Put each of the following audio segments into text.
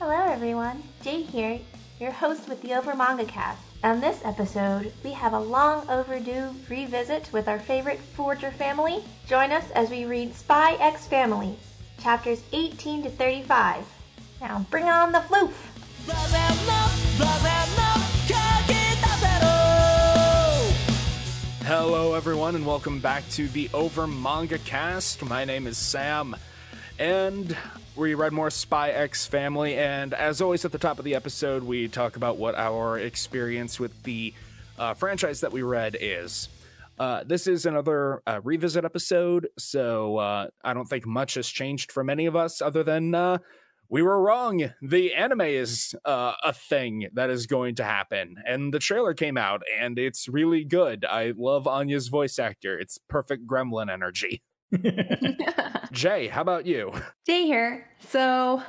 Hello, everyone. Jay here, your host with the Over Manga Cast. On this episode, we have a long overdue revisit with our favorite Forger family. Join us as we read Spy X Family, chapters 18 to 35. Now, bring on the floof! Hello, everyone, and welcome back to the Over Manga Cast. My name is Sam, and we read more Spy X Family. And as always, at the top of the episode, we talk about what our experience with the uh, franchise that we read is. Uh, this is another uh, revisit episode, so uh, I don't think much has changed for many of us other than uh, we were wrong. The anime is uh, a thing that is going to happen, and the trailer came out, and it's really good. I love Anya's voice actor; it's perfect Gremlin energy. Jay, how about you? Jay here. So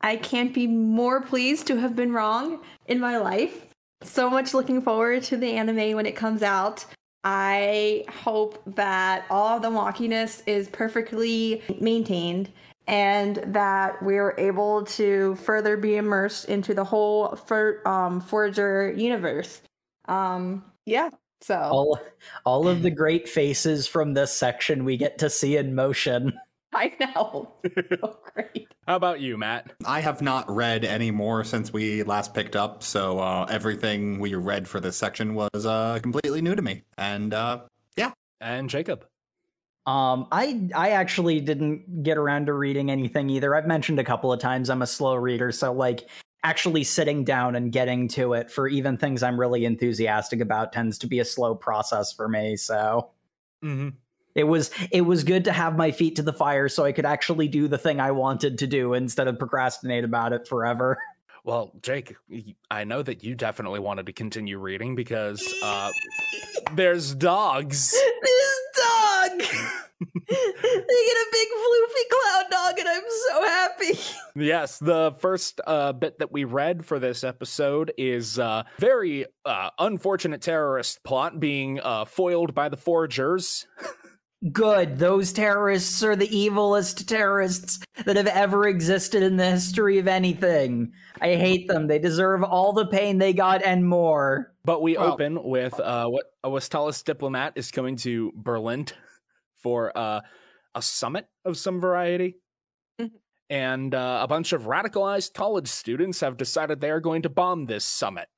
I can't be more pleased to have been wrong in my life. So much looking forward to the anime when it comes out. I hope that all of the wonkiness is perfectly maintained and that we're able to further be immersed into the whole for, um, Forger universe. Um, yeah, so all all of the great faces from this section we get to see in motion. I know. so great. How about you, Matt? I have not read any more since we last picked up, so uh, everything we read for this section was uh, completely new to me. And uh, yeah. And Jacob. Um, I I actually didn't get around to reading anything either. I've mentioned a couple of times I'm a slow reader, so like actually sitting down and getting to it for even things I'm really enthusiastic about tends to be a slow process for me. So mm-hmm. it was it was good to have my feet to the fire so I could actually do the thing I wanted to do instead of procrastinate about it forever. Well, Jake, I know that you definitely wanted to continue reading because uh, there's dogs. This dog. they get a big floofy cloud dog, and I'm so happy. Yes, the first uh, bit that we read for this episode is uh, very uh, unfortunate terrorist plot being uh, foiled by the forgers. Good. Those terrorists are the evilest terrorists that have ever existed in the history of anything. I hate them. They deserve all the pain they got and more. But we well, open with uh, what a Westalis diplomat is coming to Berlin for uh, a summit of some variety. Mm-hmm. And uh, a bunch of radicalized college students have decided they are going to bomb this summit.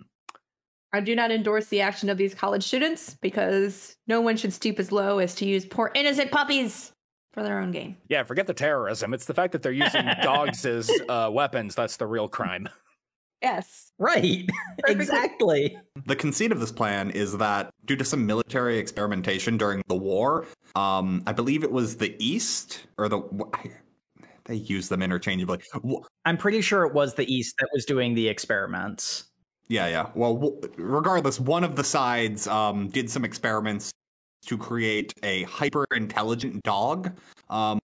I do not endorse the action of these college students because no one should stoop as low as to use poor innocent puppies for their own gain. Yeah, forget the terrorism. It's the fact that they're using dogs as uh, weapons that's the real crime. Yes. Right. exactly. The conceit of this plan is that due to some military experimentation during the war, um, I believe it was the East or the they use them interchangeably. I'm pretty sure it was the East that was doing the experiments. Yeah, yeah. Well, regardless, one of the sides um, did some experiments to create a hyper intelligent dog, um,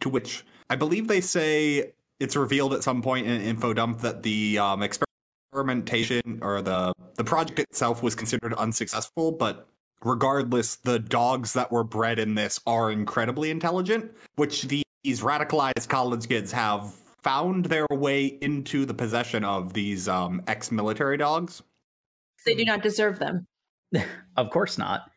to which I believe they say it's revealed at some point in info dump that the um, experimentation or the the project itself was considered unsuccessful, but regardless, the dogs that were bred in this are incredibly intelligent, which these radicalized college kids have found their way into the possession of these um, ex-military dogs. They do not deserve them. of course not.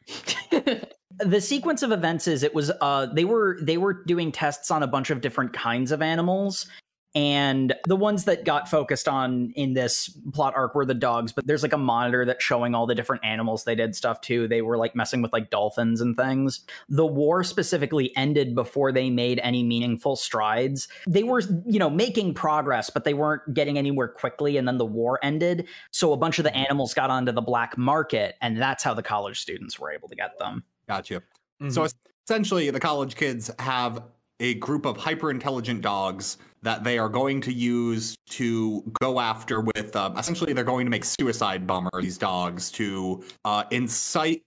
the sequence of events is it was uh they were they were doing tests on a bunch of different kinds of animals and the ones that got focused on in this plot arc were the dogs, but there's like a monitor that's showing all the different animals they did stuff too. They were like messing with like dolphins and things. The war specifically ended before they made any meaningful strides. They were, you know, making progress, but they weren't getting anywhere quickly. And then the war ended. So a bunch of the animals got onto the black market, and that's how the college students were able to get them. Gotcha. Mm-hmm. So essentially, the college kids have a group of hyper intelligent dogs that they are going to use to go after with um, essentially they're going to make suicide bombers these dogs to uh, incite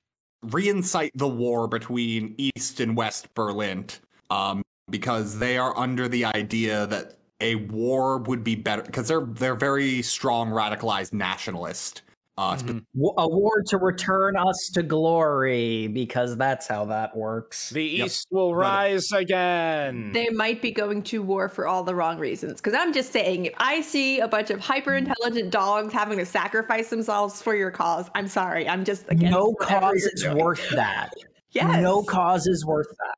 reincite the war between east and west berlin um, because they are under the idea that a war would be better because they're they're very strong radicalized nationalist Uh, Mhm. spe- W- A war to return us to glory, because that's how that works. The Yep. East will rise again. They might be going to war for all the wrong reasons. Because I'm just saying, if I see a bunch of hyper intelligent dogs having to sacrifice themselves for your cause, I'm sorry. I'm just against no cause is doing. worth that. Yes. No cause is worth that.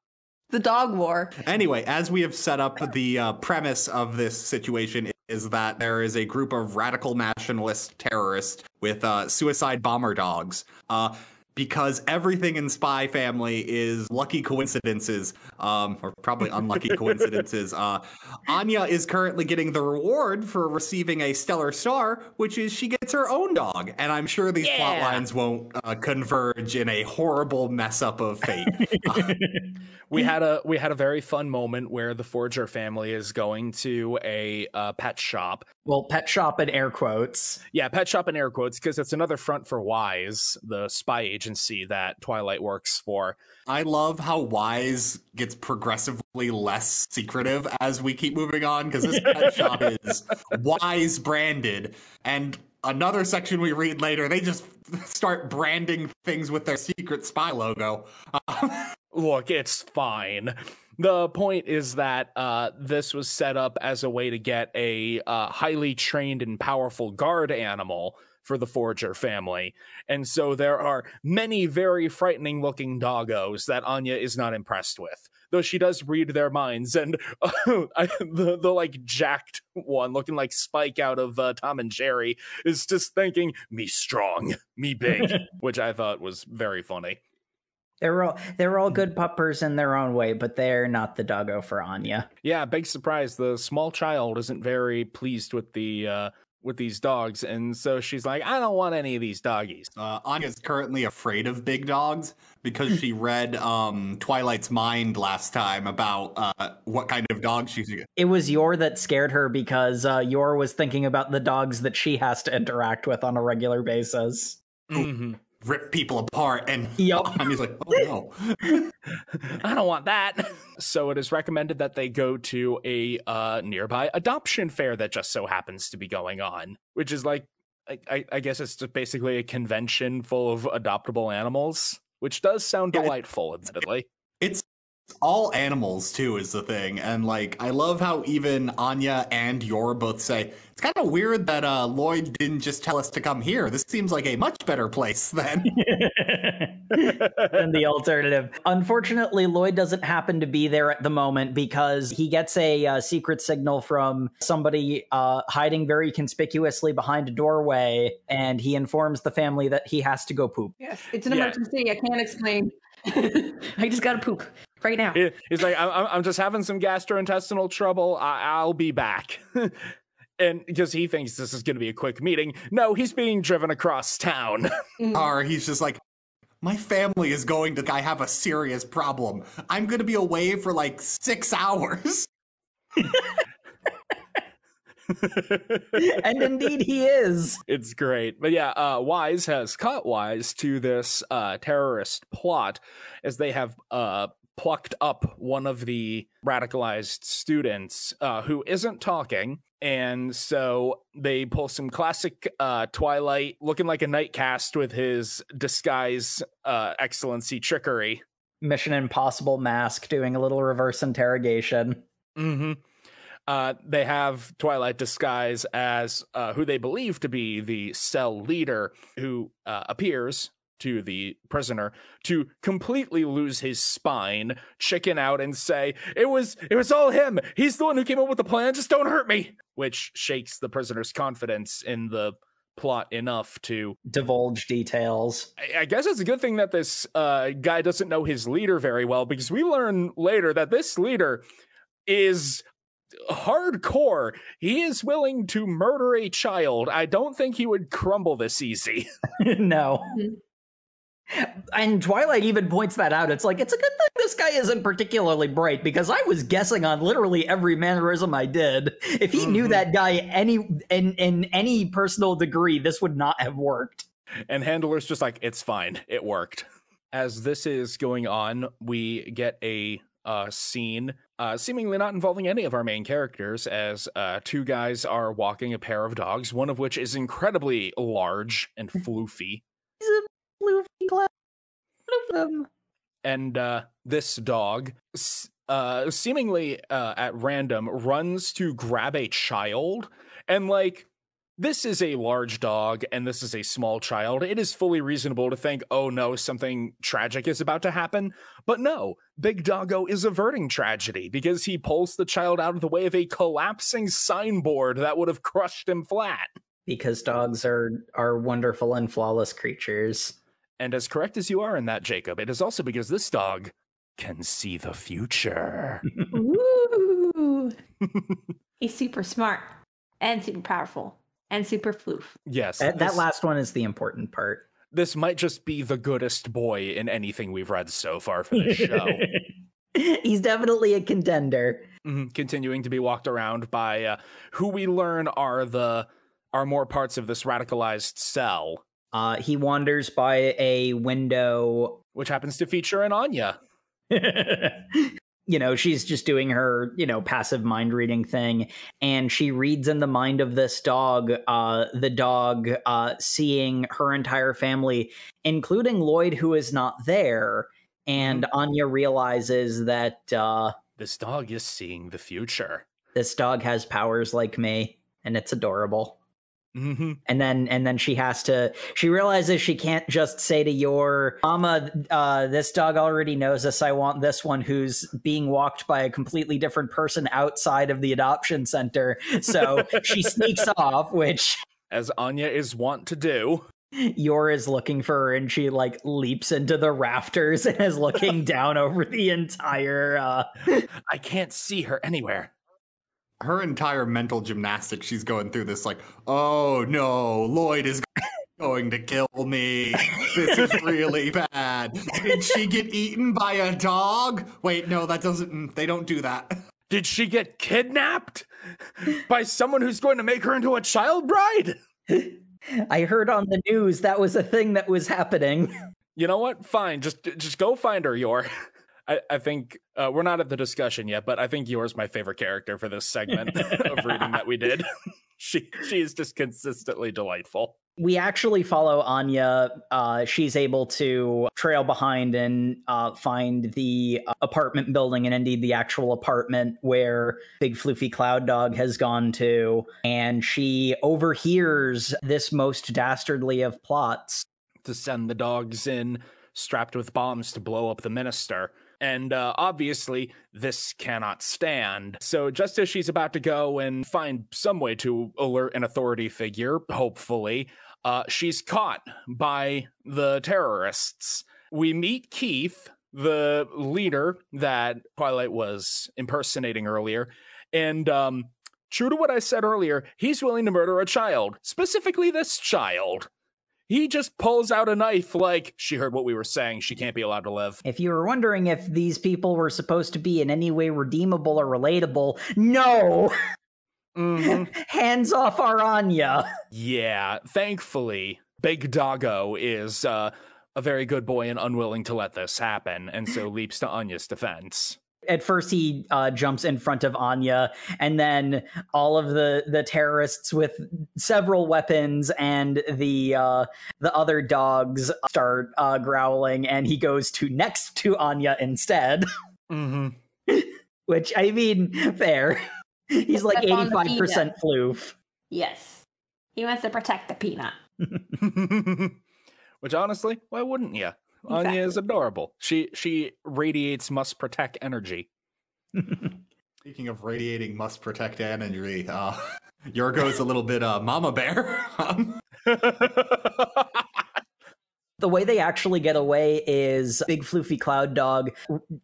The dog war. Anyway, as we have set up, the uh, premise of this situation is that there is a group of radical nationalist terrorists with uh, suicide bomber dogs. Uh, because everything in Spy Family is lucky coincidences, um, or probably unlucky coincidences. Uh, Anya is currently getting the reward for receiving a stellar star, which is she gets her own dog. And I'm sure these plot lines won't uh, converge in a horrible mess up of fate. Uh, we had a we had a very fun moment where the Forger family is going to a uh, pet shop. Well, pet shop in air quotes. Yeah, pet shop in air quotes because it's another front for Wise, the spy agency that Twilight works for. I love how Wise gets progressively less secretive as we keep moving on because this pet shop is Wise branded. And another section we read later, they just start branding things with their secret spy logo. Look, it's fine. The point is that uh, this was set up as a way to get a uh, highly trained and powerful guard animal for the Forger family. And so there are many very frightening looking doggos that Anya is not impressed with. Though she does read their minds, and I, the the like jacked one, looking like Spike out of uh, Tom and Jerry, is just thinking me strong, me big, which I thought was very funny. They're all they're all good puppers in their own way, but they're not the doggo for Anya. Yeah, big surprise. The small child isn't very pleased with the uh with these dogs, and so she's like, I don't want any of these doggies. uh, Anya's currently afraid of big dogs because she read um, Twilight's mind last time about uh, what kind of dog she's. It was Yor that scared her because uh, Yor was thinking about the dogs that she has to interact with on a regular basis. Mhm. Rip people apart. And Yup. Anya's like, oh no. I don't want that. So it is recommended that they go to a uh, nearby adoption fair that just so happens to be going on, which is like, I, I, I guess it's just basically a convention full of adoptable animals, which does sound delightful, admittedly. It's all animals too is the thing and like i love how even anya and yor both say it's kind of weird that uh lloyd didn't just tell us to come here this seems like a much better place than than the alternative. Unfortunately, Lloyd doesn't happen to be there at the moment because he gets a uh, secret signal from somebody uh, hiding very conspicuously behind a doorway, and he informs the family that he has to go poop. Yes. It's an Yeah. emergency. I can't explain. I just gotta poop right now. He's like, I'm, I'm just having some gastrointestinal trouble. I, I'll be back. and because he thinks this is going to be a quick meeting, no, he's being driven across town. or he's just like my family is going to i have a serious problem i'm gonna be away for like six hours and indeed, he is. it's great. But yeah, uh, Wise has caught Wise to this uh, terrorist plot as they have uh, plucked up one of the radicalized students uh, who isn't talking. And so they pull some classic uh, Twilight looking like a Night Caste with his disguise uh, excellency trickery. Mission Impossible mask doing a little reverse interrogation. hmm Uh, they have Twilight disguise as uh, who they believe to be the cell leader, who uh, appears to the prisoner to completely lose his spine, chicken out, and say, "It was, it was all him. He's the one who came up with the plan. Just don't hurt me." Which shakes the prisoner's confidence in the plot enough to Divulge details. I- I guess it's a good thing that this uh, guy doesn't know his leader very well because we learn later that this leader is hardcore. He is willing to murder a child. I don't think he would crumble this easy. no. And Twilight even points that out. It's like, it's a good thing this guy isn't particularly bright because I was guessing on literally every mannerism I did. If he knew Mhm. that guy any in, in any personal degree, this would not have worked. And Handler's just like, it's fine. It worked. As this is going on, we get a uh, scene, uh, seemingly not involving any of our main characters, as uh, two guys are walking a pair of dogs, one of which is incredibly large and floofy. He's a floofy clown. Floof And uh, this dog, uh, seemingly uh, at random, runs to grab a child. And, like, this is a large dog and this is a small child. It is fully reasonable to think, oh no, something tragic is about to happen. But no, Big Doggo is averting tragedy because he pulls the child out of the way of a collapsing signboard that would have crushed him flat. because dogs are are wonderful and flawless creatures. And as correct as you are in that, Jacob, it is also because this dog can see the future. Ooh. He's super smart and super powerful and super floof. yes, That, that last one is the important part. this might just be the goodest boy in anything we've read so far for this show. He's definitely a contender. Mhm, Continuing to be walked around by uh, who we learn are the are more parts of this radicalized cell, Uh, he wanders by a window. which happens to feature an Anya. you know, she's just doing her, you know, passive mind reading thing. And she reads in the mind of this dog, uh, the dog uh, seeing her entire family, including Lloyd, who is not there. And Anya realizes that uh, This dog is seeing the future. this dog has powers like me, and it's adorable. Hmm and then and then she has to she realizes she can't just say to your mama uh this dog already knows us i want this one who's being walked by a completely different person outside of the adoption center so she sneaks off which As Anya is wont to do. Yor is looking for her and she like leaps into the rafters and is looking down over the entire uh I can't see her anywhere. Her entire mental gymnastics she's going through this like, oh no, Lloyd is going to kill me. This is really bad. Did she get eaten by a dog? Wait, no, that doesn't. mm, They don't do that. Did she get kidnapped by someone who's going to make her into a child bride? I heard on the news that was a thing that was happening. You know what? Fine. Just just go find her, Yor. I, I think uh, we're not at the discussion yet, but I think Yor's my favorite character for this segment of reading that we did. she she is just consistently delightful. we actually follow Anya. Uh, she's able to trail behind and uh, find the uh, apartment building and indeed the actual apartment where Big Floofy Cloud Dog has gone to. And she overhears this most dastardly of plots. to send the dogs in strapped with bombs to blow up the minister. And uh, obviously, this cannot stand. So, just as she's about to go and find some way to alert an authority figure, hopefully, uh, she's caught by the terrorists. We meet Keith, the leader that Twilight was impersonating earlier. And um, true to what I said earlier, he's willing to murder a child, specifically this child. He just pulls out a knife like she heard what we were saying. She can't be allowed to live. If you were wondering if these people were supposed to be in any way redeemable or relatable, no! hmm Hands off our Anya. Yeah, thankfully, Big Doggo is uh, a very good boy and unwilling to let this happen, and so leaps to Anya's defense. At first he uh, jumps in front of Anya, and then all of the the terrorists with several weapons and the uh, the other dogs start uh, growling, and he goes to next to Anya instead. hmm Which I mean, fair. He's like Step on eighty the five percent floof. Yes. He wants to protect the peanut. Which honestly, why wouldn't you? Anya is adorable. She she radiates must protect energy. Speaking of radiating must protect energy, uh, Yor goes a little bit uh, mama bear. The way they actually get away is Big Floofy Cloud Dog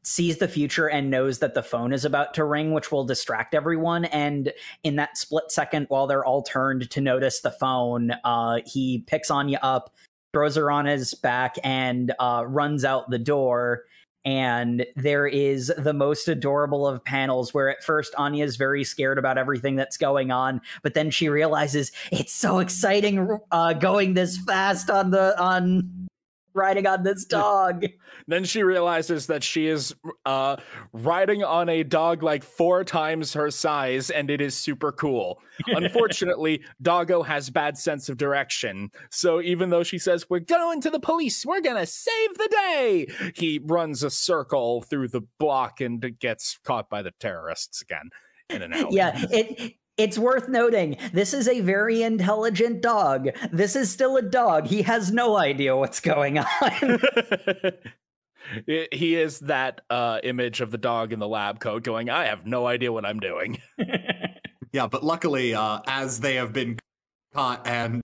sees the future and knows that the phone is about to ring, which will distract everyone. And in that split second, while they're all turned to notice the phone, uh, he picks Anya up, throws her on his back, and uh, runs out the door. And there is the most adorable of panels where at first Anya is very scared about everything that's going on, but then she realizes it's so exciting uh, going this fast on the on riding on this dog. Then she realizes that she is uh, riding on a dog like four times her size, and it is super cool. Unfortunately, Doggo has bad sense of direction. So even though she says, We're going to the police, we're gonna save the day, he runs a circle through the block and gets caught by the terrorists again in an alley. Yeah, it it's worth noting this is a very intelligent dog. This is still a dog. He has no idea what's going on. he is that uh, image of the dog in the lab coat going, I have no idea what I'm doing. yeah, but luckily, uh, as they have been caught and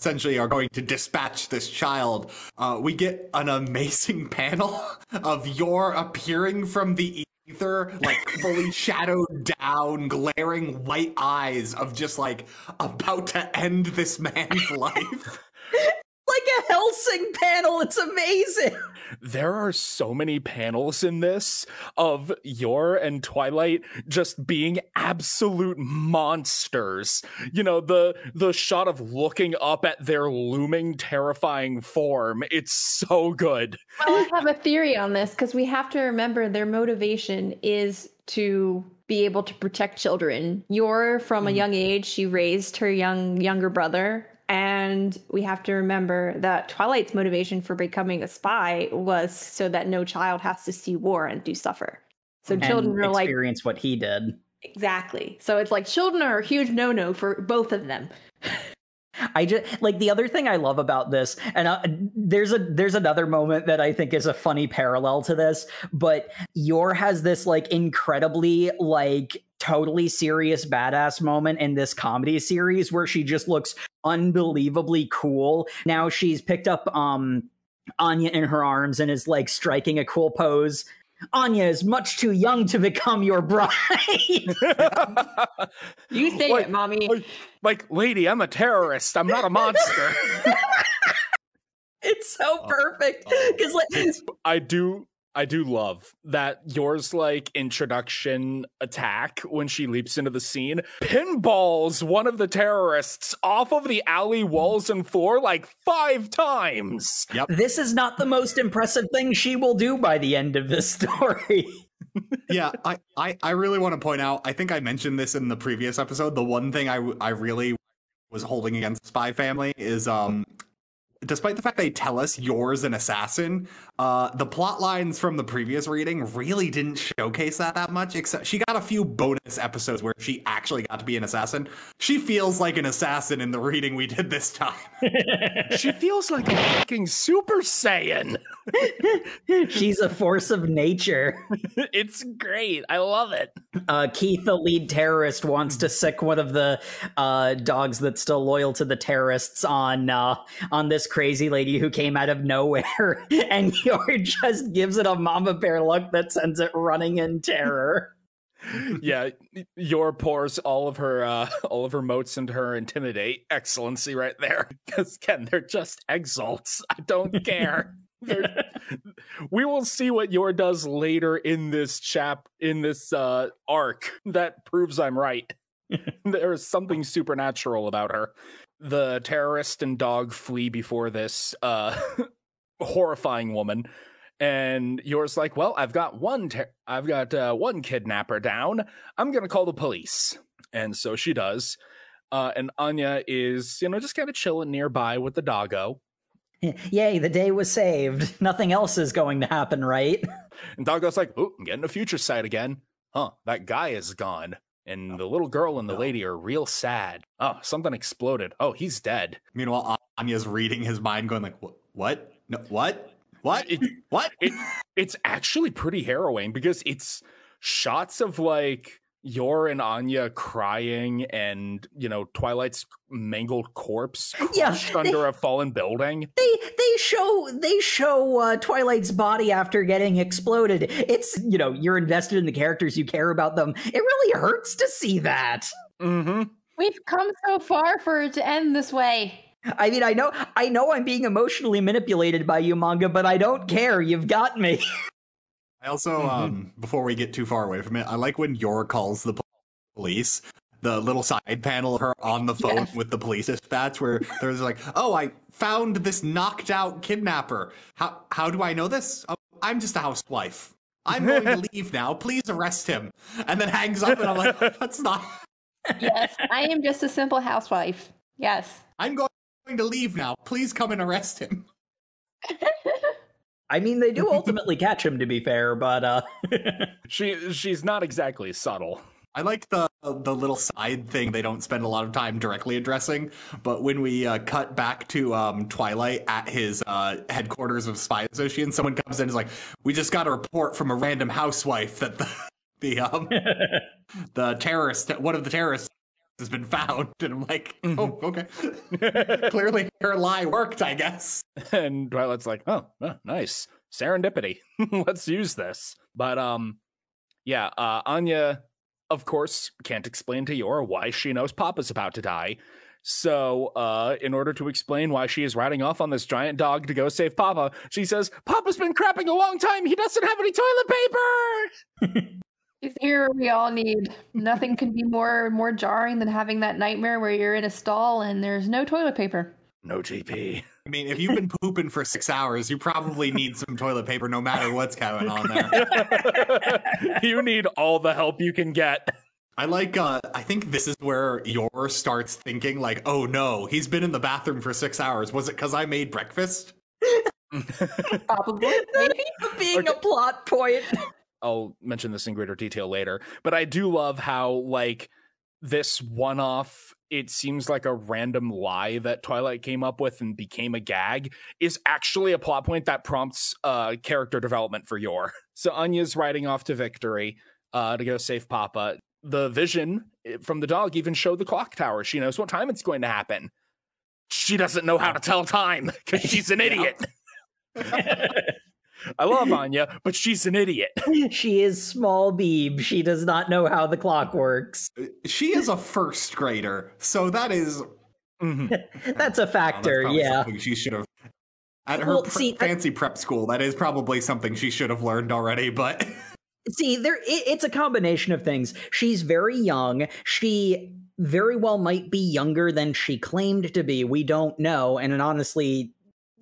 essentially are going to dispatch this child, uh, we get an amazing panel of Yor appearing from the ether, like fully shadowed down, glaring white eyes of just like about to end this man's life. Like panel. It's amazing. There are so many panels in this of Yor and Twilight just being absolute monsters. You know, the the shot of looking up at their looming terrifying form. It's so good. Well, I have a theory on this because we have to remember their motivation is to be able to protect children. Yor from a mm. young age, she raised her young younger brother and we have to remember that Twilight's motivation for becoming a spy was so that no child has to see war and do suffer. So and children are like experience what he did. Exactly. So it's like children are a huge no-no for both of them. I just like the other thing I love about this, and uh, there's a there's another moment that I think is a funny parallel to this, but Yor has this like incredibly like totally serious badass moment in this comedy series where she just looks unbelievably cool. Now she's picked up um Anya in her arms and is like striking a cool pose. Anya is much too young to become your bride. you say like, it, mommy. Like, like, lady, I'm a terrorist. I'm not a monster. it's so oh, perfect because oh, like I do I do love that Yor's like introduction attack when she leaps into the scene pinballs one of the terrorists off of the alley walls and floor like five times. Yep. This is not the most impressive thing she will do by the end of this story. yeah, I, I, I really want to point out, I think I mentioned this in the previous episode. The one thing I, I really was holding against Spy Family is um despite the fact they tell us Yor's an assassin, uh, the plot lines from the previous reading really didn't showcase that that much. Except she got a few bonus episodes where she actually got to be an assassin. She feels like an assassin in the reading we did this time. she feels like a fucking Super Saiyan. She's a force of nature. it's great. I love it. Uh, Keith, the lead terrorist, wants to sick one of the uh, dogs that's still loyal to the terrorists on uh, on this crazy lady who came out of nowhere, and Yor just gives it a mama bear look that sends it running in terror. yeah, Yor pours all of her uh, all of her motes into her intimidate excellency right there. Because Ken, they're just exalts. I don't care. we will see what Yor does later in this chap in this uh, arc that proves I'm right. there is something supernatural about her the terrorist and dog flee before this uh, horrifying woman. And Yor's like well i've got one ter- i've got uh, one kidnapper down. I'm gonna call the police. And so she does. Uh, and anya is you know just kind of chilling nearby with the doggo. Yay the day was saved. Nothing else is going to happen right? And doggo's like oh i'm getting a future sight again. Huh that guy is gone and the little girl and the lady are real sad. Oh, something exploded. Oh, he's dead. Meanwhile, Anya's reading his mind, going like, "What? No, what? What? It, what?" It, it's actually pretty harrowing because it's shots of like Yor and Anya crying and, you know, Twilight's mangled corpse crushed yeah, they, under a fallen building. They they show they show uh, Twilight's body after getting exploded. It's, you know, you're invested in the characters, you care about them. It really hurts to see that. Mm-hmm. We've come so far for it to end this way. I mean, I know I know I'm being emotionally manipulated by you manga, but I don't care. You've got me. I also, mm-hmm. um, before we get too far away from it, I like when Yor calls the police. the little side panel of her on the phone Yes. with the police dispatch where there's like, "Oh, I found this knocked out kidnapper. How how do I know this? Oh, I'm just a housewife. I'm going to leave now. Please arrest him." And then hangs up, and I'm like, "That's not. yes, I am just a simple housewife. Yes. I'm going to leave now. Please come and arrest him." I mean, they do ultimately catch him, to be fair, but uh, She she's not exactly subtle. I like the the little side thing they don't spend a lot of time directly addressing, but when we uh, cut back to um, Twilight at his uh, headquarters of Spy Association, someone comes in and is like, "We just got a report from a random housewife that the the um the terrorist one of the terrorists has been found," and I'm like, "Oh, okay, clearly her lie worked, I guess." and Twilight's like, oh, oh, nice serendipity. Let's use this. But um, yeah, uh, Anya, of course, can't explain to Yor why she knows Papa's about to die. So, uh, in order to explain why she is riding off on this giant dog to go save Papa, she says, Papa's been crapping a long time. He doesn't have any toilet paper. He's the hero we all need. Nothing can be more more jarring than having that nightmare where you're in a stall and there's no toilet paper. No TP. I mean, if you've been pooping for six hours, you probably need some toilet paper, no matter what's going on there. you need all the help you can get. I like uh I think this is where Yor starts thinking like, "Oh no, he's been in the bathroom for 6 hours. Was it cuz I made breakfast?" Probably. Maybe. being a plot point. I'll mention this in greater detail later, but I do love how like this one off it seems like a random lie that Twilight came up with and became a gag is actually a plot point that prompts uh character development for Yor. So Anya's riding off to victory uh to go save Papa. The vision eh, from the dog even showed the clock tower. She knows what time it's going to happen. She doesn't know how to tell time because she's an idiot. I love Anya, but she's an idiot. she is small beeb. She does not know how the clock works. She is a first grader, so that is Mhm. That's a well, that's factor, yeah. she should have at her Well, pre- see, that- fancy prep school. That is probably something she should have learned already, but See, there it, it's a combination of things. She's very young. She very well might be younger than she claimed to be. We don't know, and honestly,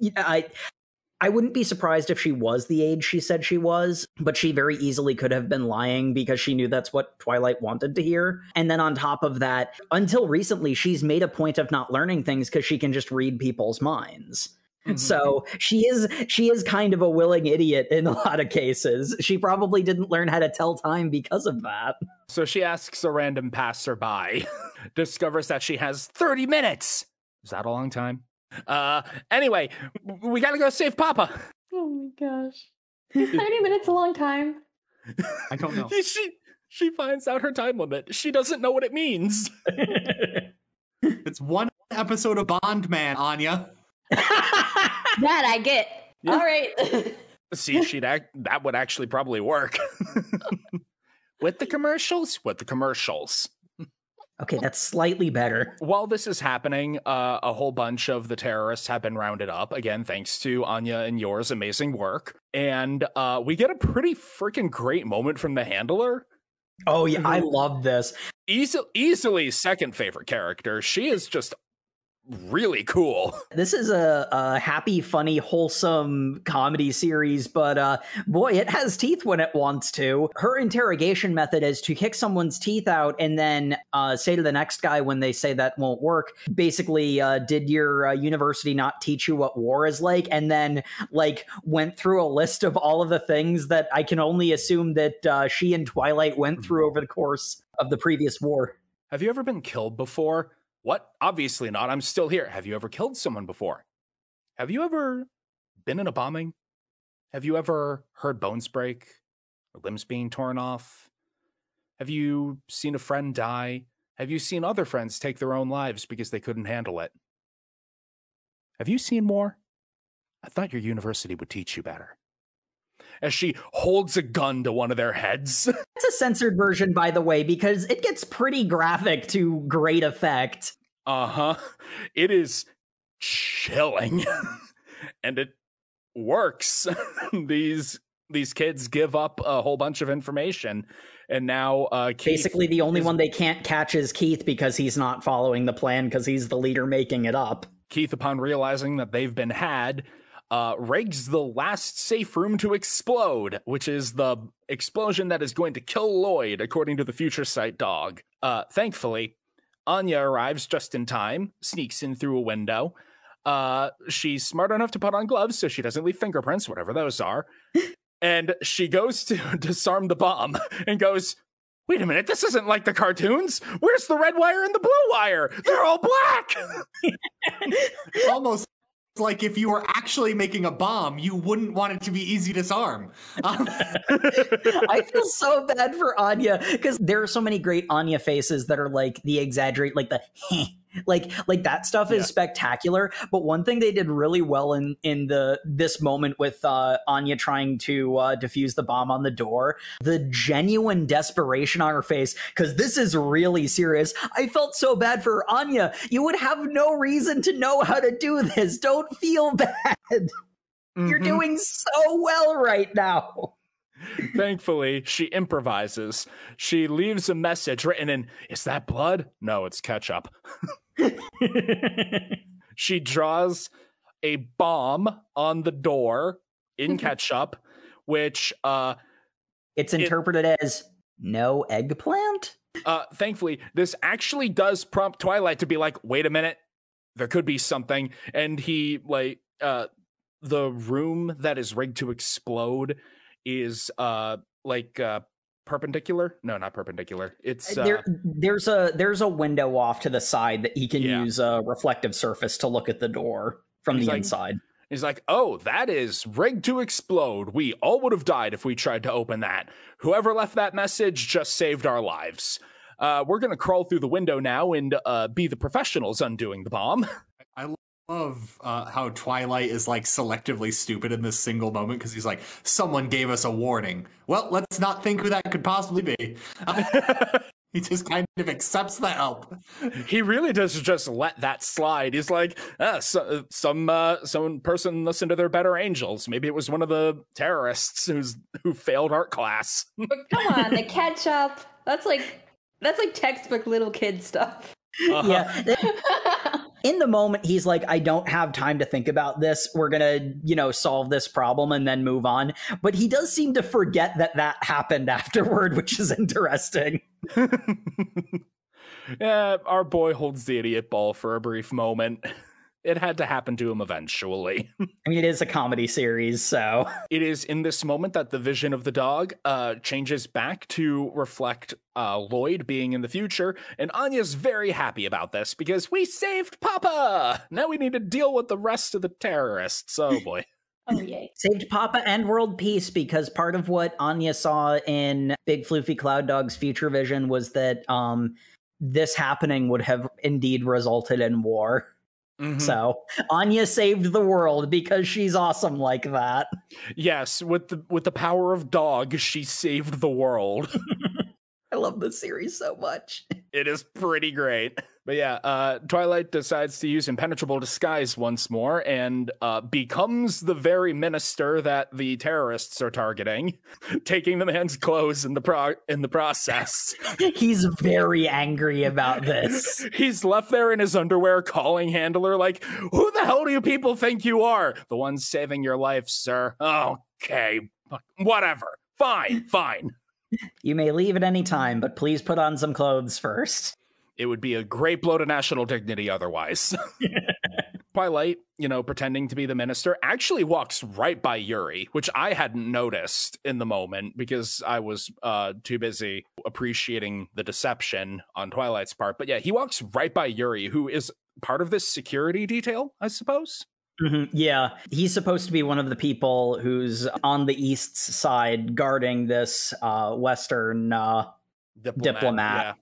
y- I I wouldn't be surprised if she was the age she said she was, but she very easily could have been lying because she knew that's what Twilight wanted to hear. And then on top of that, until recently, she's made a point of not learning things because she can just read people's minds. Mm-hmm. So she is she is kind of a willing idiot in a lot of cases. She probably didn't learn how to tell time because of that. So she asks a random passerby, discovers that she has 30 minutes. Is that a long time? Uh, anyway, we gotta go save Papa. Oh my gosh. Is 30 minutes a long time? I don't know. she she finds out her time limit. She doesn't know what it means. It's one episode of Bond Man, Anya. That I get. Yeah. All right. See, she'd act, that would actually probably work. with the commercials, with the commercials. Okay, that's slightly better. While this is happening, uh, a whole bunch of the terrorists have been rounded up. Again, thanks to Anya and Yor's amazing work. And uh, we get a pretty freaking great moment from the handler. Oh yeah, I love this. Easy, easily second favorite character. She is just really cool. This is a, a happy, funny, wholesome comedy series, but uh, boy, it has teeth when it wants to. Her interrogation method is to kick someone's teeth out and then uh, say to the next guy when they say that won't work, basically, uh, did your uh, university not teach you what war is like? And then, like, went through a list of all of the things that I can only assume that uh, she and Twilight went through over the course of the previous war. Have you ever been killed before? What? Obviously not. I'm still here. Have you ever killed someone before? Have you ever been in a bombing? Have you ever heard bones break or limbs being torn off? Have you seen a friend die? Have you seen other friends take their own lives because they couldn't handle it? Have you seen more? I thought your university would teach you better. As she holds a gun to one of their heads. It's a censored version, by the way, because it gets pretty graphic to great effect. Uh huh. It is chilling. and it works. These these kids give up a whole bunch of information, and now uh, Keith Basically, the only is- one they can't catch is Keith because he's not following the plan because he's the leader making it up. Keith, upon realizing that they've been had, uh, rigs the last safe room to explode, which is the explosion that is going to kill Lloyd, according to the future sight dog. Uh, thankfully, Anya arrives just in time, sneaks in through a window. Uh, she's smart enough to put on gloves so she doesn't leave fingerprints, whatever those are. and she goes to disarm the bomb and goes, Wait a minute, this isn't like the cartoons. Where's the red wire and the blue wire? They're all black. Almost like if you were actually making a bomb, you wouldn't want it to be easy to disarm. Um, I feel so bad for Anya because there are so many great Anya faces that are like the exaggerate, like the like like that stuff is Yeah. spectacular. But one thing they did really well in in the this moment with uh, Anya trying to uh, defuse the bomb on the door, the genuine desperation on her face because this is really serious. I felt so bad for Anya. You would have no reason to know how to do this. Don't feel bad. You're Mhm. doing so well right now. Thankfully, she improvises. She leaves a message written in, Is that blood? No, it's ketchup. She draws a bomb on the door in ketchup, which uh It's It- interpreted as no eggplant. uh thankfully this actually does prompt Twilight to be like, wait a minute, there could be something. And he like uh the room that is rigged to explode is uh like uh perpendicular? No, not perpendicular. It's uh, there, there's a there's a window off to the side that he can Yeah. use a reflective surface to look at the door from He's the like- inside. He's like, oh, that is rigged to explode. We all would have died if we tried to open that. Whoever left that message just saved our lives. Uh, we're going to crawl through the window now and uh, be the professionals undoing the bomb. love uh, how Twilight is like selectively stupid in this single moment because he's like, someone gave us a warning. Well, let's not think who that could possibly be. he just kind of accepts the help. he really does just let that slide. He's like, ah, so, some uh, some person listened to their better angels. Maybe it was one of the terrorists who's who failed art class. But come on, the ketchup. That's like that's like textbook little kid stuff. Uh-huh. Yeah. In the moment, he's like, I don't have time to think about this. We're going to, you know, solve this problem and then move on. But he does seem to forget that that happened afterward, which is interesting. yeah, our boy holds the idiot ball for a brief moment. It had to happen to him eventually. I mean, it is a comedy series, so. it is in this moment that the vision of the dog uh, changes back to reflect uh, Lloyd being in the future, and Anya's very happy about this because we saved Papa. Now we need to deal with the rest of the terrorists. Oh boy. Oh yay. Saved Papa and world peace because part of what Anya saw in Big Floofy Cloud Dog's future vision was that um, this happening would have indeed resulted in war. Mhm. So Anya saved the world because she's awesome like that. Yes, with the with the power of dog, she saved the world. I love this series so much. it is pretty great. But yeah, uh, Twilight decides to use impenetrable disguise once more and uh, becomes the very minister that the terrorists are targeting, taking the man's clothes in the pro- in the process. He's very angry about this. He's left there in his underwear, calling Handler like, "Who the hell do you people think you are? The one saving your life, sir." Okay, whatever. Fine, fine. You may leave at any time, but please put on some clothes first. It would be a great blow to national dignity otherwise. Twilight, you know, pretending to be the minister, actually walks right by Yuri, which I hadn't noticed in the moment because I was uh, too busy appreciating the deception on Twilight's part. But yeah, he walks right by Yuri, who is part of this security detail, I suppose. Mhm, Yeah, he's supposed to be one of the people who's on the east side guarding this uh, western. Uh, Diplomat. Yeah.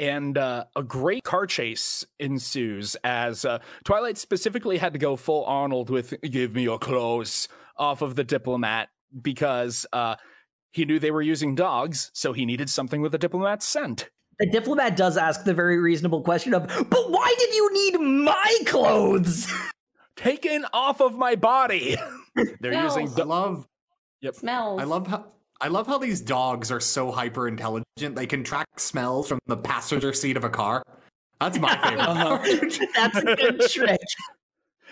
And uh, a great car chase ensues as uh, Twilight specifically had to go full Arnold with "Give me your clothes" off of the diplomat because uh, he knew they were using dogs, so he needed something with the diplomat's scent. the diplomat does ask the very reasonable question of, "But why did you need my clothes?" Taken off of my body. They're No. using I love Yep. Smells. I love how I love how these dogs are so hyper intelligent. They can track smells from the passenger seat of a car. That's my favorite part. That's a good trick.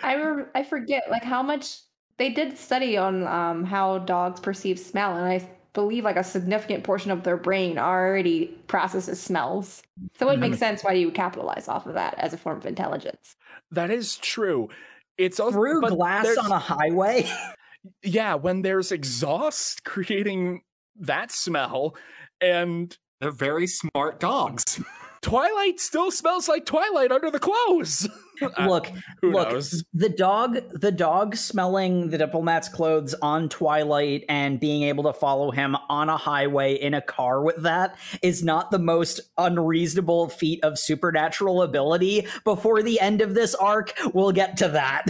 I re- I forget like how much they did study on um, how dogs perceive smell, and I believe like a significant portion of their brain already processes smells. So it makes sense why you would capitalize off of that as a form of intelligence. That is true. It's also Through glass on a highway. yeah, when there's exhaust creating that smell, and They're very smart dogs. Twilight still smells like Twilight under the clothes. Uh, Look, who look, knows? the dog the dog smelling the diplomat's clothes on twilight and being able to follow him on a highway in a car with that is not the most unreasonable feat of supernatural ability before the end of this arc we'll get to that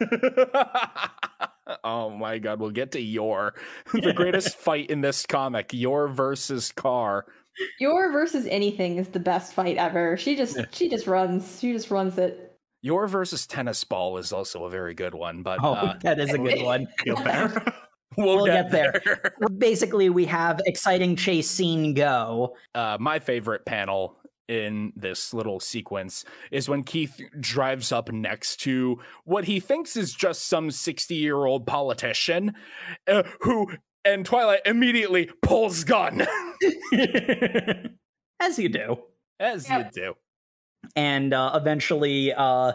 oh my god, we'll get to Yor the greatest fight in this comic, your versus car. Yor versus anything is the best fight ever. She just she just runs. She just runs it. Yor versus tennis ball is also a very good one, but oh uh, that is a good one Feel better. we'll, we'll get, get there. basically we have exciting chase scene go uh, my favorite panel in this little sequence is when Keith drives up next to what he thinks is just some 60 year old politician uh, who, and Twilight immediately pulls gun, as you do as Yep. you do. and uh, eventually uh,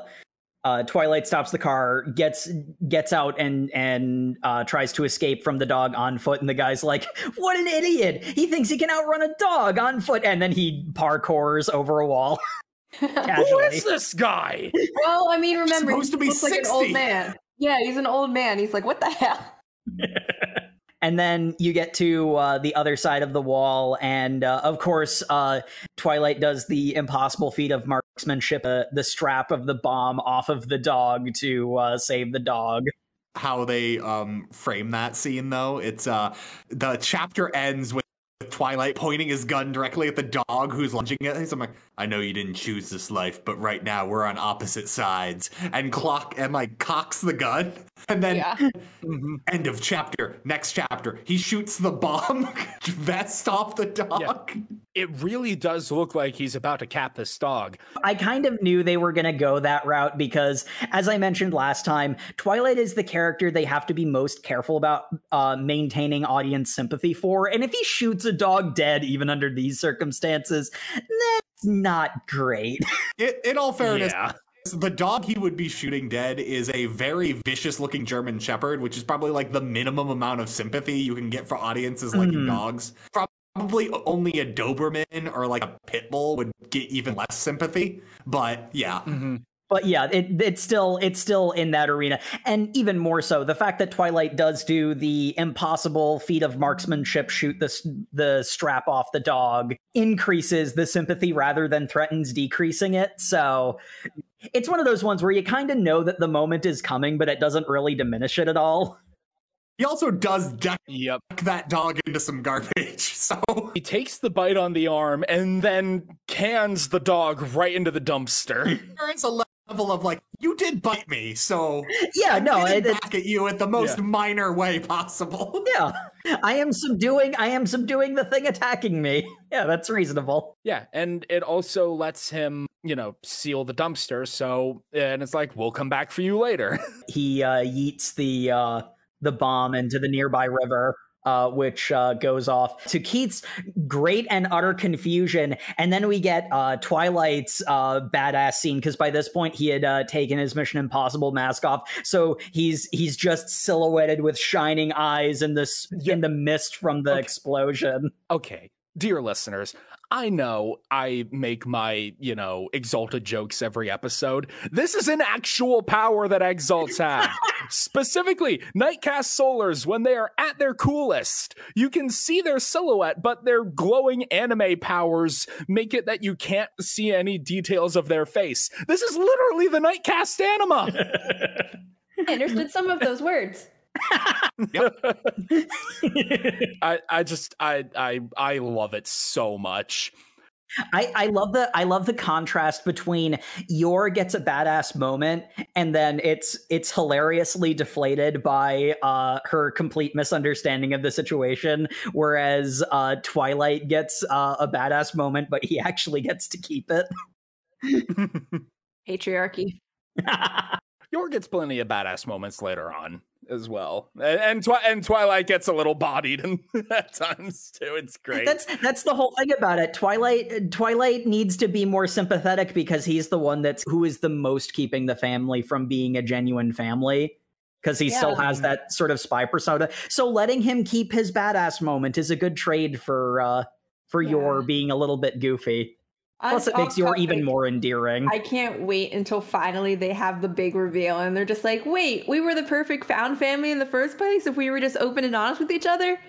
uh, Twilight stops the car, gets gets out, and and uh, tries to escape from the dog on foot. And the guy's like, "What an idiot! He thinks he can outrun a dog on foot." And then he parkours over a wall Who is this guy? well, I mean, remember supposed to be he looks like an 60. old man. Yeah, he's an old man. He's like, what the hell? and then you get to uh, the other side of the wall, and uh, of course, uh, Twilight does the impossible feat of marksmanship, uh, the strap of the bomb off of the dog to uh, save the dog. how they um frame that scene though. It's uh the chapter ends with Twilight pointing his gun directly at the dog who's lunging at him. I'm like, I know you didn't choose this life, but right now we're on opposite sides. And clock and like cocks the gun. And then Yeah. Mhm. end of chapter. Next chapter. He shoots the bomb vest off the dog. It really does look like he's about to cap this dog. I kind of knew they were going to go that route because, as I mentioned last time, Twilight is the character they have to be most careful about uh, maintaining audience sympathy for. And if he shoots a dog dead, even under these circumstances, that's not great. It, in all fairness, Yeah. The dog he would be shooting dead is a very vicious looking German Shepherd, which is probably like the minimum amount of sympathy you can get for audiences liking Mhm. dogs. Probably only a Doberman or like a pit bull would get even less sympathy. But yeah, Mhm. but yeah, it, it's still it's still in that arena, and even more so, the fact that Twilight does do the impossible feat of marksmanship, shoot the the strap off the dog, increases the sympathy rather than threatens decreasing it. So it's one of those ones where you kind of know that the moment is coming, but it doesn't really diminish it at all. he also does deck Yep. that dog into some garbage. So He takes the bite on the arm and then cans the dog right into the dumpster. there is a level of like, you did bite me, so Yeah, no, I'm it, it- back at you at the most Yeah. minor way possible. yeah, I am subduing. I am subduing the thing attacking me. Yeah, that's reasonable. Yeah, and it also lets him, you know, seal the dumpster. So, and it's like, we'll come back for you later. he uh, yeets the uh, the bomb into the nearby river. Uh, which uh, goes off to Keith's great and utter confusion, and then we get uh, Twilight's uh, badass scene because by this point he had uh, taken his Mission Impossible mask off, so he's he's just silhouetted with shining eyes in this in the mist from the Okay. explosion. okay, dear listeners, I know I make my, you know, exalted jokes every episode. This is an actual power that exalts have. Specifically, Night Caste Solars, when they are at their coolest, you can see their silhouette, but their glowing anime powers make it that you can't see any details of their face. This is literally the Night Caste anima. I understood some of those words. I, I just I I I love it so much. I, I love the I love the contrast between Yor gets a badass moment and then it's it's hilariously deflated by uh, her complete misunderstanding of the situation, whereas uh, Twilight gets uh, a badass moment, but he actually gets to keep it. Patriarchy. Yor gets plenty of badass moments later on as well, and and, Twi- and Twilight gets a little bodied and at times too. It's great. That's that's the whole thing about it. Twilight Twilight needs to be more sympathetic because he's the one that's who is the most keeping the family from being a genuine family because he still has that sort of spy persona. So letting him keep his badass moment is a good trade for uh for Yeah. Yor being a little bit goofy. Plus, it makes Yor topic, even more endearing. I can't wait until finally they have the big reveal and they're just like, wait, we were the perfect found family in the first place if we were just open and honest with each other?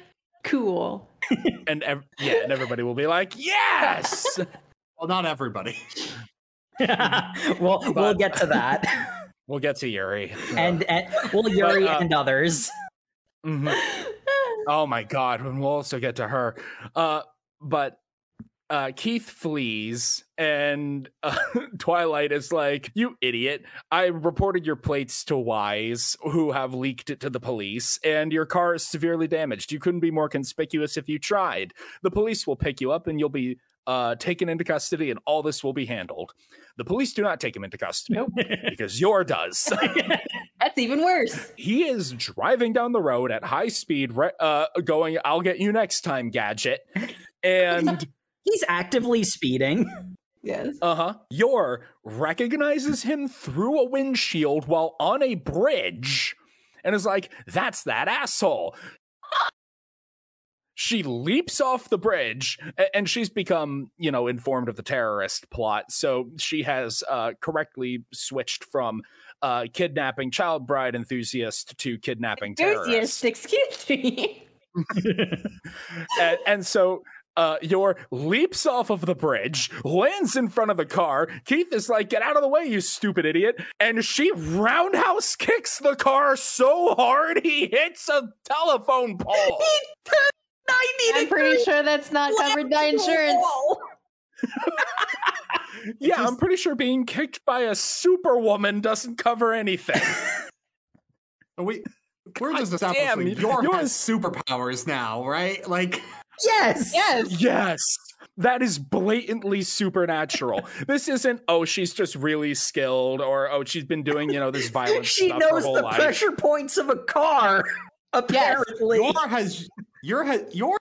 Cool. and ev- yeah, and everybody will be like, yes. Well, not everybody. we'll we'll get to that, we'll get to Yuri. and, and well, Yuri uh, and others. Mhm. Oh my god, and we'll also get to her. Uh, but uh, Keith flees, and uh, Twilight is like, "You idiot! I reported your plates to Wise, who have leaked it to the police, and Yor car is severely damaged. You couldn't be more conspicuous if you tried. The police will pick you up, and you'll be." Uh, taken into custody, and all this will be handled. The police do not take him into custody because your does. That's even worse. he is driving down the road at high speed, re- uh, going, I'll get you next time, gadget. And, He's actively speeding. Yes. uh huh, Yor recognizes him through a windshield while on a bridge and is like, that's that asshole. She leaps off the bridge and she's become, you know, informed of the terrorist plot. So she has uh, correctly switched from uh, kidnapping child bride enthusiast to kidnapping terrorist. Enthusiast, excuse me. and, and so uh, Yor leaps off of the bridge, lands in front of the car. Keith is like, "Get out of the way, you stupid idiot!" And she roundhouse kicks the car so hard he hits a telephone pole. I'm pretty sure that's not covered by insurance. yeah, I'm pretty sure being kicked by a superwoman doesn't cover anything. We we're God just damn, establishing Yor Yor has superpowers now, right? Like Yes. Yes. yes. That is blatantly supernatural. this isn't, oh, she's just really skilled, or oh, she's been doing, you know, this violence. she stuff her knows whole the life. pressure points of a car. Apparently, Yor has Yor has Yor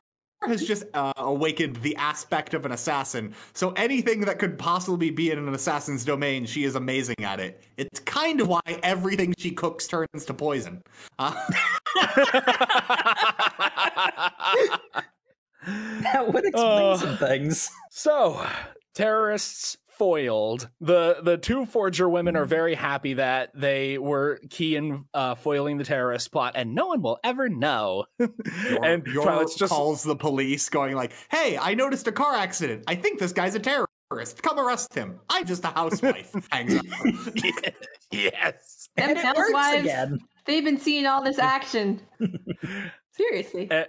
has just uh, awakened the aspect of an assassin. So anything that could possibly be in an assassin's domain, she is amazing at it. It's kind of why everything she cooks turns to poison. Uh, that would explain Uh, some things. so, terrorists foiled. The the two Forger women are very happy that they were key in uh, foiling the terrorist plot, and no one will ever know. Yor, and Yor Twilight's just calls the police, going like, "Hey, I noticed a car accident. I think this guy's a terrorist. Come arrest him. I'm just a housewife." Hangs up. yes. Them And it works housewives, again. they've been seeing all this action. Seriously. A-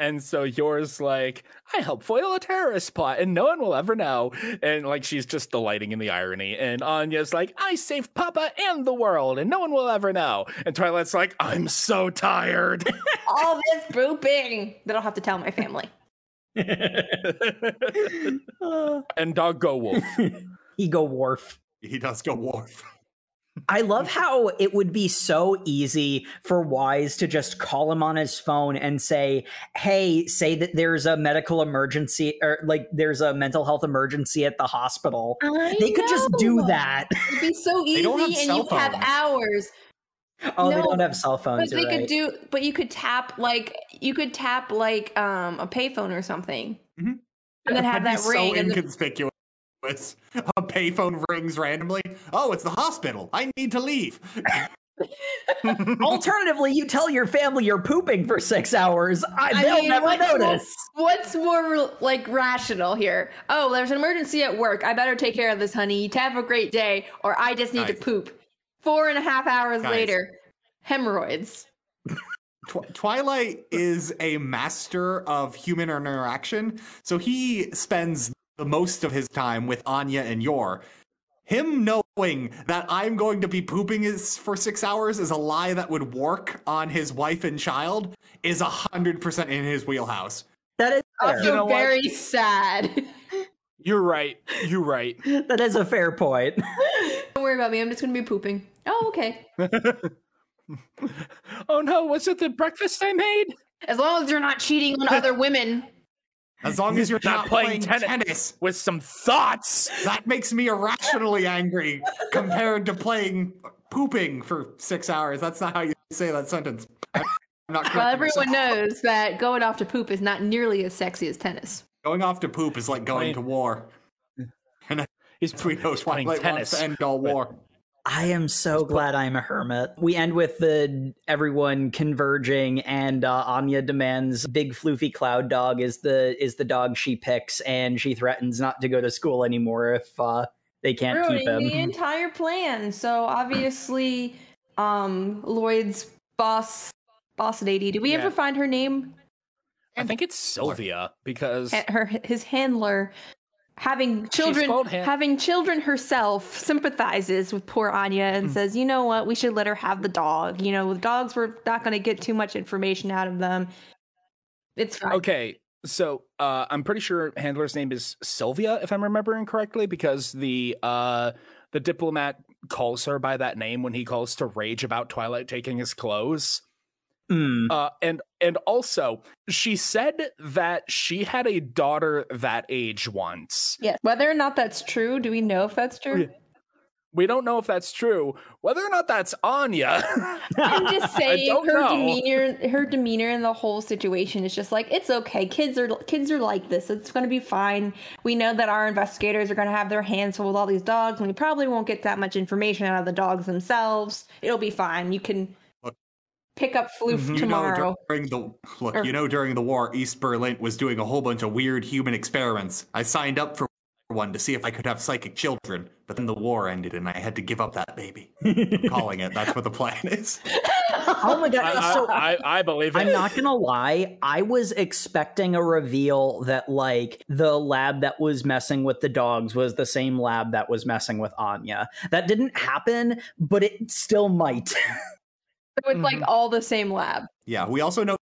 And so Yor's like, I help foil a terrorist plot and no one will ever know. And like she's just delighting in the irony. And Anya's like, I saved Papa and the world and no one will ever know. And Twilight's like, I'm so tired. all this pooping that I'll have to tell my family. and dog go wolf. he go Wharf. he does go Worf. I love how it would be so easy for Wise to just call him on his phone and say, "Hey, say that there's a medical emergency or like there's a mental health emergency at the hospital." I They could just do that. It'd be so easy, don't have and cell you have phones. hours. Oh, they don't have cell But phones. they you're could do. But you could tap like you could tap like um a payphone or something, Mhm. and then have That'd that be ring. So and the. A payphone rings randomly. Oh, it's the hospital. I need to leave. Alternatively, you tell your family you're pooping for six hours. I, I they'll mean, never what's more- notice. What's more like rational here? Oh, there's an emergency at work. I better take care of this, honey. You have a great day, or I just need Nice. to poop. Four and a half hours Guys. later, hemorrhoids. Tw- Twilight is a master of human interaction, so he spends the most of his time with Anya and Yor. Him knowing that I'm going to be pooping is for six hours is a lie that would work on his wife and child is a hundred percent in his wheelhouse. That is. Also You know what? very sad. You're right. You're right. that is a fair point. Don't worry about me. I'm just gonna be pooping. Oh, okay. oh no, was it the breakfast I made? As long as you're not cheating on other women. As long as you're Not not, playing playing, tennis. tennis. With some thoughts. that makes me irrationally angry compared to playing pooping for six hours. That's not how you say that sentence. I'm not Well, everyone myself. knows that going off to poop is not nearly as sexy as tennis. Going off to poop is like going mean- to war. He's We know he's playing Twilight wants tennis. to end all war. I am so glad I'm a hermit. We end with the everyone converging, and uh, Anya demands big floofy cloud dog is the is the dog she picks, and she threatens not to go to school anymore if uh, they can't keep Ruining the entire plan. So obviously, um, Lloyd's boss, boss lady. Do we Yeah. ever find her name? I think it's Sylvia because Ha- Her his handler. Having children, having children herself, sympathizes with poor Anya and Hmm. says, "You know what? We should let her have the dog. You know, the dogs we're not going to get too much information out of them. It's fine." okay. So uh, I'm pretty sure handler's name is Sylvia, if I'm remembering correctly, because the uh, the diplomat calls her by that name when he calls to rage about Twilight taking his clothes. Mm. Uh, and and also, she said that she had a daughter that age once. Yes. Whether or not that's true, do we know if that's true? We don't know if that's true. Whether or not that's Anya. I'm just saying her know. demeanor her demeanor in the whole situation is just like it's okay. Kids are kids are like this. It's going to be fine. We know that our investigators are going to have their hands full with all these dogs and we probably won't get that much information out of the dogs themselves. It'll be fine. You can Look. Pick up Floof Mhm. You tomorrow. know, during the look, Or- you know, during the war, East Berlin was doing a whole bunch of weird human experiments. I signed up for one to see if I could have psychic children, but then the war ended and I had to give up that baby. I'm calling it. That's what the plan is. oh my god! I, so I, I believe it. I'm not gonna lie, I was expecting a reveal that like the lab that was messing with the dogs was the same lab that was messing with Anya. That didn't happen, but it still might. So it's like Mhm. all the same lab. Yeah, we also know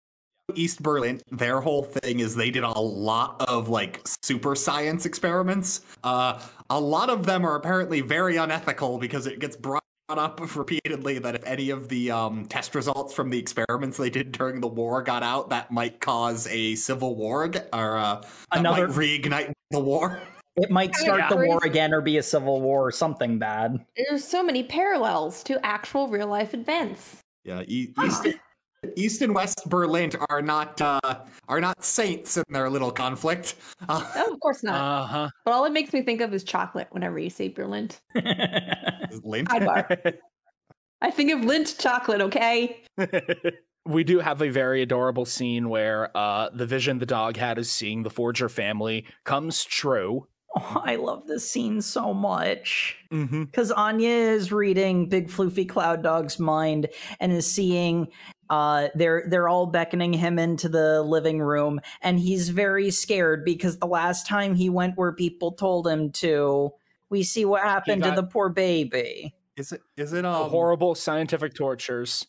East Berlin, their whole thing is they did a lot of like super science experiments. Uh, a lot of them are apparently very unethical because it gets brought up repeatedly that if any of the um, test results from the experiments they did during the war got out, that might cause a civil war or uh, Another- might reignite the war. It might start Yeah. the war again or be a civil war or something bad. There's so many parallels to actual real life events. Yeah, e- East, East and West Berlin are not uh, are not saints in their little conflict. Uh, Oh, of course not. Uh huh. but all it makes me think of is chocolate whenever you say Berlin. Lint? Sidebar. I think of Lindt chocolate, okay? we do have a very adorable scene where uh, the vision the dog had is seeing the Forger family comes true. Oh, I love this scene so much. Mm-hmm. Because Anya is reading Big Floofy Cloud Dog's mind and is seeing uh they're they're all beckoning him into the living room and he's very scared because the last time he went where people told him to, we see what happened got- to the poor baby. Is it is it um, Horrible scientific tortures.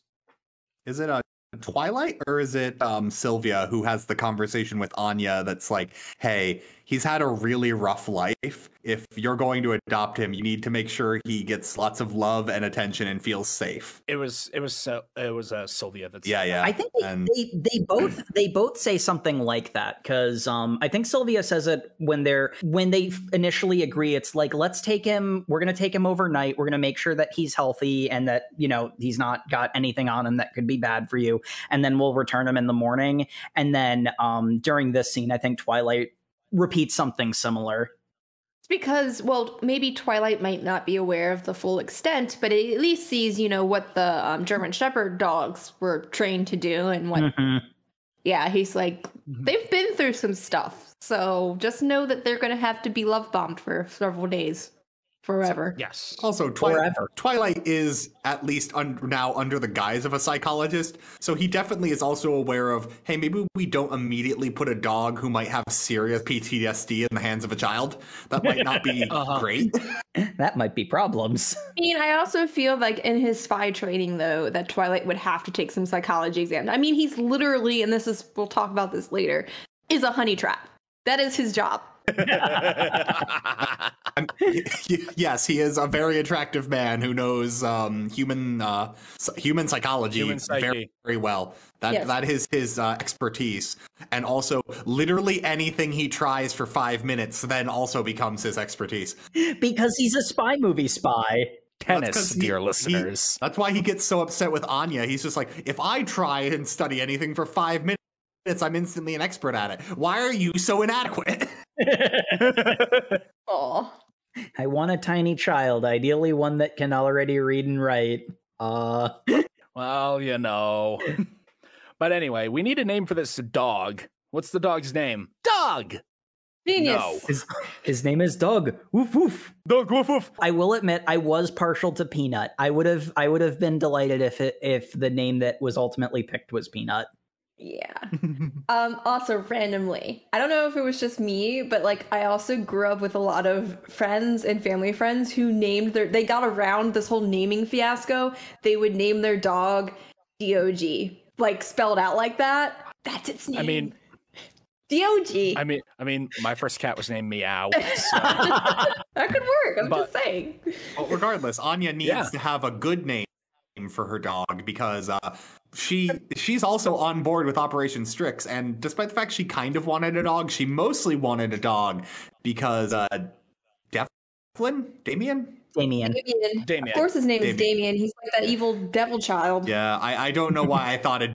Is it a Twilight or is it um Sylvia who has the conversation with Anya that's like, "Hey, he's had a really rough life. If you're going to adopt him, you need to make sure he gets lots of love and attention and feels safe." It was it was so it was uh, Sylvia that's Yeah, yeah. I think they, and- they they both they both say something like that because um I think Sylvia says it when they're when they initially agree. It's like let's take him. We're gonna take him overnight. We're gonna make sure that he's healthy and that you know he's not got anything on him that could be bad for you. And then we'll return him in the morning. And then um during this scene, I think Twilight repeats something similar. It's because, well, maybe Twilight might not be aware of the full extent, but it at least sees, you know, what the um, German Shepherd dogs were trained to do and what. Mhm. Yeah, he's like, Mhm. they've been through some stuff. So just know that they're going to have to be love bombed for several days. Forever. Yes. Also, Twi- Forever. Twilight is at least un- now under the guise of a psychologist, so he definitely is also aware of, hey, maybe we don't immediately put a dog who might have serious PTSD in the hands of a child. That might not be Uh-huh. great. that might be problems. I mean, I also feel like in his spy training, though, that Twilight would have to take some psychology exams. I mean, he's literally, and this is, we'll talk about this later, is a honey trap. That is his job. I'm- yes, he is a very attractive man who knows um, human uh, human psychology Human very, very well. That Yes. that is his uh, expertise, and also literally anything he tries for five minutes then also becomes his expertise. because he's a spy movie spy. tennis, Tennis, 'cause he- dear he- listeners. That's why he gets so upset with Anya. He's just like, if I try and study anything for five minutes, I'm instantly an expert at it. Why are you so inadequate? Aw. I want a tiny child, ideally one that can already read and write. Uh, well, you know. but anyway, we need a name for this dog. What's the dog's name? Dog. Genius. No. his, his name is Doug. Woof woof. Dog. Woof woof. I will admit, I was partial to Peanut. I would have, I would have been delighted if it, if the name that was ultimately picked was Peanut. Yeah. Um, also randomly. I don't know if it was just me, but like I also grew up with a lot of friends and family friends who named their they got around this whole naming fiasco. They would name their dog DOG. Like spelled out like that. That's its name. I mean, DOG. I mean, I mean, my first cat was named Meow. So. that could work. I'm But- just saying. Well, regardless, Anya needs Yeah. to have a good name for her dog because uh, she she's also on board with Operation Strix, and despite the fact she kind of wanted a dog, she mostly wanted a dog because uh, Devlin, Damien. Damien. Damien. Damien. Of course his name is Damien. Damien. He's like that evil devil child. Yeah, I, I don't know why I thought it'd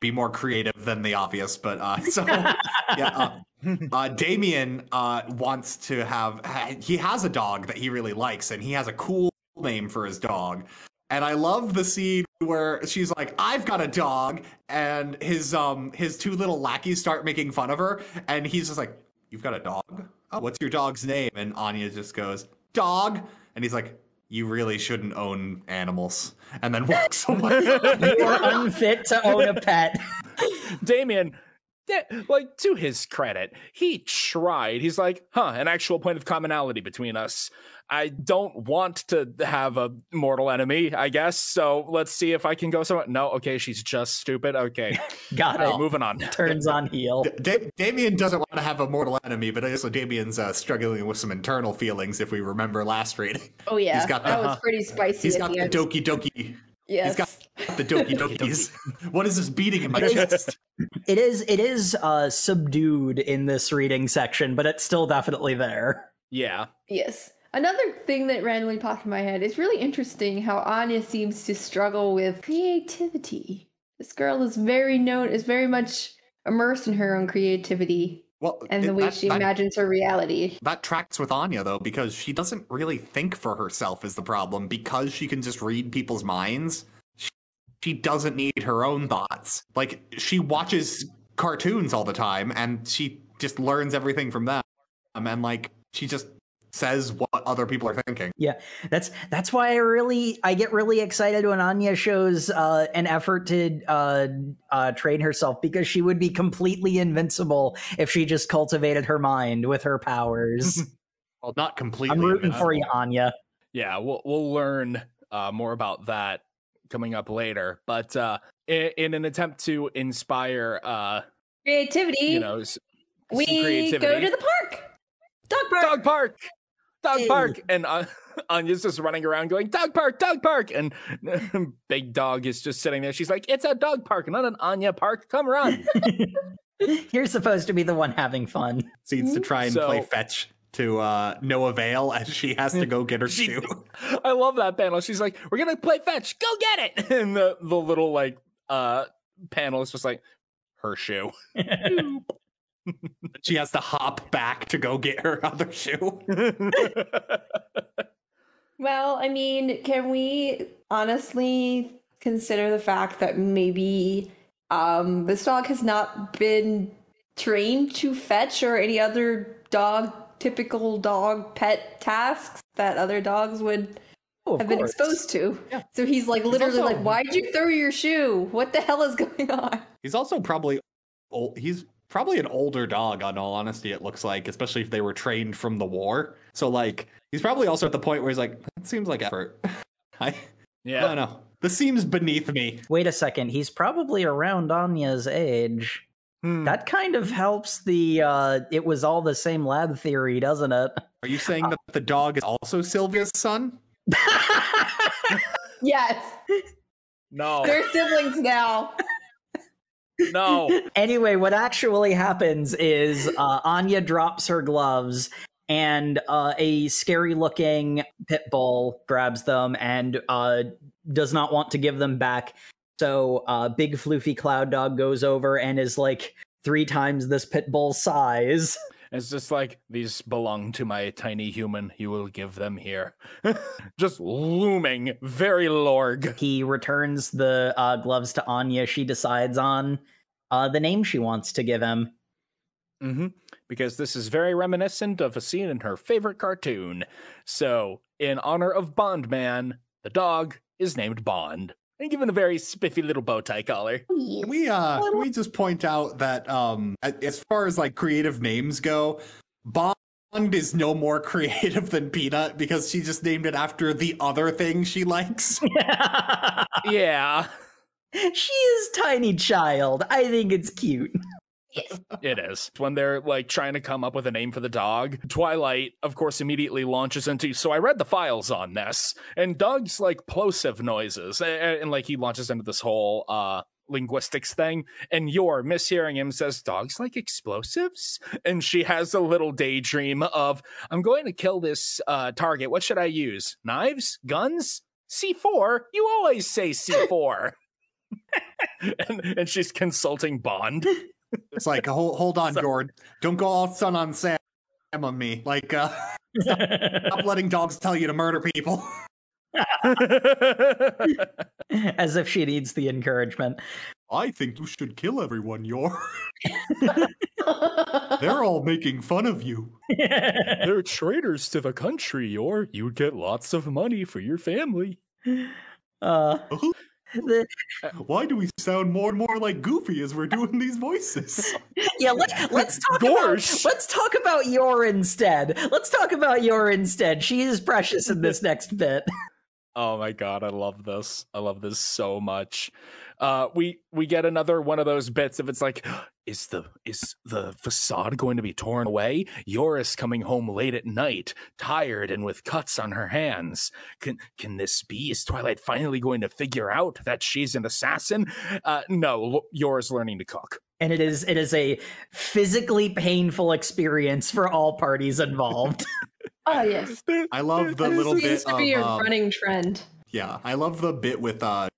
be more creative than the obvious, but uh, so yeah. Uh, uh, Damien uh, wants to have. ha- He has a dog that he really likes, and he has a cool name for his dog. And I love the scene where she's like, "I've got a dog," and his um his two little lackeys start making fun of her, and he's just like, "You've got a dog? Oh, what's your dog's name?" And Anya just goes, "Dog," and he's like, "You really shouldn't own animals," and then walks away. You are unfit to own a pet. Damien, like to his credit, he tried. He's like, huh, an actual point of commonality between us. I don't want to have a mortal enemy, I guess. So let's see if I can go somewhere. No, okay, she's just stupid. Okay, Got All right, it. moving on. Turns on heel. Da- Damien doesn't want to have a mortal enemy, but also Damien's uh, struggling with some internal feelings. If we remember last reading, Oh yeah. He's got that the- was pretty spicy He's got the the doki doki. yes. He's got the doki dokis. what is this beating in my chest? It is it is uh subdued in this reading section, but it's still definitely there. Yeah. Yes. Another thing that randomly popped in my head is really interesting how Anya seems to struggle with creativity. This girl is very known, is very much immersed in her own creativity Well, and the way that, she that, imagines her reality. that tracks with Anya though, because she doesn't really think for herself is the problem. Because she can just read people's minds, she, she doesn't need her own thoughts. Like she watches cartoons all the time, and she just learns everything from them, Um, and like she just says what other people are thinking. Yeah, that's that's why I really I get really excited when Anya shows uh, an effort to uh, uh, train herself because she would be completely invincible if she just cultivated her mind with her powers. Well, not completely. I'm rooting for you. Anya. Yeah, we'll we'll learn uh, more about that coming up later. But uh, in, in an attempt to inspire, uh, Creativity. you know, s- we creativity, go to the park. Dog park. dog park, dog Hey. park, and uh, Anya's just running around going dog park, dog park, and Big Dog is just sitting there. She's like, "It's a dog park, not an Anya park. Come run." You're supposed to be the one having fun. Seems to try and So- play fetch to uh, no avail as she has to go get her She- shoe. I love that panel. She's like, "We're gonna play fetch. Go get it!" And the the little like uh panel is just like her shoe. She has to hop back to go get her other shoe. Well, I mean, can we honestly consider the fact that maybe um, this dog has not been trained to fetch or any other dog, typical dog pet tasks? that other dogs would Oh, of have been exposed to. Yeah. So he's like literally also- like, "Why'd you throw your shoe? What the hell is going on?" He's also probably old. He's probably an older dog. On all honesty, it looks like, especially if they were trained from the war. So like, he's probably also at the point where he's like, "That seems like effort." I, yeah I Yeah. don't know. This seems beneath me. Wait a second. He's probably around Anya's age. Hmm. That kind of helps the uh it was all the same lab theory, doesn't it? Are you saying that the dog is also Sylvia's son? Yes, No. they're siblings now. No. anyway, what actually happens is uh, Anya drops her gloves and uh, a scary looking pit bull grabs them and uh, does not want to give them back. So uh, big floofy cloud dog goes over and is like three times this pit bull size. It's just like these belong to my tiny human. You will give them here. just looming, very lorg. He returns the uh, gloves to Anya. She decides on uh, the name she wants to give him. hmm Because this is very reminiscent of a scene in her favorite cartoon. So, in honor of Bond Man, the dog is named Bond and given a very spiffy little bow tie collar. Can we uh can we just point out that um as far as like creative names go, Bond is no more creative than Peanut because she just named it after the other thing she likes. yeah, she is tiny child. I think it's cute. it is. When they're like trying to come up with a name for the dog, Twilight, of course, immediately launches into. So I read the files on this, and dogs like plosive noises, and, and like he launches into this whole uh linguistics thing and you're mishearing him says dogs like explosives? And she has a little daydream of i'm going to kill this uh target. What should i use? Knives? Guns? C4 you always say c4 and, and she's consulting bond It's like hold hold on, Gord. Don't go all Son of Sam on me. Like uh stop letting dogs tell you to murder people. As if she needs the encouragement. I think you should kill everyone, Yor. They're all making fun of you. they're traitors to the country or you'd get lots of money for your family uh, the, uh, Why do we sound more and more like Goofy as we're doing these voices? yeah, let, let's talk Gorge. about let's talk about Yor instead. Let's talk about Yor instead. She is precious in this next bit. Oh my god, I love this. I love this so much. Uh we we get another one of those bits if it's like is the is the facade going to be torn away? Yor's coming home late at night, tired and with cuts on her hands. Can can this be? Is Twilight finally going to figure out that she's an assassin? Uh no, Yor's learning to cook. And it is it is a physically painful experience for all parties involved. Oh yes, I love the little seems bit to be of a um, running trend. Yeah, I love the bit with uh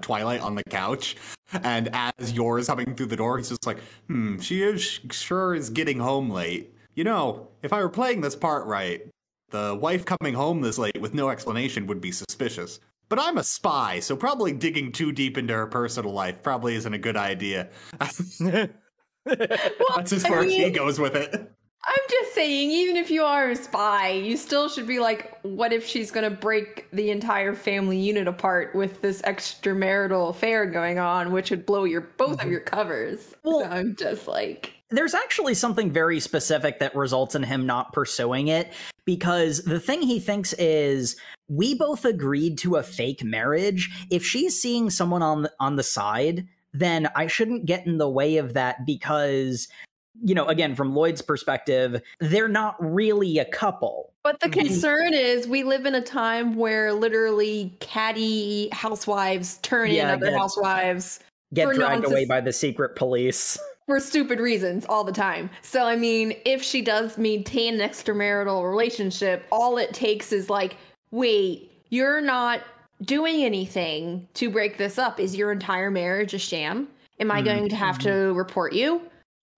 Twilight on the couch, and as Yor's coming through the door, he's just like, "Hmm, she is sure is getting home late." You know, if I were playing this part right, the wife coming home this late with no explanation would be suspicious. But I'm a spy, so probably digging too deep into her personal life probably isn't a good idea. That's as I far as he goes with it. I'm just saying, even if you are a spy, you still should be like, what if she's gonna break the entire family unit apart with this extramarital affair going on, which would blow your both of mm-hmm. your covers. Well- so I'm just like, There's actually something very specific that results in him not pursuing it because the thing he thinks is we both agreed to a fake marriage. If she's seeing someone on the, on the side, then I shouldn't get in the way of that because you know, again, from Lloyd's perspective, they're not really a couple. But the Mhm. concern is we live in a time where literally catty housewives turn in other yeah. housewives Get For dragged nonsense- away by the secret police. for stupid reasons all the time. So I mean, if she does maintain an extramarital relationship, all it takes is like, wait, you're not doing anything to break this up. Is your entire marriage a sham? Am I Mm, going to have to report you?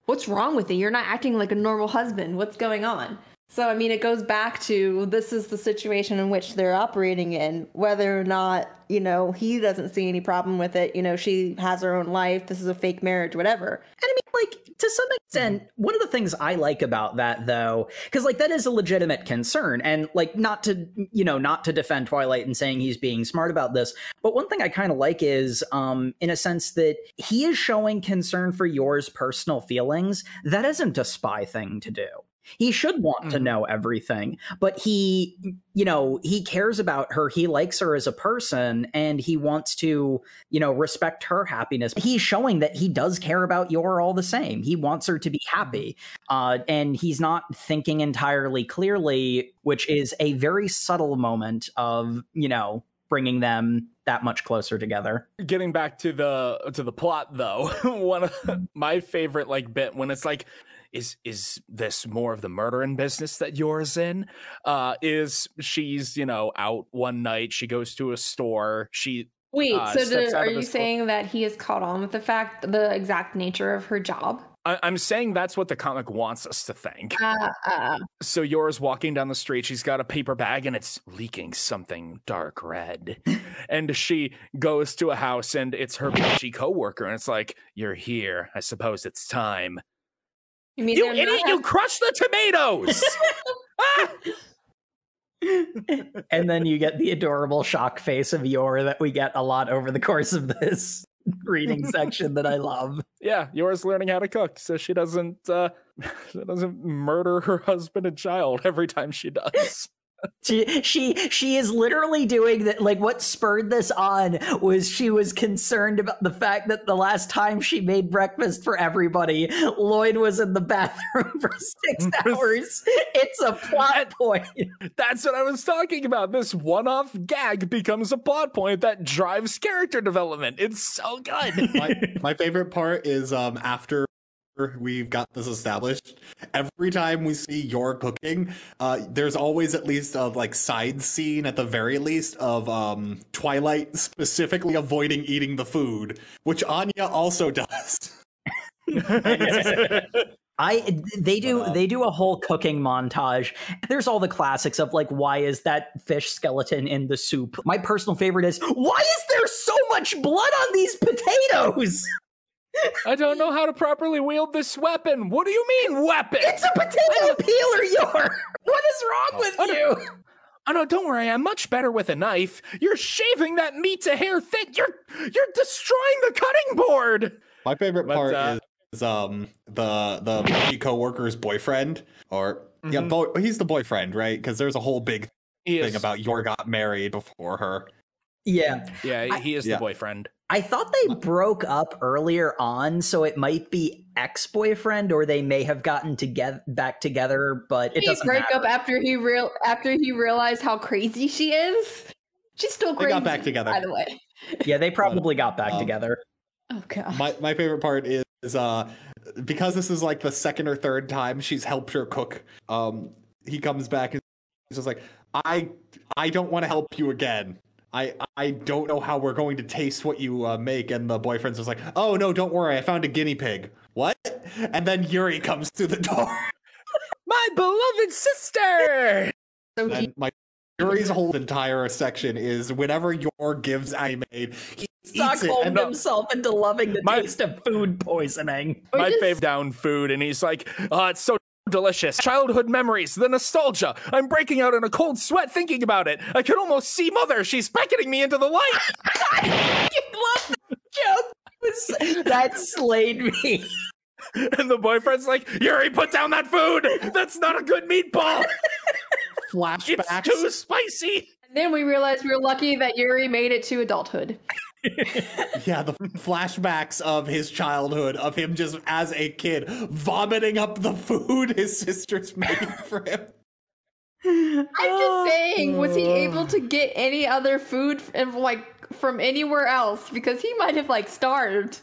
What's wrong with you? You're not acting like a normal husband. What's going on? So I mean, it goes back to this is the situation in which they're operating in. Whether or not you know he doesn't see any problem with it. You know, she has her own life. This is a fake marriage, whatever. And I mean, like, to some extent one of the things i like about that though because like that is a legitimate concern and like not to you know not to defend twilight and saying he's being smart about this but one thing i kind of like is um in a sense that he is showing concern for Yor's personal feelings that isn't a spy thing to do he should want mm-hmm. to know everything, but he, you know, he cares about her. He likes her as a person and he wants to, you know, respect her happiness. He's showing that he does care about Yor all the same. He wants her to be happy. Uh, and he's not thinking entirely clearly, which is a very subtle moment of, you know, bringing them that much closer together. Getting back to the to the plot though, one of my favorite like bit when it's like is is this more of the murdering business that Yor's in? Uh, is she's you know out one night, she goes to a store, she Wait, uh, so do, are you saying that he is caught on with the fact, the exact nature of her job? I, am saying that's what the comic wants us to think. Uh, uh. So Yor's walking down the street. She's got a paper bag and it's leaking something dark red. and she goes to a house and it's her bitchy coworker. And it's like, You're here. I suppose it's time. You mean you idiot? You crushed the tomatoes. and then you get the adorable shock face of Yor that we get a lot over the course of this reading section that I love. Yeah, Yor's learning how to cook, so she doesn't uh, she doesn't murder her husband and child every time she does she she she is literally doing that like what spurred this on was she was concerned about the fact that the last time she made breakfast for everybody lloyd was in the bathroom for six hours. It's a plot point. that's what i was talking about. This one-off gag becomes a plot point that drives character development. It's so good. My, my favorite part is um after we've got this established. Every time we see your cooking, uh, there's always at least a like side scene at the very least of um, Twilight specifically avoiding eating the food, which Anya also does. I they do uh, they do a whole cooking montage. There's all the classics of like why is that fish skeleton in the soup? My personal favorite is why is there so much blood on these potatoes? I don't know how to properly wield this weapon. What do you mean, weapon? It's a potato peeler, Yor. What is wrong with oh, you? No. Oh no, don't worry. I'm much better with a knife. You're shaving that meat to hair thick. You're you're destroying the cutting board. My favorite part but, uh, is um the the co-worker's boyfriend or mm-hmm. yeah, bo- he's the boyfriend, right? Because there's a whole big thing about Yor got married before her. Yeah. Yeah, he is I, the yeah. boyfriend. I thought they broke up earlier on, so it might be ex-boyfriend, or they may have gotten together back together. But it doesn't break matter. up after he real after he realized how crazy she is. She's still crazy. They got back together, by the way. Yeah, they probably got back um, together. Oh god. My my favorite part is uh because this is like the second or third time she's helped her cook. Um, he comes back and he's just like, I I don't want to help you again. I I don't know how we're going to taste what you uh, make. And the boyfriend's just like, oh no, don't worry, I found a guinea pig. What? And then Yuri comes through the door. my beloved sister. So he- my Yuri's whole entire section is whenever Yor gives I made, he Stockholmed himself into loving the my, taste of food poisoning. My just... fave down food, and he's like, "Oh, it's so delicious. Childhood memories, the nostalgia. I'm breaking out in a cold sweat thinking about it. I can almost see Mother. She's beckoning me into the light. you love that joke. That slayed me. And the boyfriend's like, Yuri, put down that food. That's not a good meatball. Flashbacks. It's too spicy. And then we realized we were lucky that Yuri made it to adulthood. Yeah, the flashbacks of his childhood, of him just as a kid vomiting up the food his sister's making for him. I'm just saying, was he able to get any other food from, like from anywhere else? Because he might have like starved.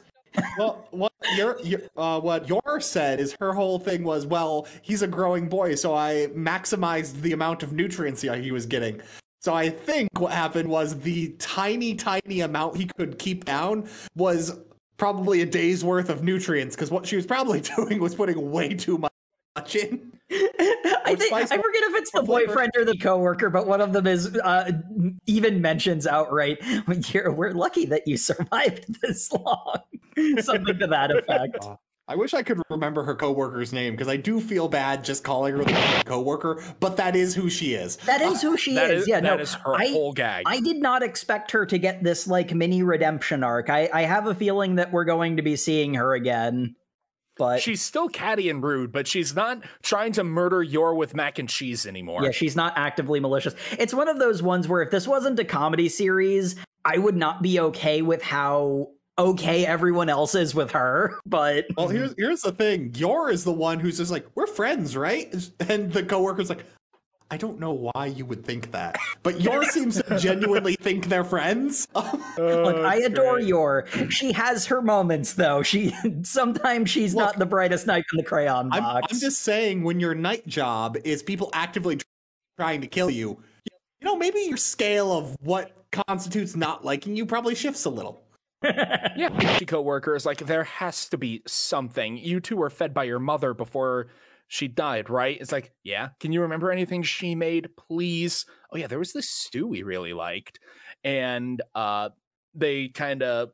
well, what your, your uh, what Yor said is her whole thing was, well, he's a growing boy, so I maximized the amount of nutrients he was getting. So I think what happened was the tiny, tiny amount he could keep down was probably a day's worth of nutrients because what she was probably doing was putting way too much in. I think I forget if it's the boyfriend or the coworker, but one of them is uh, even mentions outright, "We're lucky that you survived this long," something to that effect. I wish I could remember her coworker's name because I do feel bad just calling her the coworker, but that is who she is. That is who she That is. is Yeah, that no, is her I, whole gag. I did not expect her to get this like mini redemption arc. I, I have a feeling that we're going to be seeing her again. But she's still catty and rude, but she's not trying to murder Yor with mac and cheese anymore. yeah, she's not actively malicious. It's one of those ones where if this wasn't a comedy series, I would not be okay with how okay everyone else is with her. But Well, here's here's the thing. Yor is the one who's just like, we're friends, right? And the coworker's like, I don't know why you would think that, but Yor seems to genuinely think they're friends. Oh, Look, I adore great. Yor. She has her moments, though. She sometimes she's Look, not the brightest knight in the crayon I'm, box. I'm just saying, when your night job is people actively trying to kill you, you know, maybe your scale of what constitutes not liking you probably shifts a little. Yeah, she coworker is like, there has to be something. You two were fed by your mother before she died, right? It's like, yeah. Can you remember anything she made, please? Oh yeah, there was this stew we really liked, and uh, they kind of,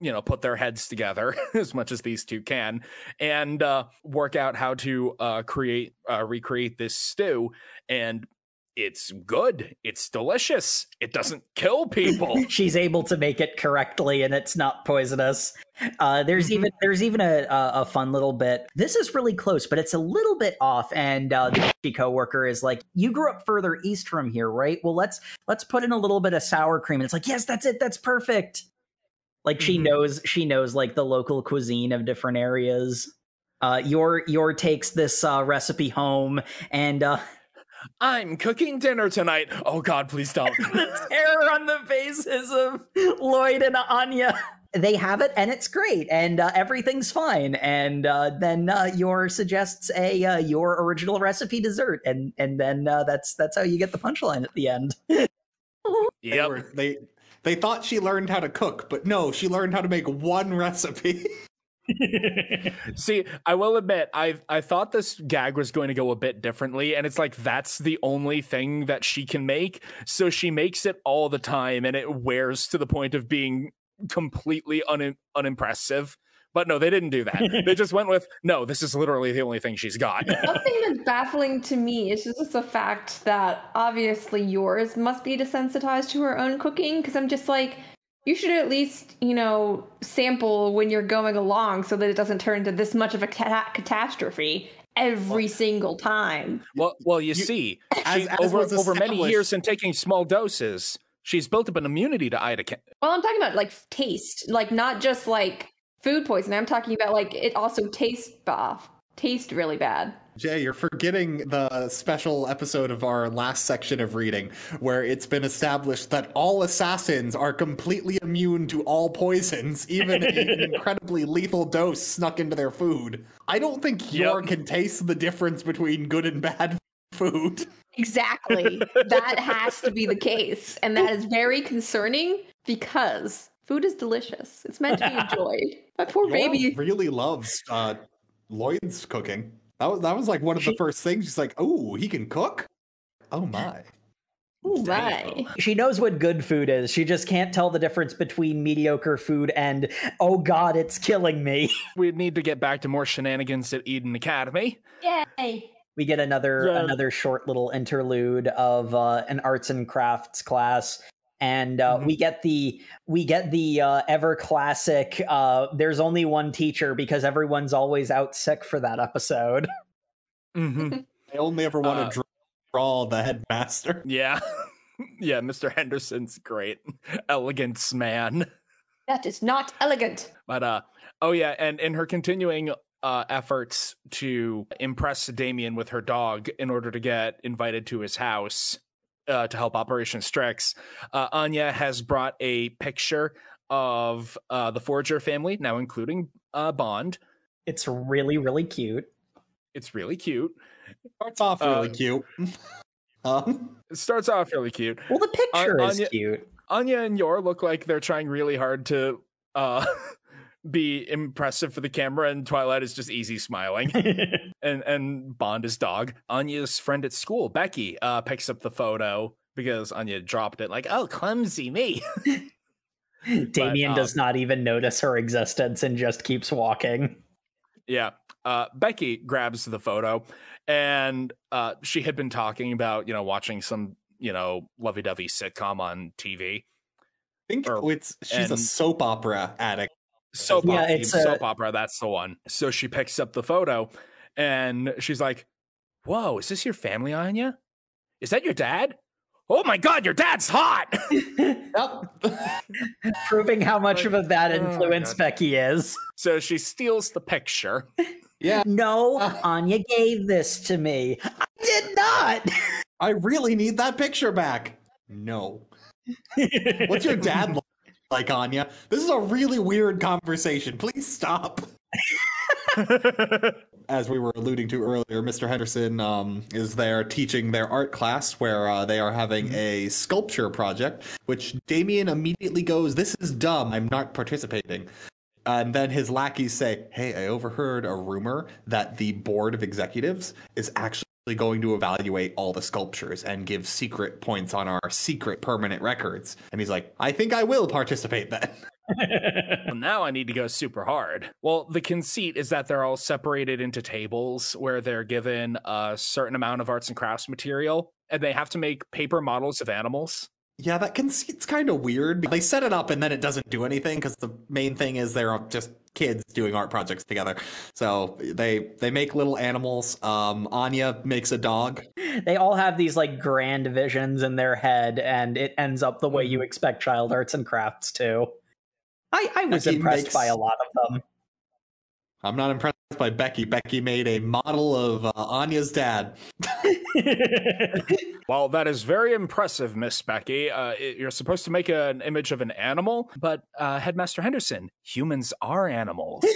you know, put their heads together as much as these two can, and uh, work out how to uh, create, uh, recreate this stew, and. It's good. It's delicious. It doesn't kill people. She's able to make it correctly, and it's not poisonous. Uh, there's Mhm. even there's even a, a a fun little bit. This is really close, but it's a little bit off. And uh, the coworker is like, "You grew up further east from here, right? Well, let's let's put in a little bit of sour cream." And it's like, "Yes, that's it. That's perfect." Like she Mhm. knows she knows like the local cuisine of different areas. Uh, Yor Yor takes this uh, recipe home, and uh, I'm cooking dinner tonight. Oh God, please don't. the terror on the faces of Lloyd and Anya. They have it, and it's great, and uh, everything's fine. And uh, then uh, Yor suggests a uh, your original recipe dessert, and and then uh, that's that's how you get the punchline at the end. They, were, they they thought she learned how to cook, but no, she learned how to make one recipe. See, I will admit, I I thought this gag was going to go a bit differently, and it's like that's the only thing that she can make. So she makes it all the time, and it wears to the point of being completely un- unimpressive. But no, they didn't do that. they just went with no. This is literally the only thing she's got. Something that's baffling to me is just the fact that obviously yours must be desensitized to her own cooking because I'm just like, you should at least, you know, sample when you're going along so that it doesn't turn into this much of a ca- catastrophe every single time. well, well, you, You- see, as- she, as over over many years and taking small doses, she's built up an immunity to Ida. Well, I'm talking about like taste, like not just like food poisoning. I'm talking about like it also tastes off, taste really bad. Jay, you're forgetting the special episode of our last section of reading where it's been established that all assassins are completely immune to all poisons, even an incredibly lethal dose snuck into their food. I don't think Yep. Yor can taste the difference between good and bad food. Exactly. that has to be the case. And that is very concerning because food is delicious. It's meant to be enjoyed. But poor Yor baby. really loves uh, Lloyd's cooking. That was that was like one of the first things. She's like, "Oh, he can cook." Oh my! Ooh, my. She knows what good food is. She just can't tell the difference between mediocre food and oh god, it's killing me. We need to get back to more shenanigans at Eden Academy. Yay. we get another Yeah. another short little interlude of uh, an arts and crafts class and uh, Mhm. we get the we get the uh, ever classic uh, there's only one teacher because everyone's always out sick for that episode Mm-hmm. I only ever want Uh, to draw the headmaster. Yeah. yeah, Mr. Henderson's great. Elegance man. That is not elegant. But uh oh yeah, and in her continuing uh efforts to impress Damien with her dog in order to get invited to his house uh to help Operation Strix, uh Anya has brought a picture of uh the Forger family, now including uh Bond. it's really really cute It's really cute. Starts off really Uh, cute. um, It starts off really cute. well the picture is Anya- cute Anya and Yor look like they're trying really hard to uh be impressive for the camera and Twilight is just easy smiling. and and Bond is dog. Anya's friend at school, Becky, uh picks up the photo because Anya dropped it like, "Oh, clumsy me." damien um, does not even notice her existence and just keeps walking Yeah. Uh, Becky grabs the photo and uh, she had been talking about, you know, watching some, you know, lovey dovey sitcom on TV. I think Or- it's she's a soap opera addict. Soap, Yeah, opera, it's a- soap opera. That's the one. So she picks up the photo and she's like, Whoa, is this your family, Anya? Is that your dad? Oh my God, your dad's hot. Yep. Proving how much of a bad Oh, influence God. Becky is. so she steals the picture. yeah. No, Uh. Anya gave this to me. I did not. I really need that picture back. No. What's your dad look like, Anya? This is a really weird conversation. Please stop. As we were alluding to earlier, Mr. Henderson um, is there teaching their art class where uh, they are having a sculpture project, which Damien immediately goes, This is dumb. I'm not participating. And then his lackeys say, Hey, I overheard a rumor that the board of executives is actually going to evaluate all the sculptures and give secret points on our secret permanent records. And he's like, I think I will participate then. Well, now I need to go super hard. Well, the conceit is that they're all separated into tables where they're given a certain amount of arts and crafts material, and they have to make paper models of animals. Yeah, that conceit's kind of weird. They set it up and then it doesn't do anything because the main thing is they're just kids doing art projects together. So they they make little animals. Um, Anya makes a dog. they all have these like grand visions in their head, and it ends up the way you expect child arts and crafts to. I, I was impressed makes- by a lot of them. I'm not impressed by Becky. Becky made a model of uh, Anya's dad. Well, that is very impressive, Miss Becky. Uh, it- you're supposed to make an image of an animal, but uh, Headmaster Henderson, humans are animals.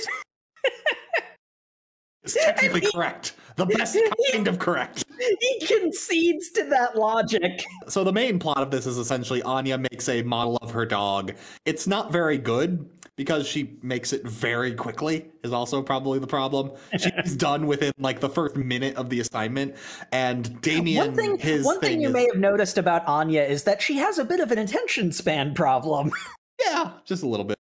It's technically correct. The best kind of correct. he concedes to that logic. So the main plot of this is essentially Anya makes a model of her dog. It's not very good because she makes it very quickly is also probably the problem. She's done within like the first minute of the assignment and Damien one thing, his one thing, you is, may have noticed about Anya is that she has a bit of an attention span problem. yeah, just a little bit.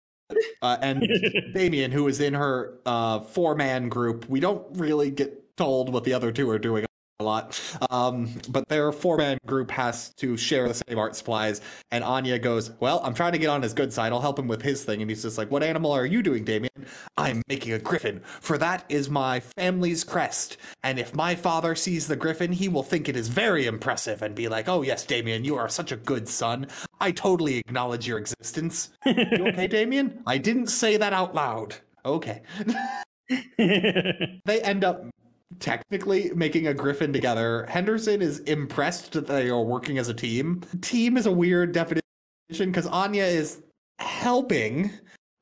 Uh, and Damien who is in her uh four man group, we don't really get told what the other two are doing a lot. Um, but their four man group has to share the same art supplies. And Anya goes, Well, I'm trying to get on his good side. I'll help him with his thing. And he's just like, What animal are you doing, Damien? I'm making a griffin, for that is my family's crest. And if my father sees the griffin, he will think it is very impressive and be like, Oh, yes, Damien, you are such a good son. I totally acknowledge your existence. you okay, Damien? I didn't say that out loud. Okay. they end up technically making a griffin together. Henderson is impressed that they are working as a team. Team is a weird definition because Anya is helping.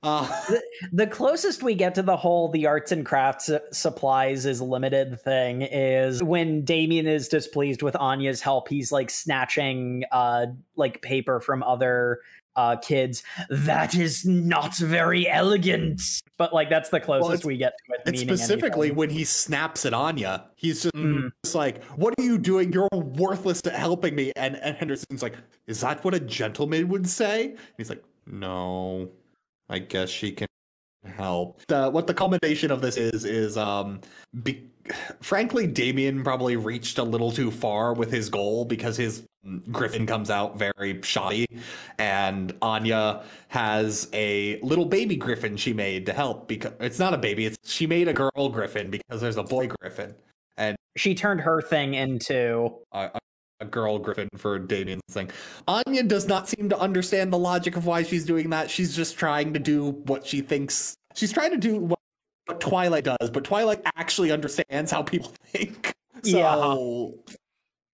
Uh, the closest we get to the whole the arts and crafts supplies is limited thing is when Damien is displeased with Anya's help, he's like snatching uh like paper from other uh kids. That is not very elegant. But like that's the closest it's- we get to it. it's specifically anything. when he snaps at Anya. He's just, Mhm. just like, "What are you doing? You're worthless at helping me." And, and Henderson's like, "Is that what a gentleman would say?" And he's like, "No, I guess she can help." The, what the culmination of this is is, um, be, frankly, Damien probably reached a little too far with his goal because his mm, Griffin comes out very shoddy, and Anya has a little baby Griffin she made to help because it's not a baby; it's she made a girl Griffin because there's a boy Griffin and she turned her thing into a- a girl Griffin for Damien's thing. Anya does not seem to understand the logic of why she's doing that. She's just trying to do what she thinks. She's trying to do what, what Twilight does, but Twilight actually understands how people think. So Yeah.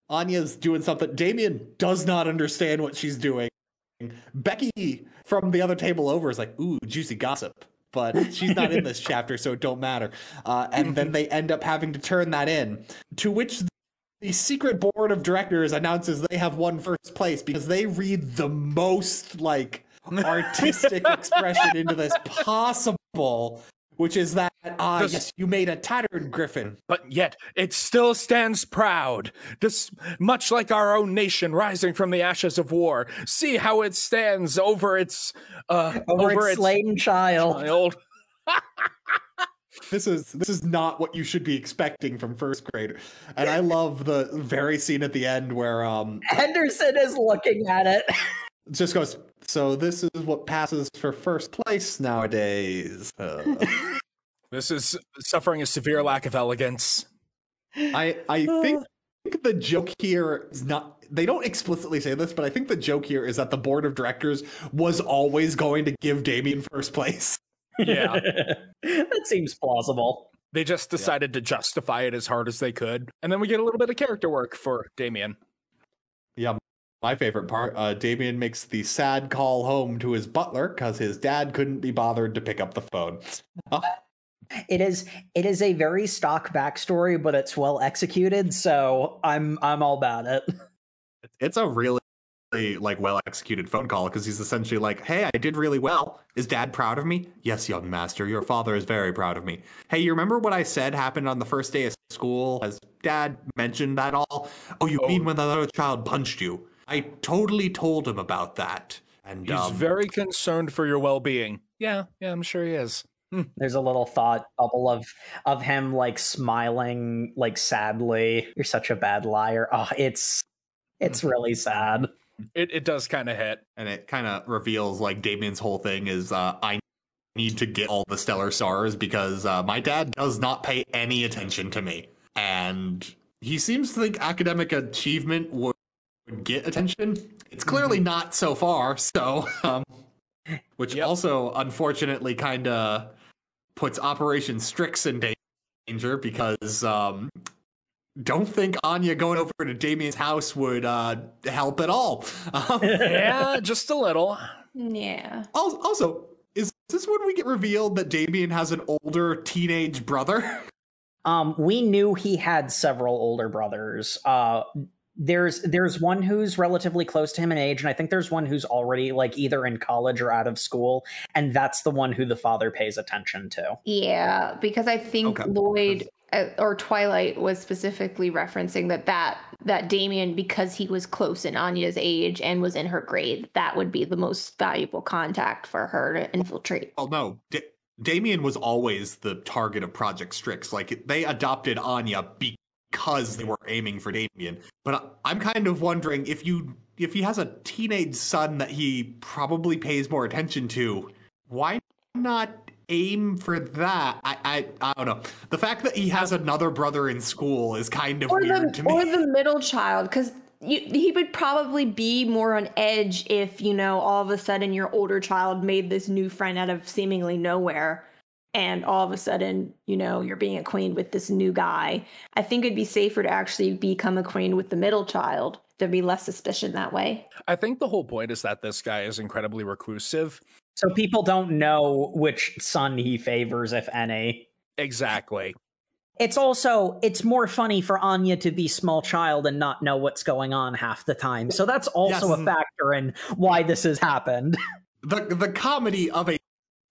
Anya's doing something. Damien does not understand what she's doing. Becky from the other table over is like, ooh, juicy gossip. But she's not in this chapter, so it don't matter. Uh, and then they end up having to turn that in. To which the secret board of directors announces they have won first place because they read the most like artistic expression into this possible, which is that ah Does- yes, you made a tattered griffin. but yet it still stands proud. This, much like our own nation rising from the ashes of war. See how it stands over its uh, over, its slain child. child. this is this is not what you should be expecting from first grade. And I love the very scene at the end where um Henderson is looking at it. just goes, so this is what passes for first place nowadays. Uh, This is suffering a severe lack of elegance. I I think the joke here is not they don't explicitly say this, but I think the joke here is that the board of directors was always going to give Damien first place. Yeah. that seems plausible. They just decided to justify it as hard as they could. And then we get a little bit of character work for Damien. Yeah, my favorite part, uh, Damien makes the sad call home to his butler because his dad couldn't be bothered to pick up the phone. It is it is a very stock backstory, but it's well executed, so I'm I'm all about it. it's a really like well executed phone call because he's essentially like, "Hey, I did really well. Is Dad proud of me? Yes, young master. Your father is very proud of me. Hey, you remember what I said happened on the first day of school? Has Dad mentioned that all? Oh, you Oh. mean when the other child punched you? I totally told him about that. And He's um, very concerned for your well being. Yeah, yeah, I'm sure he is. There's a little thought bubble of of him like smiling like sadly. You're such a bad liar. Oh, it's it's really sad. It, it does kind of hit. and it kind of reveals like Damien's whole thing is uh, I need to get all the stellar stars because uh, my dad does not pay any attention to me, and he seems to think academic achievement would, would get attention. It's clearly not so far, so um, which Yep. also unfortunately kind of puts Operation Strix in danger because um, don't think Anya going over to Damien's house would uh, help at all. Um, Yeah, just a little. Yeah. Also, is this when we get revealed that Damien has an older teenage brother? Um, we knew he had several older brothers. Uh, there's there's one who's relatively close to him in age, and I think there's one who's already like either in college or out of school, and that's the one who the father pays attention to. Yeah, because I think Okay. Lloyd Uh, or Twilight was specifically referencing that that that Damien, because he was close in Anya's age and was in her grade, that would be the most valuable contact for her to infiltrate. Oh no, Da- Damien was always the target of Project Strix. Like they adopted Anya because they were aiming for Damien. But I'm kind of wondering if you if he has a teenage son that he probably pays more attention to, why not aim for that? I I, I don't know. The fact that he has another brother in school is kind of Or weird to me. or the middle child, because he would probably be more on edge if you know all of a sudden your older child made this new friend out of seemingly nowhere. And all of a sudden, you know, you're being acquainted with this new guy. I think it'd be safer to actually become acquainted with the middle child. There'd be less suspicion that way. I think the whole point is that this guy is incredibly reclusive. So people don't know which son he favors, if any. Exactly. It's also it's more funny for Anya to be small child and not know what's going on half the time. So that's also Yes. a factor in why this has happened. the the comedy of a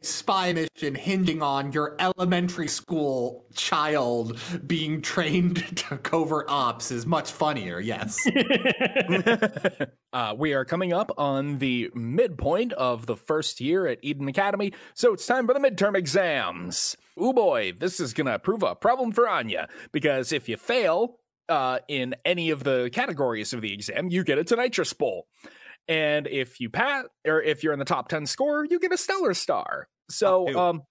spy mission hinging on your elementary school child being trained to covert ops is much funnier yes uh, we are coming up on the midpoint of the first year at Eden Academy, so it's time for the midterm exams. Ooh boy, this is gonna prove a problem for Anya, because if you fail uh, in any of the categories of the exam, you get a Tonitrus Bolt. And if you pass, or if you're in the top 10 score, you get a Stellar Star. So, Top two. um,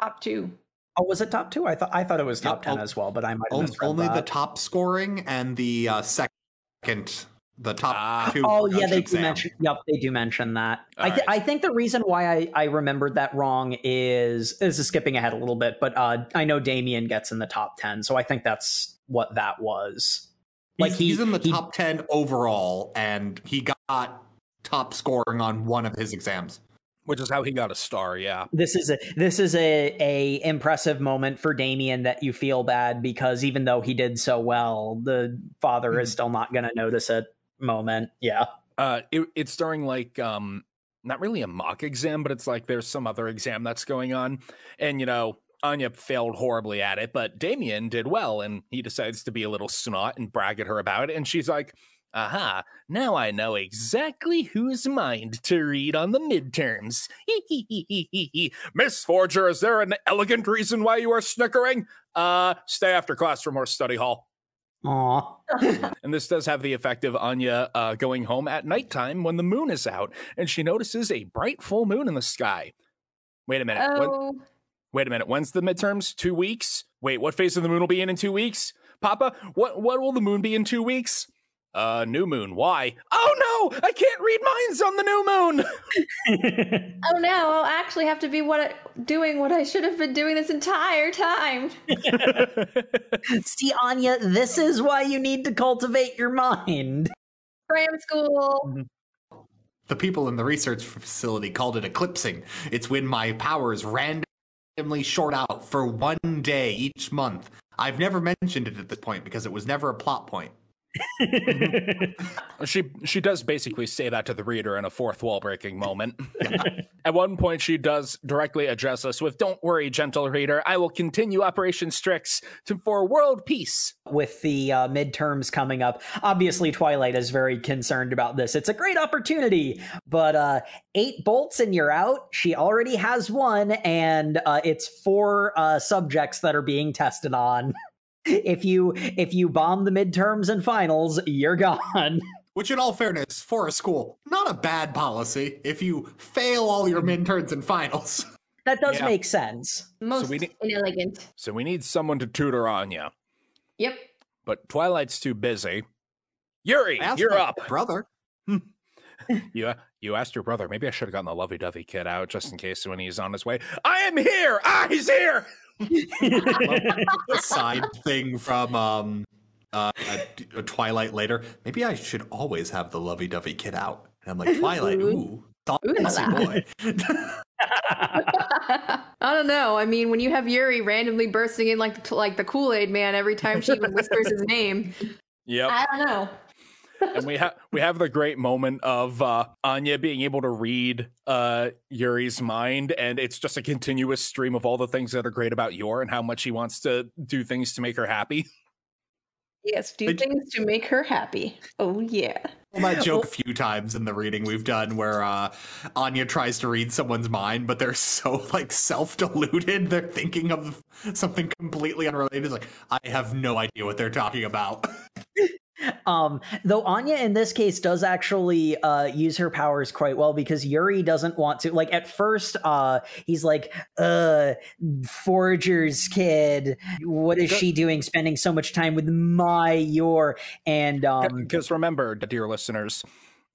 Top two. Oh, was it top two? I thought I thought it was top Yep, ten o- as well, but I might have On- misread only the top scoring and the uh, second the top Ah. two Oh for yeah, each they do mention. Yep, they do mention that. I, th- Alright. I think the reason why I, I remembered that wrong is this is skipping ahead a little bit, but uh, I know Damien gets in the top ten, so I think that's what that was. Like he's, he- he's in the he- top 10 overall and he got top scoring on one of his exams which is how he got a star, yeah. This is a this is a a impressive moment for Damien that you feel bad because even though he did so well, the father is still not going to notice it. Moment, yeah. Uh, it, it's during like um, not really a mock exam, but it's like there's some other exam that's going on, and you know Anya failed horribly at it, but Damien did well, and he decides to be a little snot and brag at her about it, and she's like, Aha, now I know exactly whose mind to read on the midterms. Miss Forger, is there an elegant reason why you are snickering? Uh, stay after class for more study hall. Aw. And this does have the effect of Anya uh, going home at nighttime when the moon is out, and she notices a bright full moon in the sky. Wait a minute. when- Oh, wait a minute. When's the midterms? Two weeks? Wait, what phase of the moon will be in in two weeks? Papa, what what will the moon be in two weeks? Uh, new moon. Why? Oh no! I can't read minds on the new moon. oh no! I'll actually have to be what I, doing what I should have been doing this entire time. See, Anya, this is why you need to cultivate your mind. Cram school. The people in the research facility called it eclipsing. It's when my powers randomly short out for one day each month. I've never mentioned it at this point because it was never a plot point. She she does basically say that to the reader in a fourth wall breaking moment. At one point, she does directly address us with, "Don't worry, gentle reader. I will continue Operation Strix to, for world peace." With the uh, midterms coming up, obviously Twilight is very concerned about this. It's a great opportunity, but uh, eight bolts and you're out. She already has one, and uh, it's four uh, subjects that are being tested on. if you if you bomb the midterms and finals, you're gone. Which, in all fairness, for a school, not a bad policy if you fail all your midterms and finals. That does Yeah. make sense. Most we need- inelegant. So we need someone to tutor Anya, Yep. but Twilight's too busy. Yuri, I asked you're my up. brother. You you asked your brother. Maybe I should have gotten the lovey-dovey kid out just in case when he's on his way. I am here. Ah, he's here. A side thing from um, uh, a, a Twilight later. Maybe I should always have the lovey-dovey kid out. And I'm like, Twilight, ooh, Ooh la saucy boy. I don't know. I mean, when you have Yuri randomly bursting in like the, like the Kool Aid Man every time she even whispers his name, Yep. I don't know. And we have we have the great moment of uh, Anya being able to read uh, Yuri's mind, and it's just a continuous stream of all the things that are great about Yor and how much he wants to do things to make her happy. Yes, do But- things to make her happy. Oh yeah. Well, that joke a few times in the reading we've done where uh, Anya tries to read someone's mind, but they're so like self-deluded. They're thinking of something completely unrelated. It's like I have no idea what they're talking about. Um, though Anya in this case does actually uh, use her powers quite well because Yuri doesn't want to. Like at first, uh, he's like, "Uh, Forger's kid. What is she doing? Spending so much time with my Yor?" And um, Because remember, dear listeners,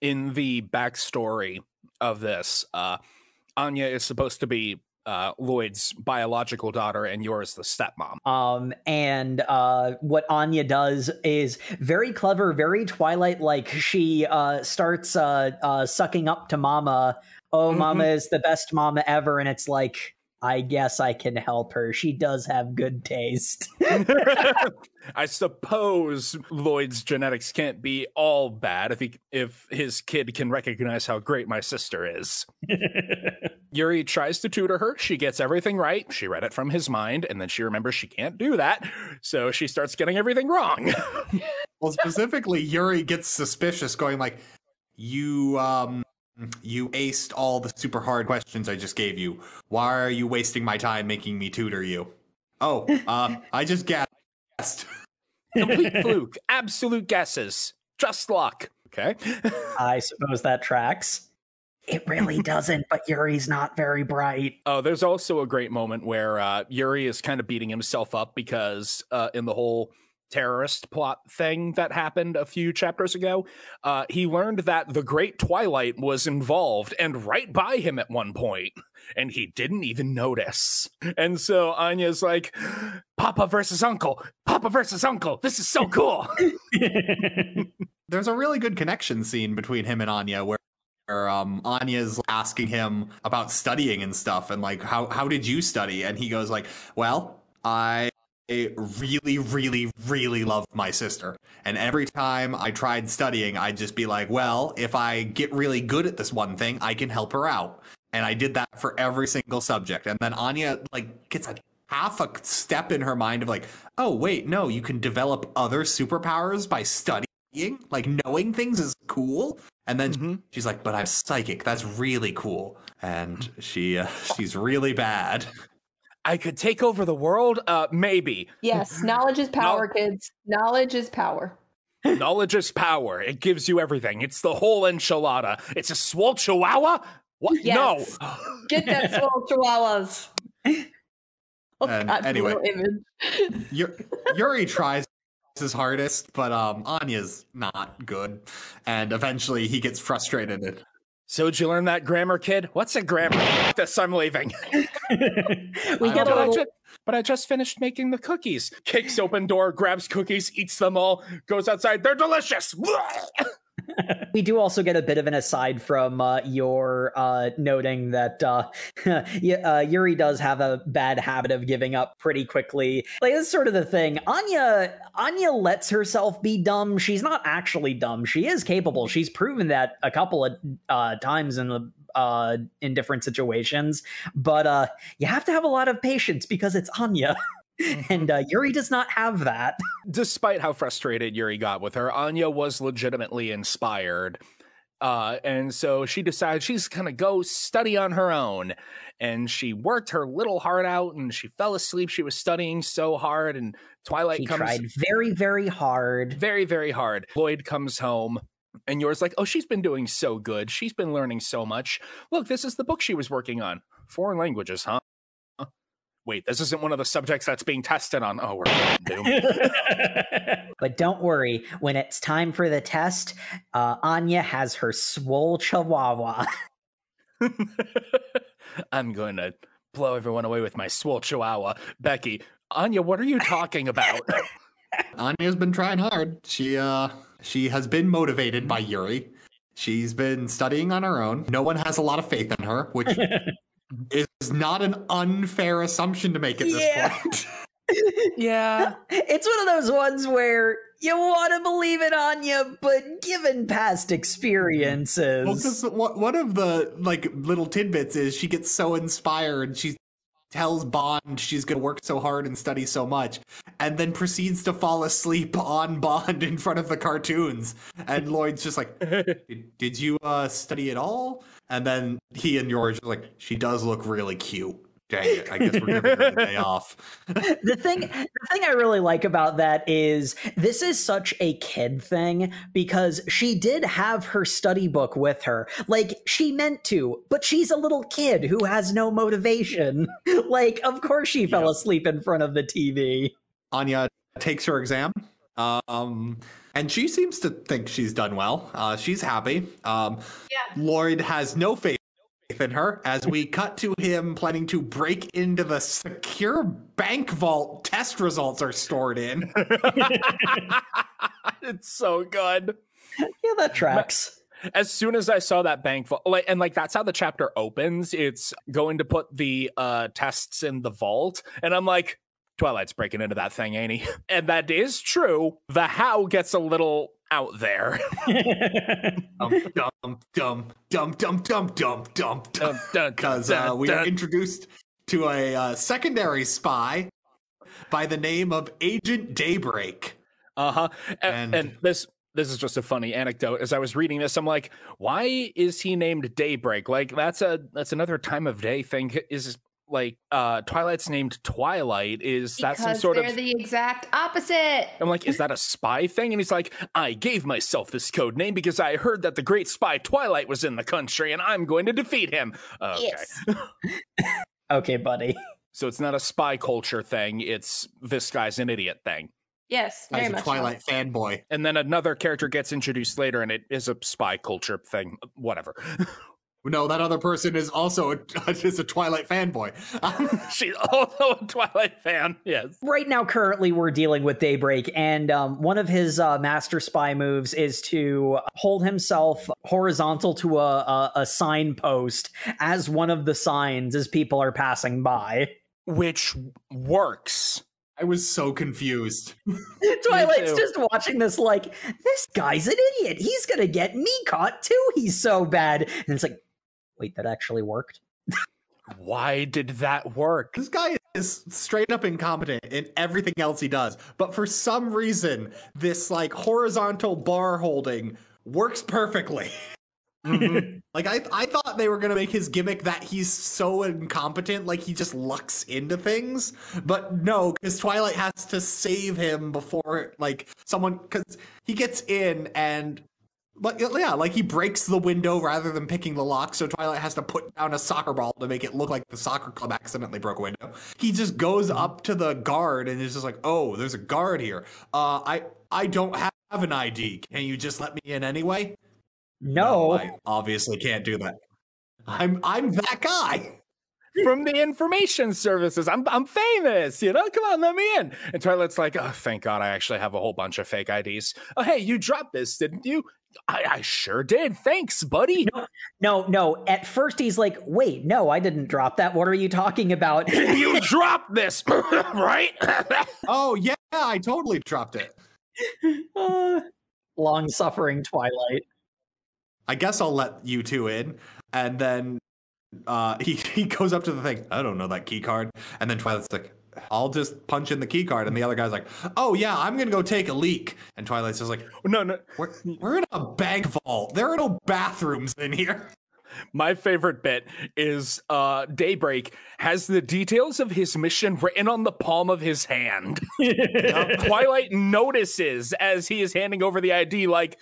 in the backstory of this, uh, Anya is supposed to be uh, Lloyd's biological daughter, and Yor's the stepmom. Um, and uh, what Anya does is very clever, very Twilight like. She uh, starts uh, uh, sucking up to Mama. Oh, Mama is the best Mama ever. And it's like, I guess I can help her. She does have good taste. I suppose Lloyd's genetics can't be all bad if he if his kid can recognize how great my sister is. Yuri tries to tutor her. She gets everything right. She read it from his mind, and then she remembers she can't do that, so she starts getting everything wrong. well, specifically, Yuri gets suspicious, going like, "You um, you aced all the super hard questions I just gave you. Why are you wasting my time making me tutor you?" Oh, uh, I just guessed. Complete fluke. Absolute guesses. Just luck. Okay. I suppose that tracks. It really doesn't, but Yuri's not very bright. Oh, there's also a great moment where uh, Yuri is kind of beating himself up because uh, in the whole terrorist plot thing that happened a few chapters ago, uh, he learned that the Great Twilight was involved and right by him at one point, and he didn't even notice. And so Anya's like, Papa versus Uncle, Papa versus Uncle. This is so cool. There's a really good connection scene between him and Anya where. where, Um, Anya's asking him about studying and stuff, and like, how how did you study? And he goes like, "Well, I really, really, really love my sister. And every time I tried studying, I'd just be like, well, if I get really good at this one thing, I can help her out. And I did that for every single subject. And then Anya like gets a half a step in her mind of like, oh wait, no, you can develop other superpowers by studying like knowing things is cool. And then Mhm. she's like, "But I'm psychic. That's really cool." And she uh, she's really bad. I could take over the world? Uh, maybe. Yes, knowledge is power, kids. Knowledge is power. Knowledge is power. It gives you everything. It's the whole enchilada. It's a swole chihuahua? What? Yes. No. Get that small chihuahuas. Oh, And God, anyway. image. Yuri tries his hardest, but um, Anya's not good. And eventually, he gets frustrated. So did you learn that grammar, kid? What's a grammar? This I'm leaving. we I get But a I, little. ju- but I just finished making the cookies. Kicks open door, grabs cookies, eats them all, goes outside. They're delicious. we do also get a bit of an aside from uh, Yor uh, noting that uh, uh, Yuri does have a bad habit of giving up pretty quickly. Like that's sort of the thing. Anya Anya lets herself be dumb. She's not actually dumb. She is capable. She's proven that a couple of uh, times in the uh in different situations but uh you have to have a lot of patience because it's anya and uh, yuri does not have that Despite how frustrated Yuri got with her, Anya was legitimately inspired. Uh, and so she decided she's gonna go study on her own. And she worked her little heart out and she fell asleep. She was studying so hard, and Twilight she comes tried very very hard very, very hard. Lloyd comes home. And Yor's like, oh, she's been doing so good. She's been learning so much. Look, this is the book she was working on. Foreign languages, huh? Huh? Wait, this isn't one of the subjects that's being tested on. Oh, we're doomed. but don't worry, when it's time for the test, uh, Anya has her swole chihuahua. I'm going to blow everyone away with my swole chihuahua. Becky, Anya, what are you talking about? Anya's been trying hard. She uh she has been motivated by Yuri. She's been studying on her own. No one has a lot of faith in her, which is not an unfair assumption to make at this Yeah. point. yeah. it's one of those ones where you want to believe in Anya, but given past experiences. Well, because one of the like little tidbits is she gets so inspired. She tells Bond she's going to work so hard and study so much, and then proceeds to fall asleep on Bond in front of the cartoons. And Lloyd's just like, "Did, did you uh, study at all?" And then he and George are like, "She does look really cute." Dang it! I guess we're giving her the day off. the thing the thing I really like about that is this is such a kid thing because she did have her study book with her. Like she meant to, but she's a little kid who has no motivation. like of course she fell Yep. asleep in front of the TV. Anya takes her exam. Um, and she seems to think she's done well. Uh, she's happy. Um, Yeah. Lloyd has no faith in her as we cut to him planning to break into the secure bank vault test results are stored in. it's so good. Yeah, that tracks. as soon as I saw that bank vault, like, and like that's how the chapter opens. It's going to put the uh tests in the vault, and I'm like, Twilight's breaking into that thing, ain't he? And that is true. The how gets a little out there. Dum dum dum dum dum dum dum dum dum. Because uh, we are introduced to a uh, secondary spy by the name of Agent Daybreak. Uh huh. And, And- and this this is just a funny anecdote. As I was reading this, I'm like, why is he named Daybreak? Like that's a that's another time of day thing. Is like uh Twilight's named Twilight. Is that some Because sort they're of the exact opposite. I'm like, is that a spy thing? And he's like, I gave myself this code name because I heard that the great spy Twilight was in the country and I'm going to defeat him. Okay. Yes. okay, buddy. So it's not a spy culture thing, it's this guy's an idiot thing. Yes. Very As a much. so. Twilight fanboy. And then another character gets introduced later and it is a spy culture thing. Whatever. No, that other person is also a, is a Twilight fanboy. She's also a Twilight fan. Yes. right now currently we're dealing with daybreak and um, one of his uh, master spy moves is to hold himself horizontal to a, a, a signpost as one of the signs as people are passing by Which works. I was so confused. twilight's just watching this like this guy's an idiot he's gonna get me caught too he's so bad and it's like wait that actually worked Why did that work? This guy is straight up incompetent in everything else he does, but for some reason, this like horizontal bar holding works perfectly. Mhm. Like I, I thought they were gonna make his gimmick that he's so incompetent, like he just lucks into things. But no, because Twilight has to save him before like someone, because he gets in and. Like yeah, like he breaks the window rather than picking the lock, so Twilight has to put down a soccer ball to make it look like the soccer club accidentally broke a window. He just goes up to the guard and is just like, "Oh, there's a guard here. Uh, I I don't have an ID. Can you just let me in anyway?" No. I obviously can't do that. I'm I'm that guy. From the information services, I'm I'm famous, you know. Come on, let me in. And Twilight's like, oh, thank God, I actually have a whole bunch of fake IDs. Oh, hey, you dropped this, didn't you? I, I sure did. Thanks, buddy. No, no. At first, he's like, wait, no, I didn't drop that. What are you talking about? you dropped this, right? Oh yeah, I totally dropped it. Long suffering Twilight. I guess I'll let you two in, and then uh, he he goes up to the thing. I don't know that key card, and then Twilight's like, "I'll just punch in the key card," and the other guy's like, "Oh yeah, I'm gonna go take a leak," and Twilight's just like, no, no. "We're we're in a bank vault. There are no bathrooms in here." My favorite bit is uh, Daybreak has the details of his mission written on the palm of his hand. Twilight notices as he is handing over the ID, like,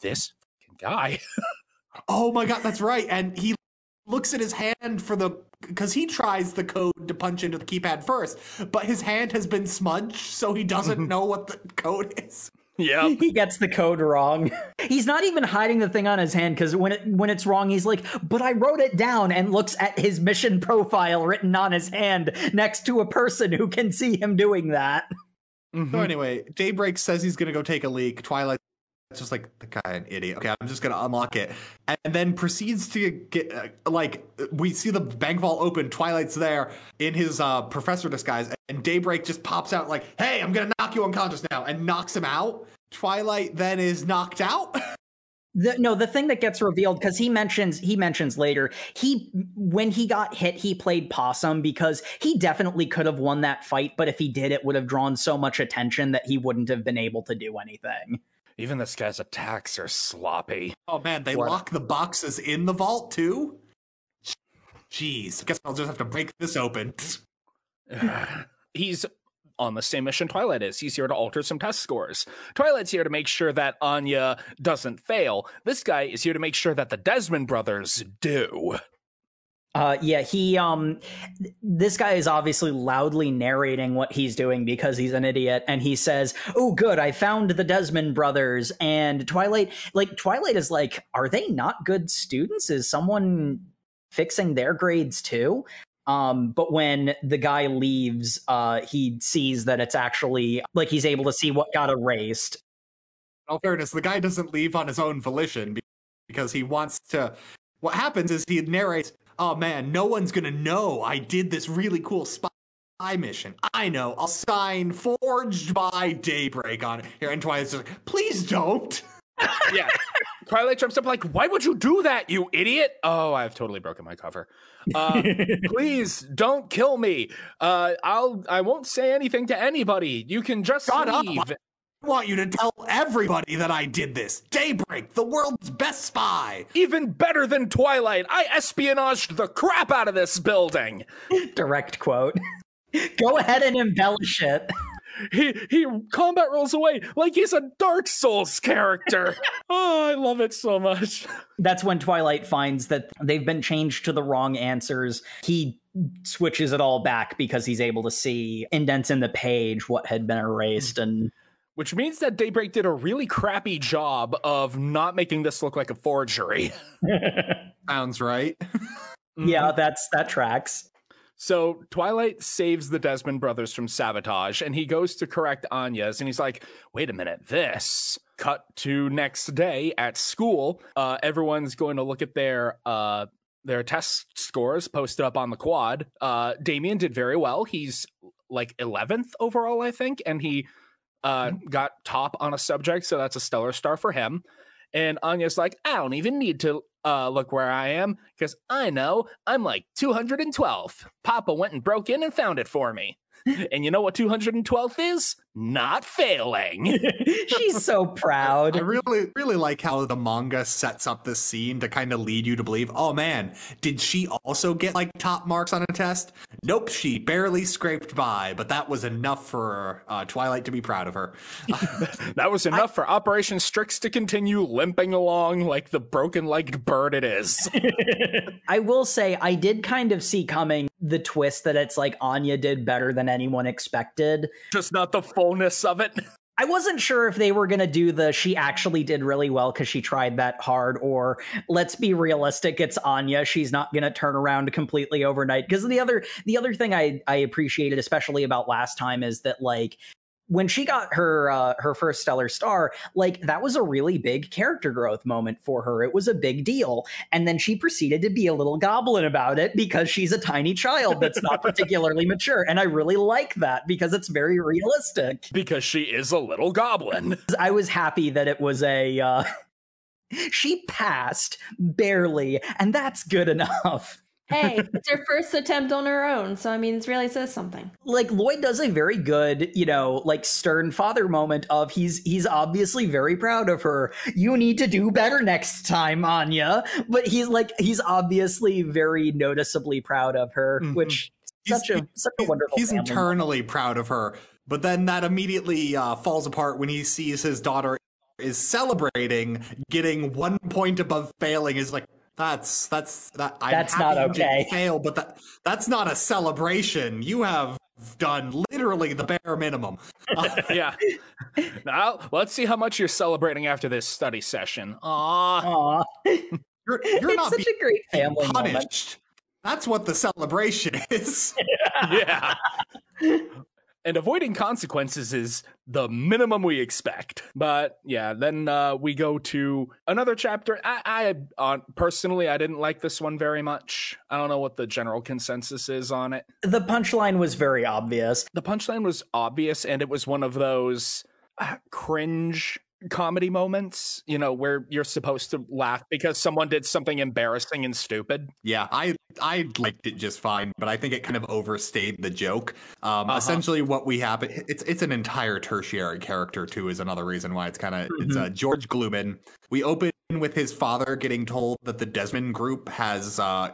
this fucking guy. Oh my god, that's right. And he looks at his hand for the because he tries the code to punch into the keypad first, but his hand has been smudged, so he doesn't mm-hmm. know what the code is. yeah. He gets the code wrong. He's not even hiding the thing on his hand because when it when it's wrong, he's like, "But I wrote it down," and looks at his mission profile written on his hand next to a person who can see him doing that. Mm-hmm. So anyway, Daybreak says he's gonna go take a leak. Twilight it's just like the guy an idiot. Okay, I'm just gonna unlock it, and then proceeds to get uh, like we see the bank vault open. Twilight's there in his uh, professor disguise, and Daybreak just pops out like, "Hey, I'm gonna knock you unconscious now," and knocks him out. Twilight then is knocked out. The, no, the thing that gets revealed because he mentions he mentions later he when he got hit he played possum because he definitely could have won that fight, but if he did, it would have drawn so much attention that he wouldn't have been able to do anything. Even this guy's attacks are sloppy. Oh man, they What? lock the boxes in the vault too. Jeez, guess I'll just have to break this open. He's on the same mission Twilight is. He's here to alter some test scores. Twilight's here to make sure that Anya doesn't fail. This guy is here to make sure that the Desmond brothers do. Uh, yeah, he um, th- this guy is obviously loudly narrating what he's doing because he's an idiot, and he says, "Oh, good, I found the Desmond brothers." And Twilight, like Twilight, is like, "Are they not good students? Is someone fixing their grades too?" Um, but when the guy leaves, uh, he sees that it's actually like he's able to see what got erased. In all fairness, the guy doesn't leave on his own volition because he wants to. What happens is he narrates, "Oh man, no one's gonna know I did this really cool spy mission. I know. I'll sign forged by Daybreak on it." Here, and Twilight's just like, "Please don't." Yeah. Twilight jumps up like, why would you do that, you idiot? Oh, I've totally broken my cover. Uh, please don't kill me. Uh, I'll I won't say anything to anybody. You can just Shut leave. I want you to tell everybody that I did this. Daybreak, the world's best spy. Even better than Twilight, I espionaged the crap out of this building. Direct quote. Go ahead and embellish it. He he combat rolls away like he's a Dark Souls character. oh, I love it so much. That's when Twilight finds that they've been changed to the wrong answers. He switches it all back because he's able to see indents in the page what had been erased and Which means that Daybreak did a really crappy job of not making this look like a forgery. Sounds right. yeah, that's that tracks. So Twilight saves the Desmond brothers from sabotage, and he goes to correct Anya's, and he's like, "Wait a minute, this." Cut to next day at school. Uh, everyone's going to look at their uh, their test scores posted up on the quad. Uh, Damien did very well. He's like 11th overall, I think, and he uh, got top on a subject, so that's a stellar star for him. And Anya's like, I don't even need to uh, look where I am, because I know I'm like 212. Papa went and broke in and found it for me. and you know what 212th is? Not failing. She's so proud. I really, really like how the manga sets up this scene to kind of lead you to believe, oh man, did she also get like top marks on a test? Nope, she barely scraped by, but that was enough for uh, Twilight to be proud of her. that was enough for Operation Strix to continue limping along like the broken legged bird it is. I will say, I did kind of see coming the twist that it's like Anya did better than anyone expected. Just not the fullness of it. I wasn't sure if they were going to do the she actually did really well because she tried that hard, or let's be realistic, it's Anya. She's not going to turn around completely overnight. Because the other the other thing I I appreciated, especially about last time, is that like when she got her uh, her first stellar star, like that was a really big character growth moment for her. It was a big deal, and then she proceeded to be a little goblin about it because she's a tiny child that's not particularly mature, and I really like that because it's very realistic. Because she is a little goblin. I was happy that it was a. Uh, she passed barely, and that's good enough hey, it's her first attempt on her own, so I mean, it really says something. Like Lloyd does a very good, you know, like stern father moment of he's he's obviously very proud of her. You need to do better next time, Anya. But he's like he's obviously very noticeably proud of her, mm-hmm. which he's, such a such a wonderful. He's internally proud of her, but then that immediately uh, falls apart when he sees his daughter is celebrating getting one point above failing is like that's that's that. I'm that's not okay. Fail, but that that's not a celebration. You have done literally the bare minimum. yeah. Now let's see how much you're celebrating after this study session. Aww. Aww. You're, you're it's such a great family punished. Moment. That's what the celebration is. yeah. And avoiding consequences is the minimum we expect. But yeah, then uh, we go to another chapter. I, I uh, personally, I didn't like this one very much. I don't know what the general consensus is on it. The punchline was very obvious. The punchline was obvious, and it was one of those uh, cringe comedy moments, you know, where you're supposed to laugh because someone did something embarrassing and stupid. Yeah, I I liked it just fine, but I think it kind of overstayed the joke. Um, uh-huh. Essentially, what we have it's it's an entire tertiary character too is another reason why it's kind of mm-hmm. it's uh, George Glooman. We open with his father getting told that the Desmond Group has uh,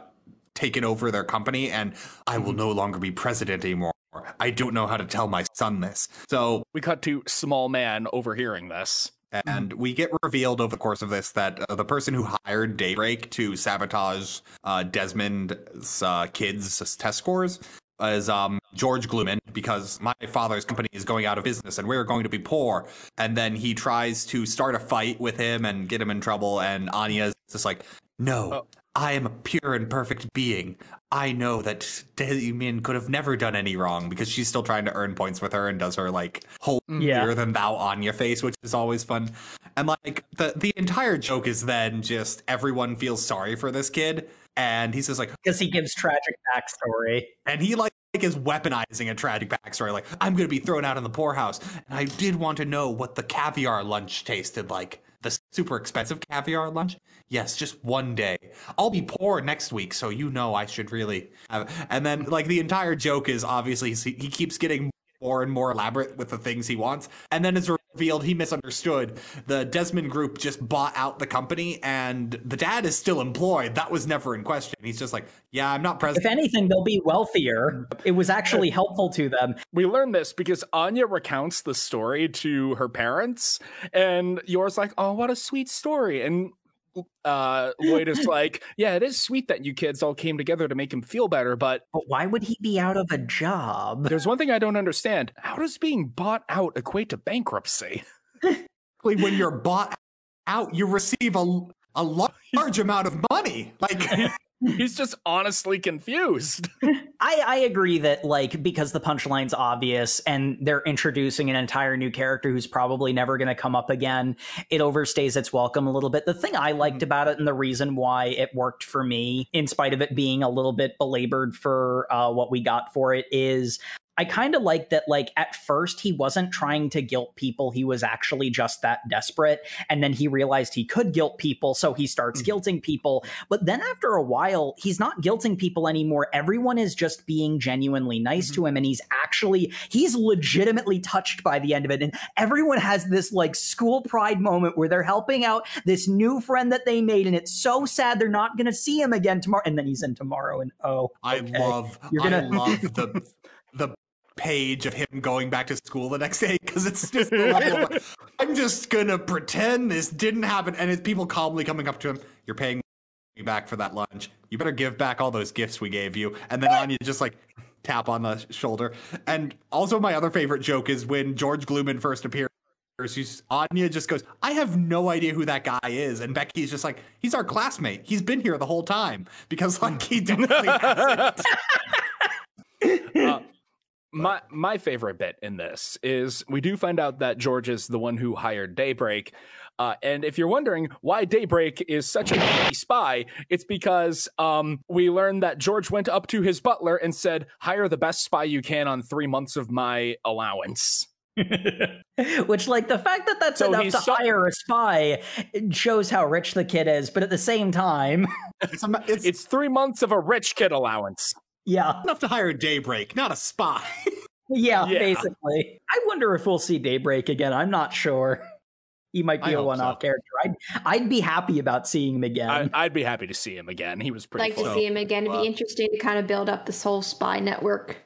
taken over their company, and I will mm-hmm. no longer be president anymore. I don't know how to tell my son this. So we cut to small man overhearing this. And we get revealed over the course of this that uh, the person who hired Daybreak to sabotage uh, Desmond's uh, kids' test scores is um, George Glooman because my father's company is going out of business and we're going to be poor. And then he tries to start a fight with him and get him in trouble. And Anya's just like, no, oh. I am a pure and perfect being. I know that Damien could have never done any wrong because she's still trying to earn points with her and does her like whole mm. yeah. than thou Anya face, which is always fun. And like the the entire joke is then just everyone feels sorry for this kid, and he says like because he gives tragic backstory, and he like is weaponizing a tragic backstory. Like I'm going to be thrown out in the poorhouse, and I did want to know what the caviar lunch tasted like the super expensive caviar lunch? Yes, just one day. I'll be poor next week, so you know I should really. Have... And then, like, the entire joke is obviously he keeps getting more and more elaborate with the things he wants. And then it's revealed he misunderstood. The Desmond group just bought out the company and the dad is still employed. That was never in question. He's just like, yeah, I'm not president. If anything, they'll be wealthier. It was actually helpful to them. We learned this because Anya recounts the story to her parents and Yor's like, oh, what a sweet story. And uh Lloyd is like, yeah, it is sweet that you kids all came together to make him feel better, but But why would he be out of a job? There's one thing I don't understand. How does being bought out equate to bankruptcy? when you're bought out, you receive a a large amount of money. Like He's just honestly confused. I, I agree that like because the punchline's obvious and they're introducing an entire new character who's probably never going to come up again, it overstays its welcome a little bit. The thing I liked mm-hmm. about it and the reason why it worked for me, in spite of it being a little bit belabored for uh, what we got for it, is I kind of like that, like, at first he wasn't trying to guilt people. He was actually just that desperate. And then he realized he could guilt people. So he starts Mhm. guilting people. But then after a while, he's not guilting people anymore. Everyone is just being genuinely nice Mhm. to him. And he's actually, he's legitimately touched by the end of it. And everyone has this like school pride moment where they're helping out this new friend that they made. And it's so sad they're not going to see him again tomorrow. And then he's in tomorrow. And oh, I love You're I gonna- love the the page of him going back to school the next day because it's just the level of, I'm just gonna pretend this didn't happen and it's people calmly coming up to him you're paying me back for that lunch you better give back all those gifts we gave you and then Anya just like tap on the shoulder and also my other favorite joke is when George Glooman first appears She's, Anya just goes, I have no idea who that guy is. And Becky's just like, he's our classmate. He's been here the whole time. Because, like, he definitely hasn't. Uh, my my favorite bit in this is we do find out that George is the one who hired Daybreak. Uh, and if you're wondering why Daybreak is such a spy, it's because um, we learned that George went up to his butler and said, "Hire the best spy you can on three months of my allowance." Which, like, the fact that that's So enough to so- hire a spy shows how rich the kid is. But at the same time, it's, It's three months of a rich kid allowance. Yeah, enough to hire Daybreak, not a spy. yeah, Yeah. basically. I wonder if we'll see Daybreak again. I'm not sure. He might be a one-off so. character. I'd, I'd be happy about seeing him again. I, I'd be happy to see him again. He was pretty like to see him again. It'd be interesting to kind of build up this whole spy network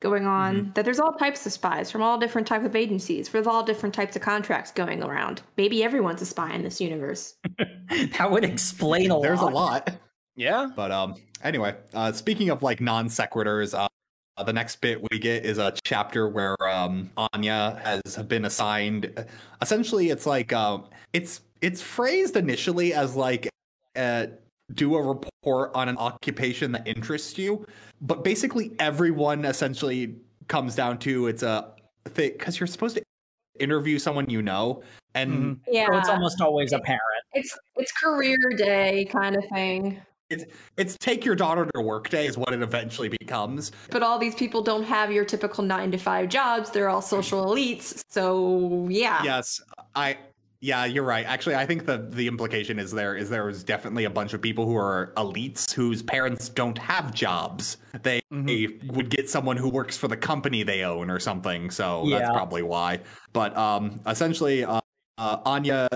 going on. Mm-hmm. That there's all types of spies from all different types of agencies with all different types of contracts going around. Maybe everyone's a spy in this universe. that would explain a lot There's a lot. Lot. Yeah. But um, anyway, uh, speaking of like non sequiturs, uh, uh, the next bit we get is a chapter where um, Anya has been assigned. Essentially, it's like um, it's it's phrased initially as like uh, do a report on an occupation that interests you, but basically everyone essentially comes down to it's a thing because you're supposed to interview someone you know, and. Yeah, So it's almost always apparent. it's it's career day kind of thing. It's take your daughter to work day is what it eventually becomes. But all these people don't have your typical nine to five jobs. They're all social elites. So yeah, Yes, I. Yeah, you're right. Actually, I think the the implication is there is there is definitely a bunch of people who are elites whose parents don't have jobs. They, they would get someone who works for the company they own or something. So that's probably why. But um, essentially, uh, uh, Anya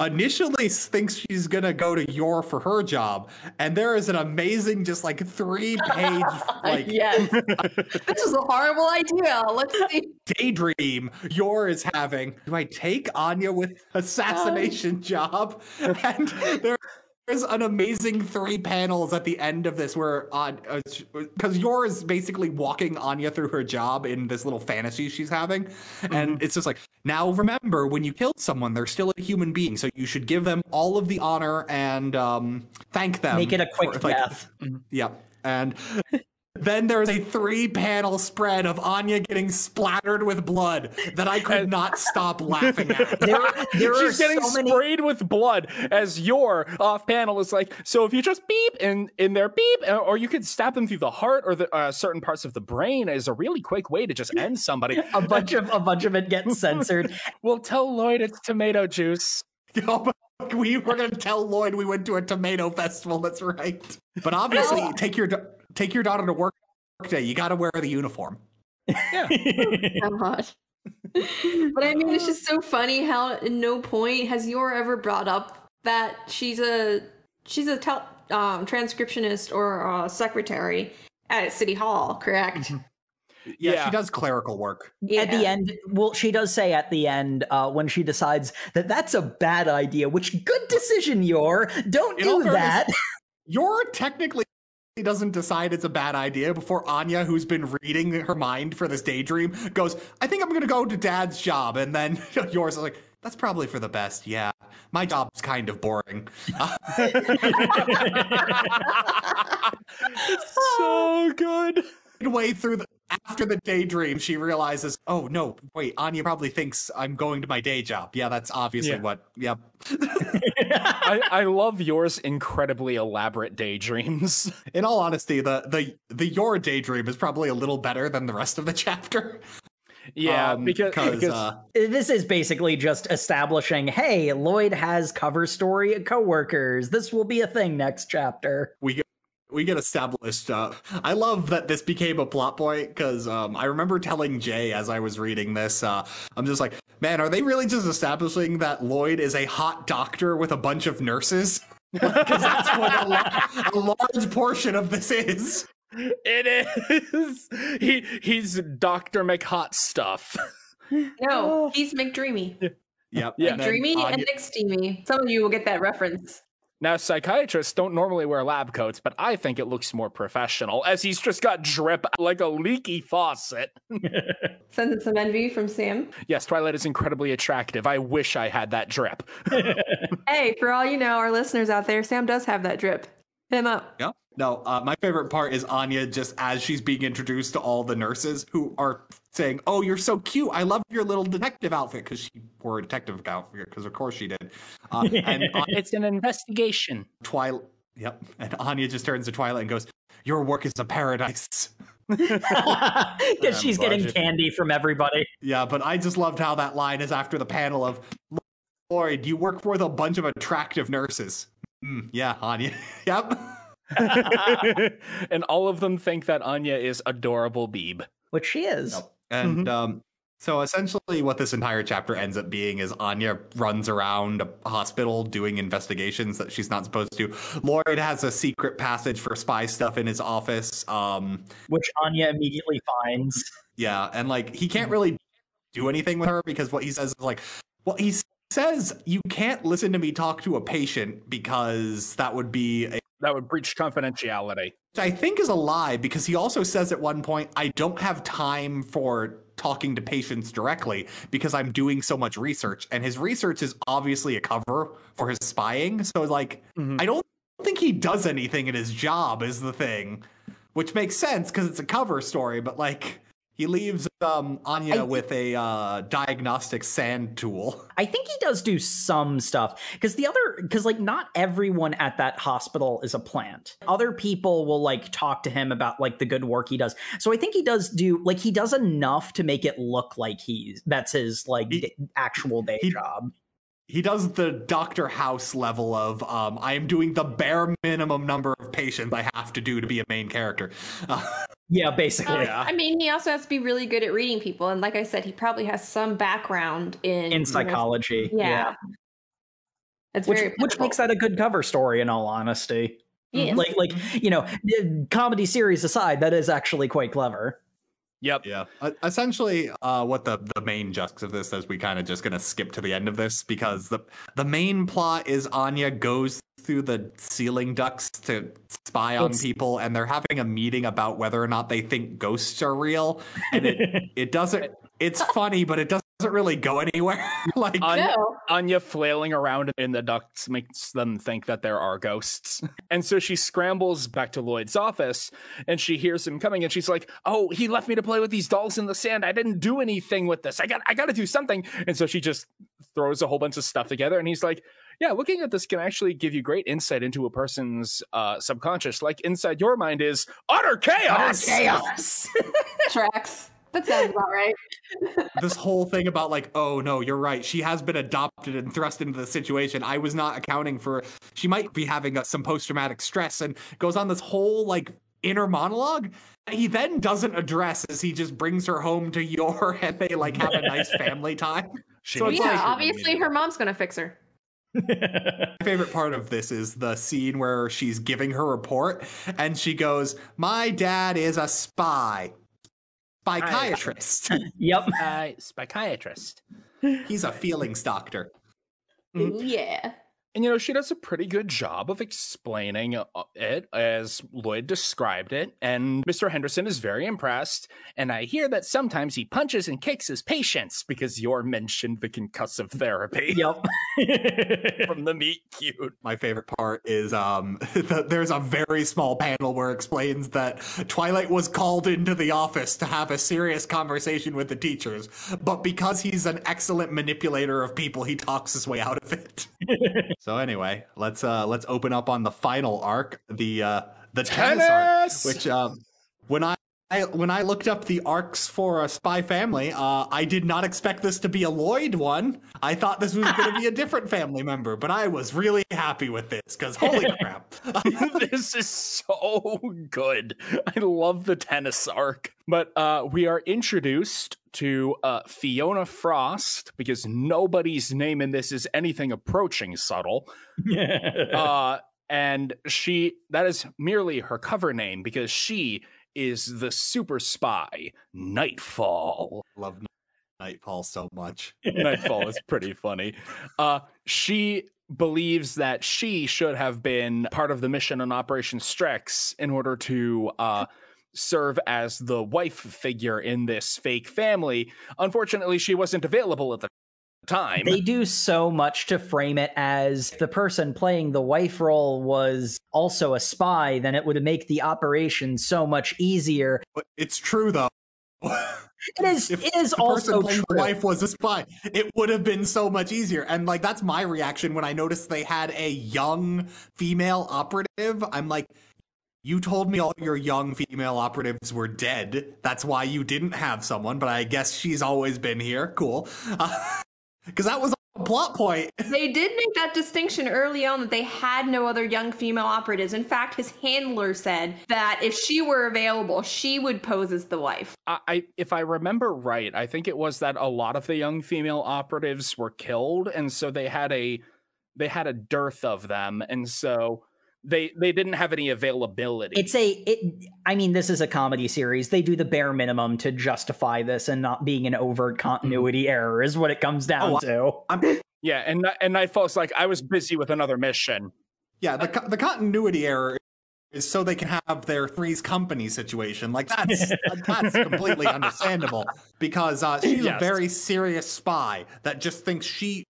initially thinks she's gonna go to Yor for her job, and there is an amazing, just like three page like yes, this is a horrible idea. Let's see. daydream Yor is having. Do I take Anya with um, assassination job? And there's an amazing three panels at the end of this where uh, uh, because Yor is basically walking Anya through her job in this little fantasy she's having, and mm-hmm. it's just like now remember when you killed someone they're still a human being, so you should give them all of the honor and um, thank them. Make it a quick for, like, death. Mm-hmm. yeah. And then there's a three panel spread of Anya getting splattered with blood that I could not stop laughing at. There, there are She's getting so many. sprayed with blood as Yor off panel is like. So if you just beep in in their beep, uh, or you could stab them through the heart or the uh, certain parts of the brain, is a really quick way to just end somebody. A bunch of a bunch of it gets censored. We'll tell Lloyd it's tomato juice. Oh, we were going to tell Lloyd we went to a tomato festival. That's right. But obviously, take your da- take your daughter to work day. You got to wear the uniform. God. but I mean, it's just so funny how at no point has Yor ever brought up that she's a she's a tel- um, transcriptionist or a secretary at City Hall, correct? Yeah, Yeah. she does clerical work. At the end, well, she does say at the end uh, when she decides that that's a bad idea. Which good decision, Yor. Don't In all do fairness- that. Yor technically doesn't decide it's a bad idea before Anya, who's been reading her mind for this daydream, goes, I think I'm going to go to dad's job. And then Yor's is like, that's probably for the best. Yeah. My job's kind of boring. so good. Midway through the after the daydream, she realizes, oh no, wait, Anya probably thinks I'm going to my day job. Yeah, that's obviously Yeah. what. Yep. I, I love Yor's incredibly elaborate daydreams. In all honesty, the the the Yor daydream is probably a little better than the rest of the chapter. Yeah, Um, because, because uh, this is basically just establishing hey lloyd has cover story coworkers this will be a thing next chapter we get we get established. Uh, I love that this became a plot point because um, I remember telling Jay as I was reading this. Uh, I'm just like, man, are they really just establishing that Lloyd is a hot doctor with a bunch of nurses? Because that's what a, la- a large portion of this is. it is he he's Doctor McHot stuff. No, he's McDreamy. Yep. Yeah. and then Dreamy and Anya- McSteamy. Some of you will get that reference. Now, psychiatrists don't normally wear lab coats, but I think it looks more professional as he's just got drip like a leaky faucet. Sending some envy from Sam. Yes, Twilight is incredibly attractive. I wish I had that drip. Hey, for all you know, our listeners out there, Sam does have that drip. Hit him up. Yeah. No, uh, my favorite part is Anya just as she's being introduced to all the nurses who are saying, "Oh, you're so cute. I love your little detective outfit," because she wore a detective outfit, because of course she did. Uh, and Anya, It's an investigation. Twilight, yep. And Anya just turns to Twilight and goes, "Your work is a paradise." because she's getting budget. candy from everybody Yeah, but I just loved how that line is after the panel of, "Lloyd, you work with a bunch of attractive nurses." Mm, yeah, Anya. yep. and all of them think that Anya is adorable Beeb. which she is And um, so essentially, what this entire chapter ends up being is Anya runs around a hospital doing investigations that she's not supposed to. Lloyd has a secret passage for spy stuff in his office. Um, which anya immediately finds yeah, and like he can't really do anything with her because what he says is like, well, he s- says you can't listen to me talk to a patient because that would be a That would breach confidentiality. which I think is a lie because he also says at one point, I don't have time for talking to patients directly because I'm doing so much research. And his research is obviously a cover for his spying. So, like, Mhm. I don't think he does anything in his job, is the thing, which makes sense because it's a cover story. But, like, he leaves um, Anya I- with a uh, diagnostic sand tool. I think he does do some stuff because the other because like not everyone at that hospital is a plant. Other people will like talk to him about like the good work he does. So I think he does do like he does enough to make it look like he's that's his like He- d- actual day he- job. He does the Dr. House level of um, I am doing the bare minimum number of patients I have to do to be a main character. Uh, Yeah, basically Yeah. I mean, he also has to be really good at reading people, and like I said, he probably has some background in in psychology. Yeah, Yeah, it's which very which makes that a good cover story. In all honesty, Yes. like like you know, comedy series aside, that is actually quite clever. Yep. Yeah. Uh, essentially, uh, what the the main gist of this is, we kind of just gonna skip to the end of this because the the main plot is Anya goes through the ceiling ducts to spy on It's- people, and they're having a meeting about whether or not they think ghosts are real, and it it doesn't. It's funny, but it doesn't really go anywhere. like Anya, no. Anya flailing around in the ducts makes them think that there are ghosts. And so she scrambles back to Lloyd's office and she hears him coming and she's like, "Oh, he left me to play with these dolls in the sand. I didn't do anything with this. I got I got to do something." And so she just throws a whole bunch of stuff together and he's like, "Yeah, looking at this can actually give you great insight into a person's uh subconscious. Like inside your mind is utter chaos." chaos. tracks. That sounds about right. this whole thing about like, oh no, you're right. She has been adopted and thrust into the situation. I was not accounting for. She might be having uh some post traumatic stress, and goes on this whole like inner monologue. He then doesn't address as he just brings her home to Yor and they like have a nice family time. She So yeah, like- obviously her mom's gonna fix her. My favorite part of this is the scene where she's giving her report and she goes, "My dad is a spy, psychiatrist. yep. uh, psychiatrist. He's a feelings doctor." Mhm. Yeah. And you know, she does a pretty good job of explaining uh, it as Lloyd described it. And Mr. Henderson is very impressed. And I hear that sometimes he punches and kicks his patients because you're mentioned the concussive therapy. Yep. from the meet cute. My favorite part is um, there's a very small panel where it explains that Twilight was called into the office to have a serious conversation with the teachers, but because he's an excellent manipulator of people, he talks his way out of it. So anyway, let's uh let's open up on the final arc, the uh the tennis, Tennis! arc, which um when I I, when I looked up the arcs for a Spy Family, uh, I did not expect this to be a Lloyd one. I thought this was going to be a different family member, but I was really happy with this because holy crap! this is so good. I love the tennis arc. But uh, we are introduced to uh, Fiona Frost because nobody's name in this is anything approaching subtle. uh, and she, that is merely her cover name because she is the super spy, Nightfall. Love Nightfall so much. Nightfall is pretty funny. Uh, she believes that she should have been part of the mission on Operation Strix in order to uh, serve as the wife figure in this fake family. Unfortunately, she wasn't available at the time. They do so much to frame it as the person playing the wife role was also a spy, then it would make the operation so much easier. But it's true though. It is. If it is the also person playing true. the wife was a spy, it would have been so much easier. And like that's my reaction when I noticed they had a young female operative. I'm like, you told me all your young female operatives were dead. That's why you didn't have someone. But I guess she's always been here. Cool. Because that was a plot point. They did make that distinction early on that they had no other young female operatives. In fact, his handler said that if she were available, she would pose as the wife. I, I, if I remember right, I think it was that a lot of the young female operatives were killed, and so they had a they had a dearth of them, and so they they didn't have any availability. It's a. It. I mean, this is a comedy series. They do the bare minimum to justify this and not being an overt continuity error is what it comes down Oh, to. I'm, yeah, and and Nightfall's like I was busy with another mission. yeah, the the continuity error is so they can have their threes company situation. Like that's that's completely understandable because uh, she's Yes. a very serious spy that just thinks she.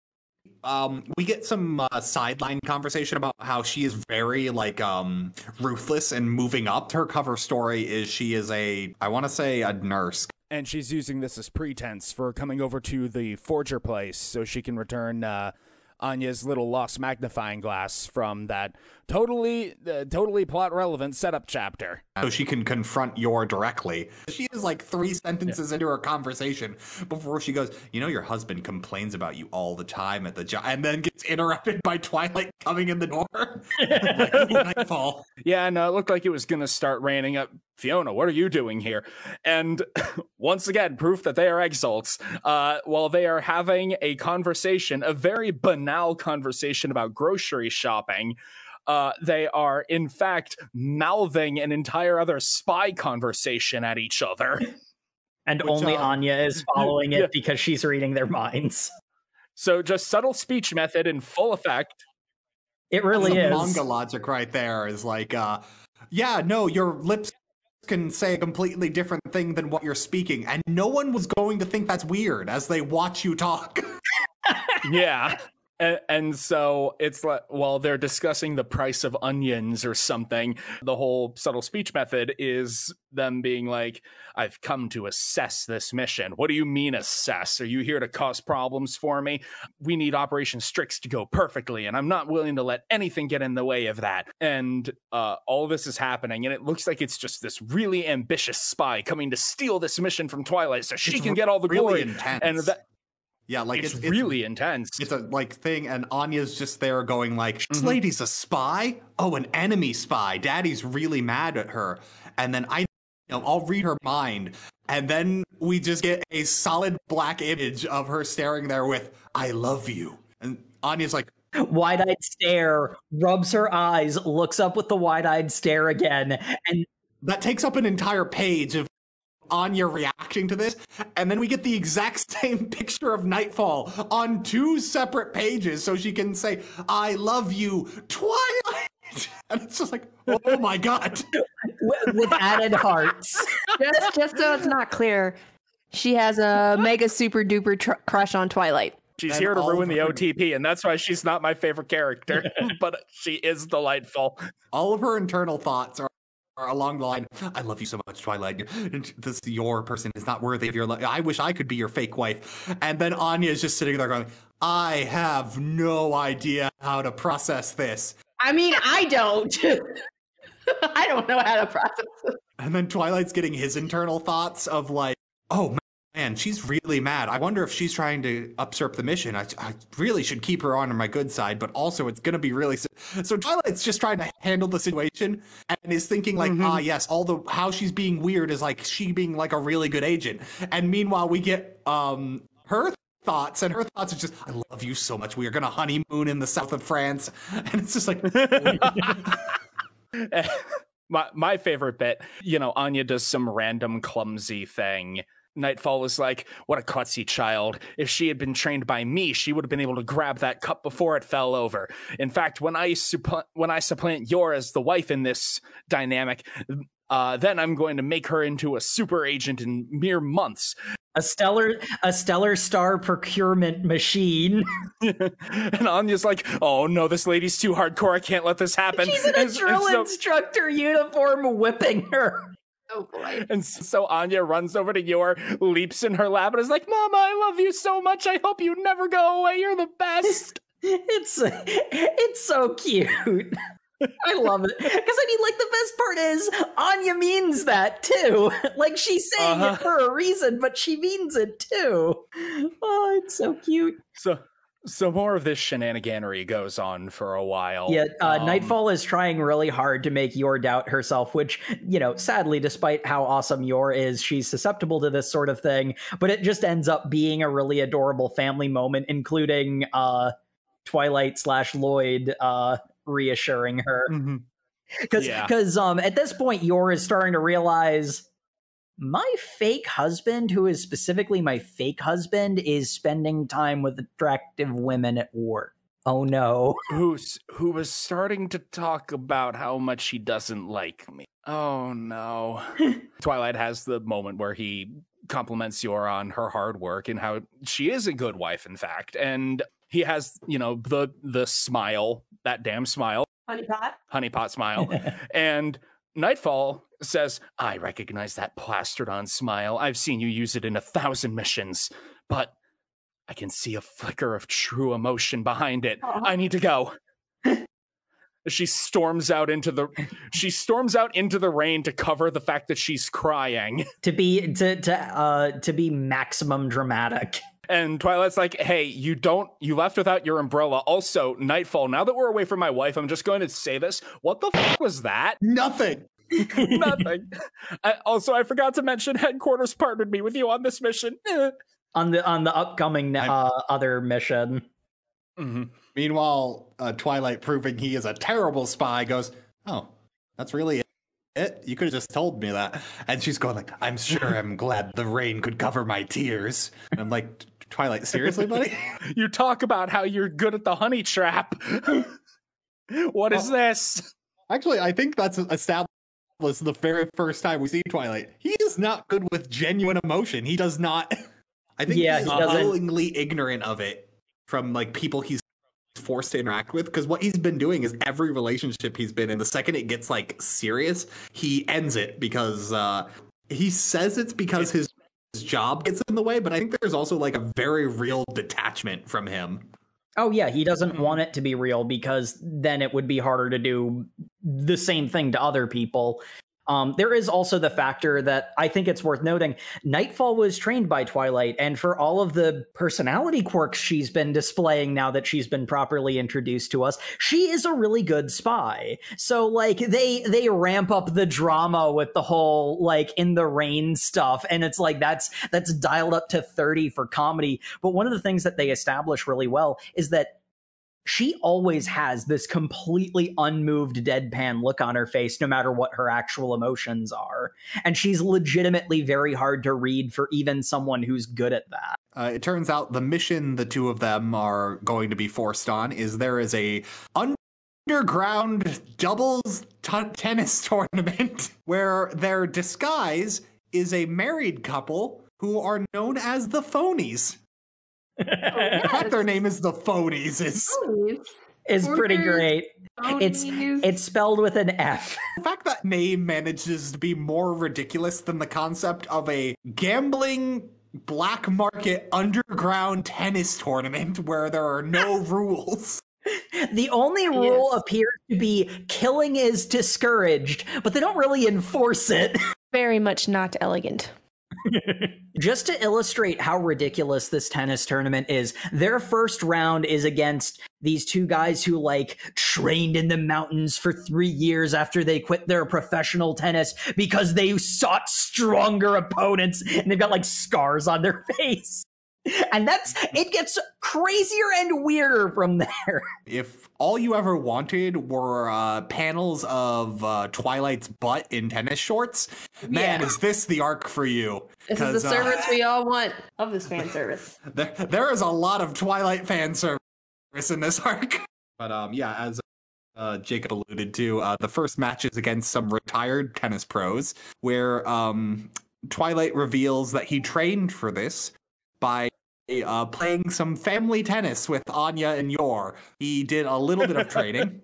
Um, we get some uh, sideline conversation about how she is very like um ruthless and moving up. Her cover story is she is a I want to say a nurse. and she's using this as pretense for coming over to the Forger place so she can return uh, Anya's little lost magnifying glass from that totally, uh, totally plot relevant setup chapter. So she can confront Yor directly. She is like three sentences into her conversation before she goes, "You know, your husband complains about you all the time at the job," and then gets interrupted by Twilight coming in the door. like, nightfall. Yeah, no, it looked like it was going to start raining up. Fiona, what are you doing here? And once again, proof that they are exalts. Uh, while they are having a conversation, a very banal conversation about grocery shopping, uh, they are in fact mouthing an entire other spy conversation at each other. And Which, only uh, Anya is following it yeah. because she's reading their minds. So just subtle speech method in full effect. It really the is. manga logic right there is like, uh, yeah, no, your lips can say a completely different thing than what you're speaking, and no one was going to think that's weird as they watch you talk. yeah. And, and so it's like while they're discussing the price of onions or something, the whole subtle speech method is them being like, I've come to assess this mission. What do you mean assess? Are you here to cause problems for me? We need Operation Strix to go perfectly, and I'm not willing to let anything get in the way of that. And uh, all this is happening, and it looks like it's just this really ambitious spy coming to steal this mission from Twilight so she It's can get all the really glory. intense. And that, yeah, like it's, it's, it's really intense. it's a like thing and anya's just there going like this Mhm. lady's a spy oh an enemy spy daddy's really mad at her and then i you know, i'll read her mind and then we just get a solid black image of her staring there with i love you and anya's like Wide eyed stare, rubs her eyes, looks up with the wide eyed stare again, and that takes up an entire page of Anya reacting to this, and then we get the exact same picture of Nightfall on two separate pages, so she can say, "I love you, Twilight," and it's just like, oh my god, with, with added hearts. just, just so it's not clear, she has a mega super duper tr- crush on Twilight. She's And here to ruin the OTP, and that's why she's not my favorite character. but she is delightful. all of her internal thoughts are. Along the line, I love you so much, Twilight. This Yor person is not worthy of your love. I wish I could be your fake wife. And then Anya is just sitting there going, I have no idea how to process this. I mean, I don't. I don't know how to process it. And then Twilight's getting his internal thoughts of like, oh man, she's really mad. I wonder if she's trying to usurp the mission. I, I really should keep her on my good side, but also it's going to be really. So Twilight's just trying to handle the situation and is thinking like, ah, yes, all the how she's being weird is like she being like a really good agent. And meanwhile, we get um her thoughts and her thoughts are just i love you so much we are going to honeymoon in the south of france and it's just like my my favorite bit, you know, Anya does some random clumsy thing. Nightfall was like, what a klutzy child. If she had been trained by me, she would have been able to grab that cup before it fell over. In fact, when I suppl- when I supplant Yor as the wife in this dynamic, uh, then I'm going to make her into a super agent in mere months. A stellar, a stellar star procurement machine. and Anya's like, oh no, this lady's too hardcore. I can't let this happen. She's in a And- and drill so- instructor uniform, whipping her. Oh boy. And so Anya runs over to Yor, leaps in her lap, and is like, Mama, I love you so much. I hope you never go away. You're the best. It's it's so cute. I love it because I mean, like the best part is Anya means that too. Like she's saying Uh-huh. it for a reason, but she means it too. Oh, it's so cute. so so more of this shenaniganery goes on for a while. Yeah, uh, Um, Nightfall is trying really hard to make Yor doubt herself, which, you know, sadly, despite how awesome Yor is, she's susceptible to this sort of thing. But it just ends up being a really adorable family moment, including uh, Twilight slash Lloyd uh, reassuring her. mhm. Because Yeah. um, at this point, Yor is starting to realize my fake husband, who is specifically my fake husband, is spending time with attractive women at work. Oh no. Who's who was starting to talk about how much he doesn't like me. Oh no. Twilight has the moment where he compliments Yor on her hard work and how she is a good wife, in fact. And he has, you know, the the smile, that damn smile, Honeypot. honeypot smile. and Nightfall says, I recognize that plastered on smile. I've seen you use it in a thousand missions, but I can see a flicker of true emotion behind it. Aw. I need to go. she storms out into the she storms out into the rain to cover the fact that she's crying. to be to to uh to be maximum dramatic. And Twilight's like, "Hey, you don't you left without your umbrella. Also, Nightfall, now that we're away from my wife, I'm just going to say this. What the fuck was that?" nothing Nothing. I, also, I forgot to mention headquarters partnered me with you on this mission. On the on the upcoming uh other mission. Mhm. Meanwhile, uh, Twilight, proving he is a terrible spy, goes, "Oh, that's really it. You could have just told me that." And she's going like, "I'm sure. I'm glad the rain could cover my tears." And I'm like, "Twilight, seriously, buddy?" You talk about how you're good at the honey trap. what is this? Actually, I think that's established the very first time we see Twilight. He is not good with genuine emotion. He does not. I think Yeah, he is he willingly ignorant of it from like people he's forced to interact with. Because what he's been doing is every relationship he's been in, the second it gets like serious, he ends it because uh, he says it's because his his job gets in the way. But I think there's also like a very real detachment from him. Oh yeah, he doesn't mm-hmm. want it to be real because then it would be harder to do the same thing to other people. Um, there is also the factor that I think it's worth noting. Nightfall was trained by Twilight, and for all of the personality quirks she's been displaying now that she's been properly introduced to us, she is a really good spy. So like they they ramp up the drama with the whole like in the rain stuff, and it's like that's that's dialed up to thirty for comedy. But one of the things that they establish really well is that she always has this completely unmoved deadpan look on her face, no matter what her actual emotions are. And she's legitimately very hard to read for even someone who's good at that. Uh, it turns out the mission the two of them are going to be forced on is there is a underground doubles t- tennis tournament where their disguise is a married couple who are known as the phonies. Oh, In fact, their name is the phonies. Is Is pretty Orders. great. It's it's spelled with an F. the fact that name manages to be more ridiculous than the concept of a gambling black market underground tennis tournament where there are no rules. The only rule Yes. appears to be killing is discouraged, but they don't really enforce it. very much not elegant. Just to illustrate how ridiculous this tennis tournament is, their first round is against these two guys who like trained in the mountains for three years after they quit their professional tennis because they sought stronger opponents and they've got like scars on their face. And that's it gets crazier and weirder from there. If all you ever wanted were uh, panels of uh, Twilight's butt in tennis shorts, man, Yeah. is this the arc for you? This is the uh, service we all want of this fan service. there, there is a lot of Twilight fan service in this arc. But um, yeah, as uh, Jacob alluded to, uh, the first match is against some retired tennis pros, where um, Twilight reveals that he trained for this by uh, playing some family tennis with Anya and Yor. He did a little bit of training.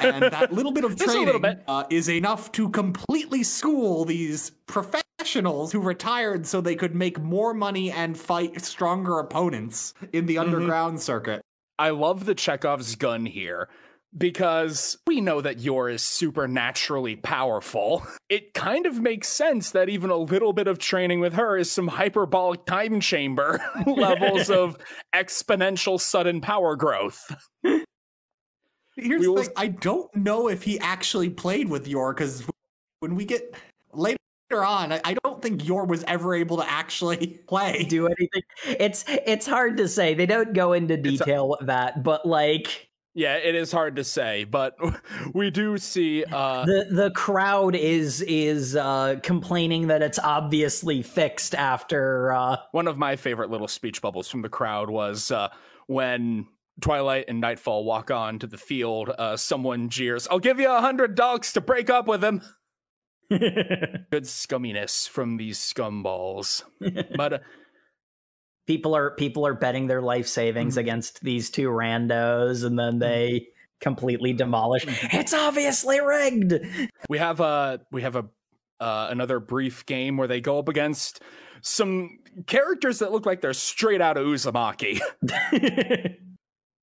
and that little bit of training bit. Uh, is enough to completely school these professionals who retired so they could make more money and fight stronger opponents in the underground circuit. I love the Chekhov's gun here because we know that Yor is supernaturally powerful. It kind of makes sense that even a little bit of training with her is some hyperbolic time chamber levels of exponential sudden power growth. Here's We the will- thing: I don't know if he actually played with Yor because when we get later on, I I don't think Yor was ever able to actually play. Do anything. It's it's hard to say. They don't go into It's a- detail with that, but like Yeah, it is hard to say, but we do see uh the the crowd is is uh complaining that it's obviously fixed after uh one of my favorite little speech bubbles from the crowd was uh when Twilight and Nightfall walk on to the field, uh, someone jeers, I'll give you a hundred dogs to break up with him. Good scumminess from these scumballs. But uh, people are people are betting their life savings Mhm. against these two randos and then they completely demolish Mm-hmm. it's obviously rigged we have a we have a uh, another brief game where they go up against some characters that look like they're straight out of Uzumaki.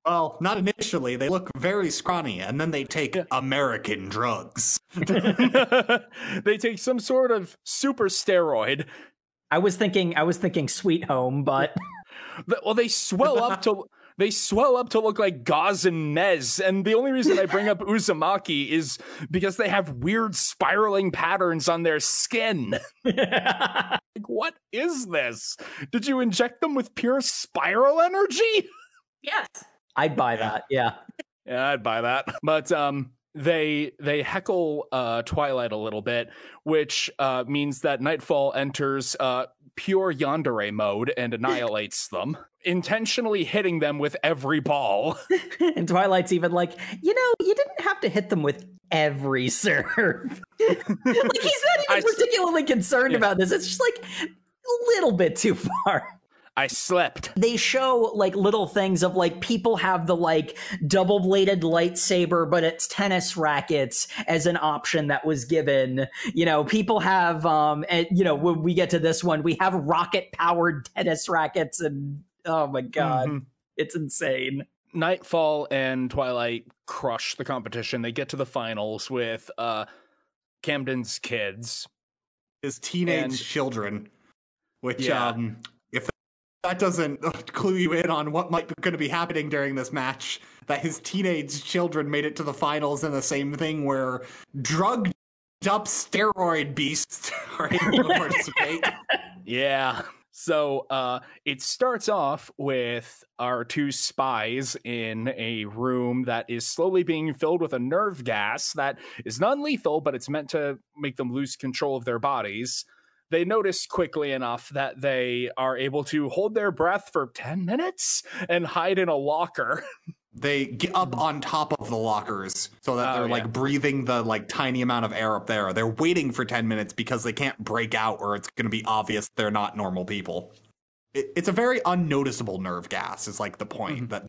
Well, not initially. They look very scrawny, and then they take American drugs. they take some sort of super steroid i was thinking i was thinking sweet home but Well, they swell up to they swell up to look like Gauze and Mez, and the only reason I bring up Uzumaki is because they have weird spiraling patterns on their skin. Like, what is this? Did you inject them with pure spiral energy? Yes. i'd buy that yeah Yeah, I'd buy that. But um they they heckle uh Twilight a little bit, which uh means that Nightfall enters uh pure yandere mode and annihilates them, intentionally hitting them with every ball. and twilight's even like you know you didn't have to hit them with every serve like he's not even I s- particularly concerned Yeah. about this it's just like a little bit too far I slept. they show like little things of like people have the like double bladed lightsaber but it's tennis rackets as an option that was given you know people have um and you know when we get to this one we have rocket powered tennis rackets and oh my god Mhm. it's insane Nightfall and Twilight crush the competition. They get to the finals with uh Camden's kids. His teenage And- children, which Yeah. um, if that doesn't clue you in on what might be going to be happening during this match, that his teenage children made it to the finals in the same thing where drugged up steroid beasts are able to participate. Yeah. So uh, it starts off with our two spies in a room that is slowly being filled with a nerve gas that is non lethal, but it's meant to make them lose control of their bodies. They notice quickly enough that they are able to hold their breath for 10 minutes and hide in a locker. They get up on top of the lockers so that Oh, they're yeah. like breathing the like tiny amount of air up there. They're waiting for 10 minutes because they can't break out or it's going to be obvious they're not normal people. It, it's a very unnoticeable nerve gas is like the point mm-hmm. that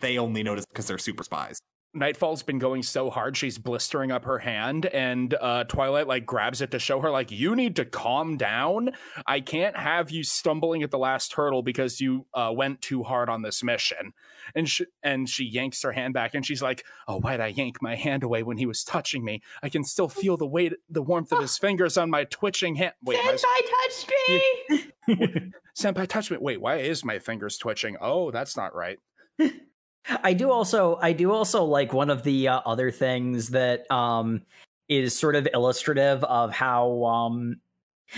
they only notice because they're super spies. Nightfall's been going so hard she's blistering up her hand and uh Twilight like grabs it to show her like you need to calm down. I can't have you stumbling at the last hurdle because you uh went too hard on this mission. And she and she yanks her hand back and she's like, "Oh, why'd I yank my hand away when he was touching me? I can still feel the weight the warmth of his fingers on my twitching hand." Wait, my Senpai touched me! senpai touched me. Wait, why is my fingers twitching? Oh, that's not right. I do also I do also like one of the uh, other things that um is sort of illustrative of how um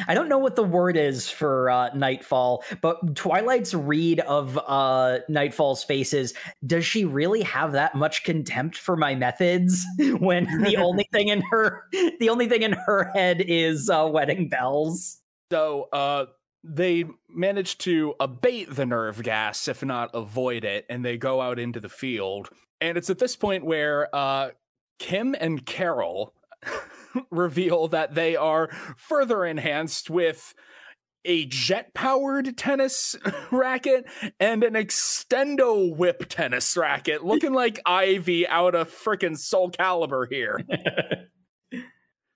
I don't know what the word is for uh, Nightfall, but Twilight's read of uh, Nightfall's faces, does she really have that much contempt for my methods when the only thing in her the only thing in her head is uh, wedding bells? So uh, they manage to abate the nerve gas, if not avoid it, and they go out into the field. And it's at this point where uh, Kim and Carol reveal that they are further enhanced with a jet powered tennis racket and an extendo whip tennis racket, looking like Ivy out of frickin' Soul Calibur here.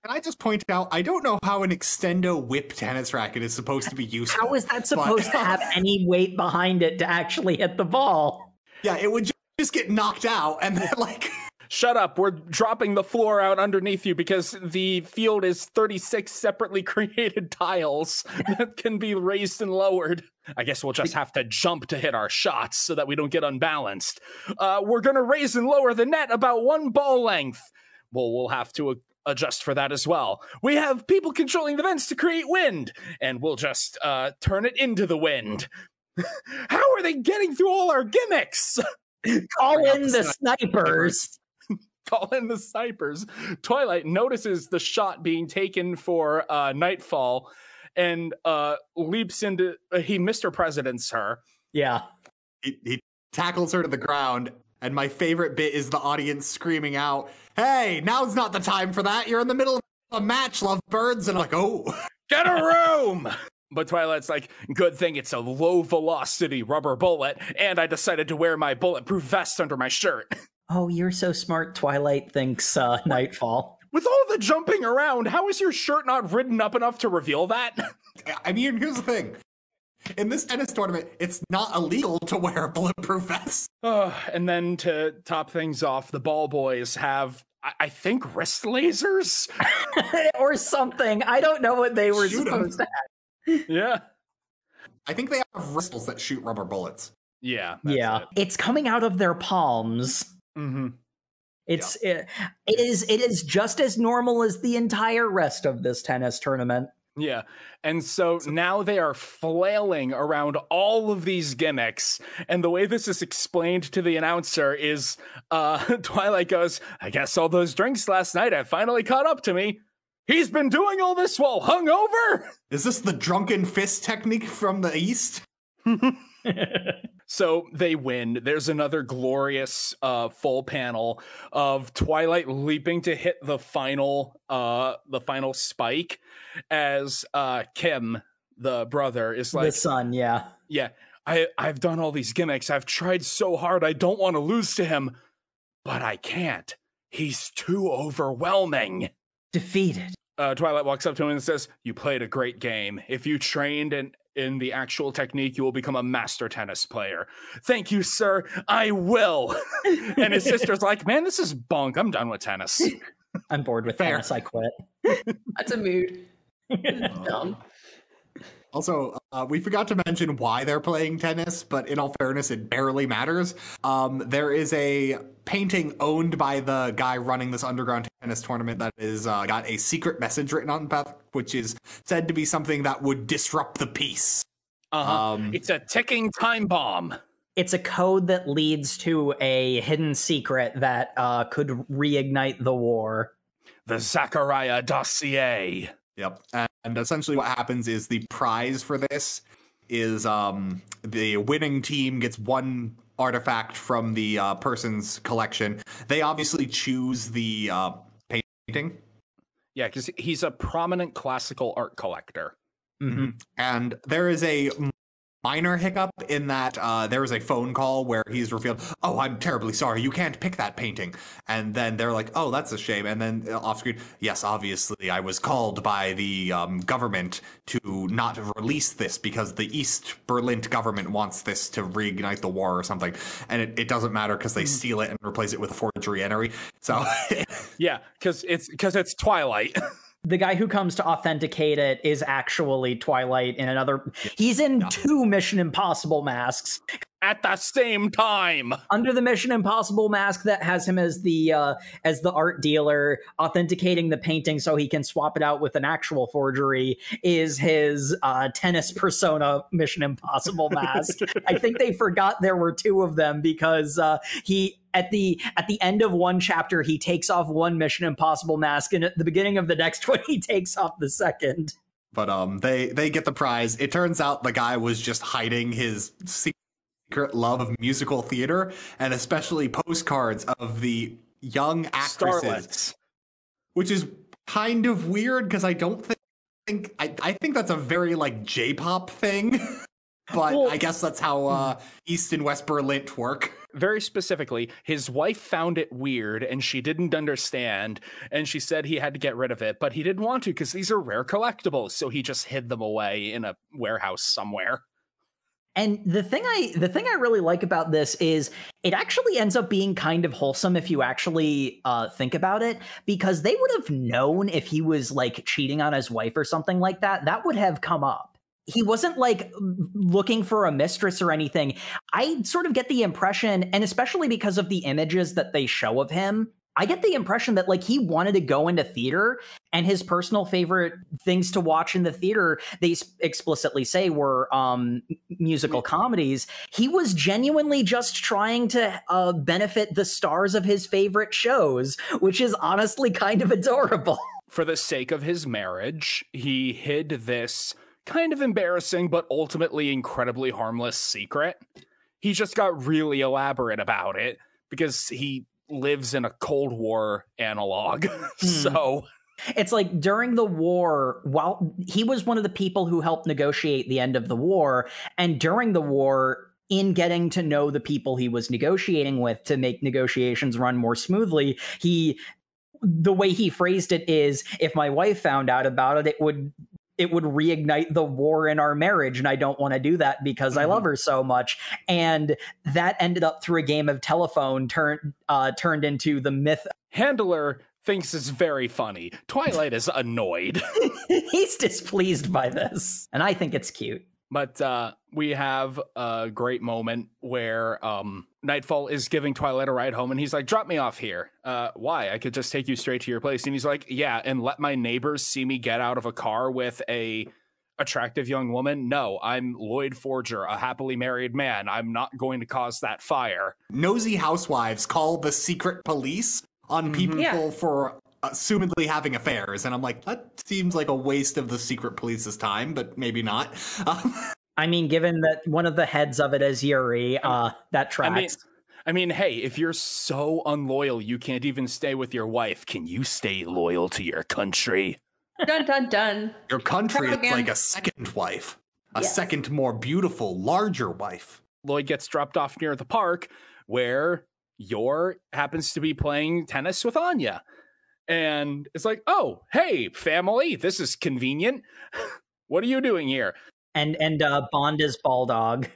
Can I just point out, I don't know how an extendo whip tennis racket is supposed to be useful. How is that supposed to have any weight behind it to actually hit the ball? Yeah, it would just get knocked out and then like Shut up. We're dropping the floor out underneath you because the field is 36 separately created tiles that can be raised and lowered. I guess we'll just have to jump to hit our shots so that we don't get unbalanced. Uh, we're going to raise and lower the net about one ball length. Well, we'll have to a- adjust for that as well. We have people controlling the vents to create wind, and we'll just uh, turn it into the wind. How are they getting through all our gimmicks? Call in the the snipers. call in the snipers. Twilight notices the shot being taken for uh, Nightfall and uh, leaps into. Uh, he Mr. President's her. Yeah. he, he tackles her to the ground. And my favorite bit is the audience screaming out, Hey, now's not the time for that. You're in the middle of a match, lovebirds. And I'm like, oh. Get a room! But Twilight's like, good thing it's a low velocity rubber bullet, and I decided to wear my bulletproof vest under my shirt. Oh, you're so smart. Twilight thinks uh, Nightfall. With all the jumping around, how is your shirt not ridden up enough to reveal that? I mean, here's the thing. In this tennis tournament, it's not illegal to wear a bulletproof vest. Uh, and then to top things off, the ball boys have, I, I think, wrist lasers. or something. I don't know what they were Shoot 'em. supposed to have. yeah. I think they have wristles that shoot rubber bullets. Yeah. Yeah. It's coming out of their palms. Mm-hmm. It's it, it is it is just as normal as the entire rest of this tennis tournament. Yeah. And so now they are flailing around all of these gimmicks. And the way this is explained to the announcer is uh, Twilight goes, I guess all those drinks last night have finally caught up to me. He's been doing all this while hungover. Is this the drunken fist technique from the East? So they win. There's another glorious uh, full panel of Twilight leaping to hit the final uh, the final spike as uh, Kim, the brother, is like the son. yeah. yeah, I I've done all these gimmicks. I've tried so hard. I don't want to lose to him, but I can't. He's too overwhelming. Defeated. Uh, Twilight walks up to him and says, "You played a great game. If you trained in in the actual technique, you will become a master tennis player. Thank you, sir. I will." and his sister's like, "Man, this is bunk. I'm done with tennis." I'm bored with Fair. tennis. I quit. That's a mood. Dumb. Also, uh, we forgot to mention why they're playing tennis, but in all fairness, it barely matters. Um, there is a painting owned by the guy running this underground tennis tournament that is uh, got a secret message written on the back, which is said to be something that would disrupt the peace. Uh-huh. Um, it's a ticking time bomb. It's a code that leads to a hidden secret that uh, could reignite the war. The Zachariah dossier. Yep. And, essentially what happens is the prize for this is um the winning team gets one artifact from the uh, person's collection. They obviously choose the uh, painting. Yeah, because he's a prominent classical art collector. Mhm. And there is a minor hiccup in that uh, there is a phone call where he's revealed, "Oh, I'm terribly sorry, you can't pick that painting." And then they're like, "Oh, that's a shame." And then uh, off screen, yes, obviously, I was called by the um, government to not release this because the East Berlin government wants this to reignite the war or something. And it, it doesn't matter because they steal it and replace it with a forgery entry. So Yeah, because it's because it's Twilight. The guy who comes to authenticate it is actually Twilight in another. He's in two Mission Impossible masks. At the same time. Under the Mission Impossible mask that has him as the uh, as the art dealer authenticating the painting so he can swap it out with an actual forgery is his uh, tennis persona Mission Impossible mask. I think they forgot there were two of them because uh, he at the at the end of one chapter he takes off one Mission Impossible mask and at the beginning of the next one he takes off the second. But um, they they get the prize. It turns out the guy was just hiding his secret love of musical theater, and especially postcards of the young actresses, Starlets. which is kind of weird because I don't think, think I, I think that's a very like J-pop thing. but Well- I guess that's how uh, East and West Berlin work. Very specifically, his wife found it weird and she didn't understand, and she said he had to get rid of it, but he didn't want to because these are rare collectibles, so he just hid them away in a warehouse somewhere. And the thing I the thing I really like about this is it actually ends up being kind of wholesome if you actually uh, think about it, because they would have known if he was like cheating on his wife or something like that. That would have come up. He wasn't like looking for a mistress or anything. I sort of get the impression, and especially because of the images that they show of him, I get the impression that like he wanted to go into theater and his personal favorite things to watch in the theater they explicitly say were um musical comedies. He was genuinely just trying to uh benefit the stars of his favorite shows which is honestly kind of adorable. For the sake of his marriage, he hid this kind of embarrassing but ultimately incredibly harmless secret. He just got really elaborate about it because he lives in a Cold War analog. Hmm. so, it's like during the war while he was one of the people who helped negotiate the end of the war and during the war in getting to know the people he was negotiating with to make negotiations run more smoothly he the way he phrased it is if my wife found out about it it would it would reignite the war in our marriage and i don't want to do that because i love her so much and that ended up through a game of telephone turned uh, turned into the myth Handler thinks it's very funny. Twilight is annoyed. he's displeased by this and i think it's cute But uh, we have a great moment where um, Nightfall is giving Twilight a ride home, and he's like, "Drop me off here. Uh, why? I could just take you straight to your place." And he's like, "Yeah, and let my neighbors see me get out of a car with a attractive young woman. No, I'm Lloyd Forger, a happily married man. I'm not going to cause that fire." Nosy housewives call the secret police on people Yeah. for assumedly having affairs, and I'm like, that seems like a waste of the secret police's time, but maybe not. Um, I mean, given that one of the heads of it is Yuri, uh, that tracks. I mean, I mean, hey, if you're so unloyal you can't even stay with your wife, can you stay loyal to your country? Dun dun dun. Your country is like a second wife, a Yes. second, more beautiful, larger wife. Lloyd gets dropped off near the park where Yor happens to be playing tennis with Anya. And it's like, oh, hey, family, this is convenient. what are you doing here? and and uh, Bond is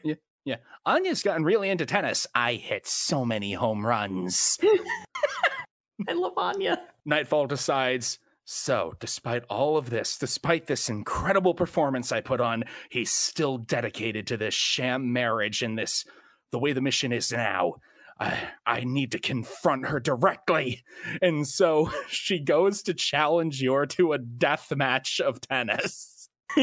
Yeah, Anya's gotten really into tennis. I hit so many home runs. I love Anya. Nightfall decides, so despite all of this, despite this incredible performance I put on, he's still dedicated to this sham marriage and this, the way the mission is now. I, I need to confront her directly. And so she goes to challenge Yor to a death match of tennis.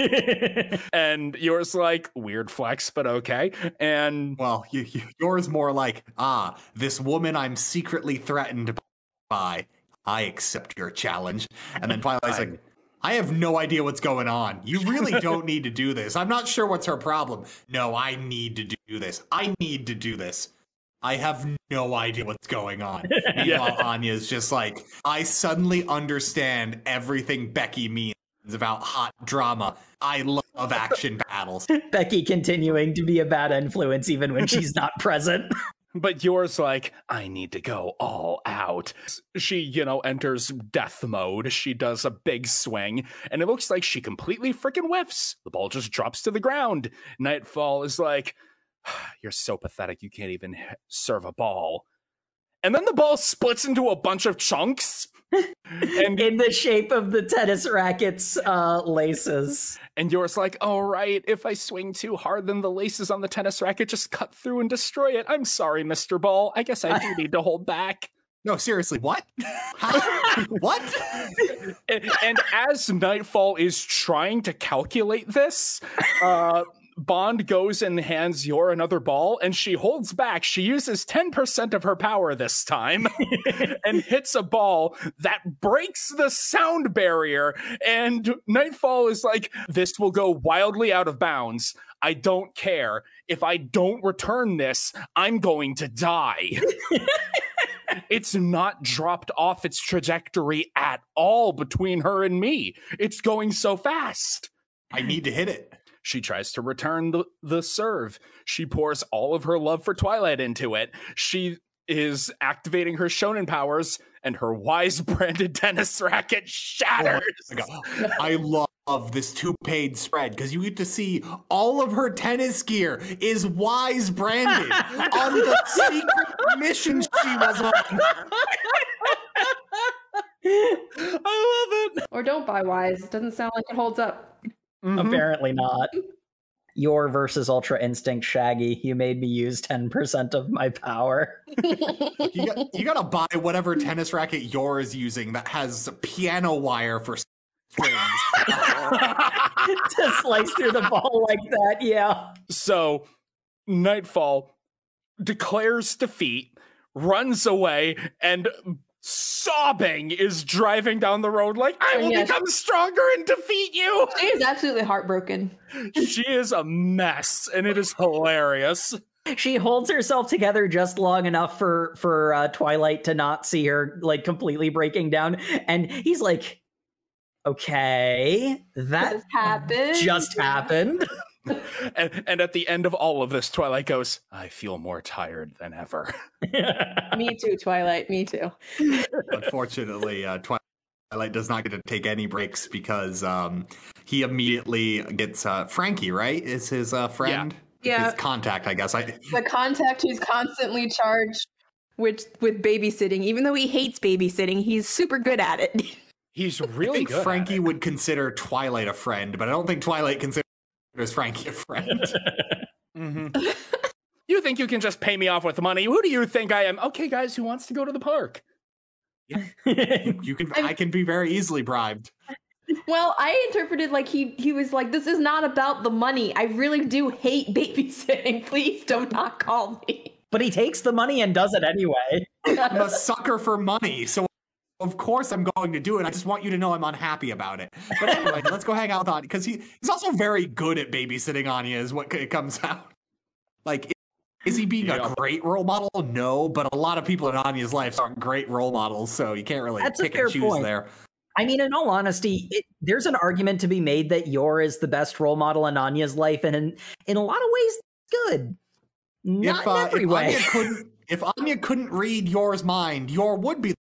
and Yor's like weird flex, but okay. And Well, you, you, Yor's more like, ah, this woman I'm secretly threatened by. I accept your challenge. And then Twilight's like, I have no idea what's going on. You really don't need to do this. I'm not sure what's her problem. No, I need to do this. I need to do this. I have no idea what's going on. Meanwhile, Anya's just like, I suddenly understand everything Becky means about hot drama. I love action battles. Becky continuing to be a bad influence even when she's not present. but Yor's like, I need to go all out. She, you know, enters death mode. She does a big swing, and it looks like she completely freaking whiffs. The ball just drops to the ground. Nightfall is like, You're so pathetic, you can't even serve a ball. And then the ball splits into a bunch of chunks. and in the shape of the tennis racket's uh, laces. And Yor's like, all right, if I swing too hard, then the laces on the tennis racket just cut through and destroy it. I'm sorry, Mr. Ball. I guess I do need to hold back. No, seriously, what? what? and, and, as Nightfall is trying to calculate this, uh, Bond goes and hands Yor another ball, and she holds back. She uses 10% of her power this time and hits a ball that breaks the sound barrier. And Nightfall is like, This will go wildly out of bounds. I don't care. If I don't return this, I'm going to die. it's not dropped off its trajectory at all between her and me. It's going so fast. I need to hit it. She tries to return the, the serve. She pours all of her love for Twilight into it. She is activating her shonen powers, and her wise branded tennis racket shatters. Oh I love this two paid spread because you get to see all of her tennis gear is wise branded on the secret mission she was on. I love it. Or don't buy wise. It doesn't sound like it holds up. Mm-hmm. Apparently not. Yor versus Ultra Instinct Shaggy. You made me use 10% of my power. you, got, you gotta buy whatever tennis racket Yor is using that has piano wire for strings. to slice through the ball like that, yeah. So, Nightfall declares defeat, runs away, and sobbing is driving down the road like I will become stronger and defeat you. She is absolutely heartbroken. she is a mess and it is hilarious. She holds herself together just long enough for for uh, Twilight to not see her like completely breaking down and he's like okay, that happened. Just happened. and, and at the end of all of this, Twilight goes, I feel more tired than ever. me too, Twilight. Me too. Unfortunately, uh, Twilight does not get to take any breaks because um, he immediately gets uh, Frankie, right? Is his uh, friend? Yeah. His contact, I guess. I... The contact who's constantly charged with with babysitting. Even though he hates babysitting, he's super good at it. He's really I think Frankie would consider Twilight a friend, but I don't think Twilight considers is Frankie a friend? mm-hmm. You think you can just pay me off with money? Who do you think I am? Okay, guys, who wants to go to the park? Yeah, you, you can. I can be very easily bribed. Well, I interpreted like he he was like, "This is not about the money. I really do hate babysitting. Please don't not call me." But he takes the money and does it anyway. I'm a sucker for money, so of course I'm going to do it. I just want you to know I'm unhappy about it. But anyway, let's go hang out with Anya because he, he's also very good at babysitting Anya, is what it comes out. Like, is he being yeah. a great role model? No, but a lot of people in Anya's life aren't great role models, so you can't really That's pick and choose point. there. I mean, in all honesty, it, there's an argument to be made that Yor is the best role model in Anya's life, and in, in a lot of ways, good. Not if, uh, in every if way. Anya couldn't, if Anya couldn't read Yor's mind, Yor would be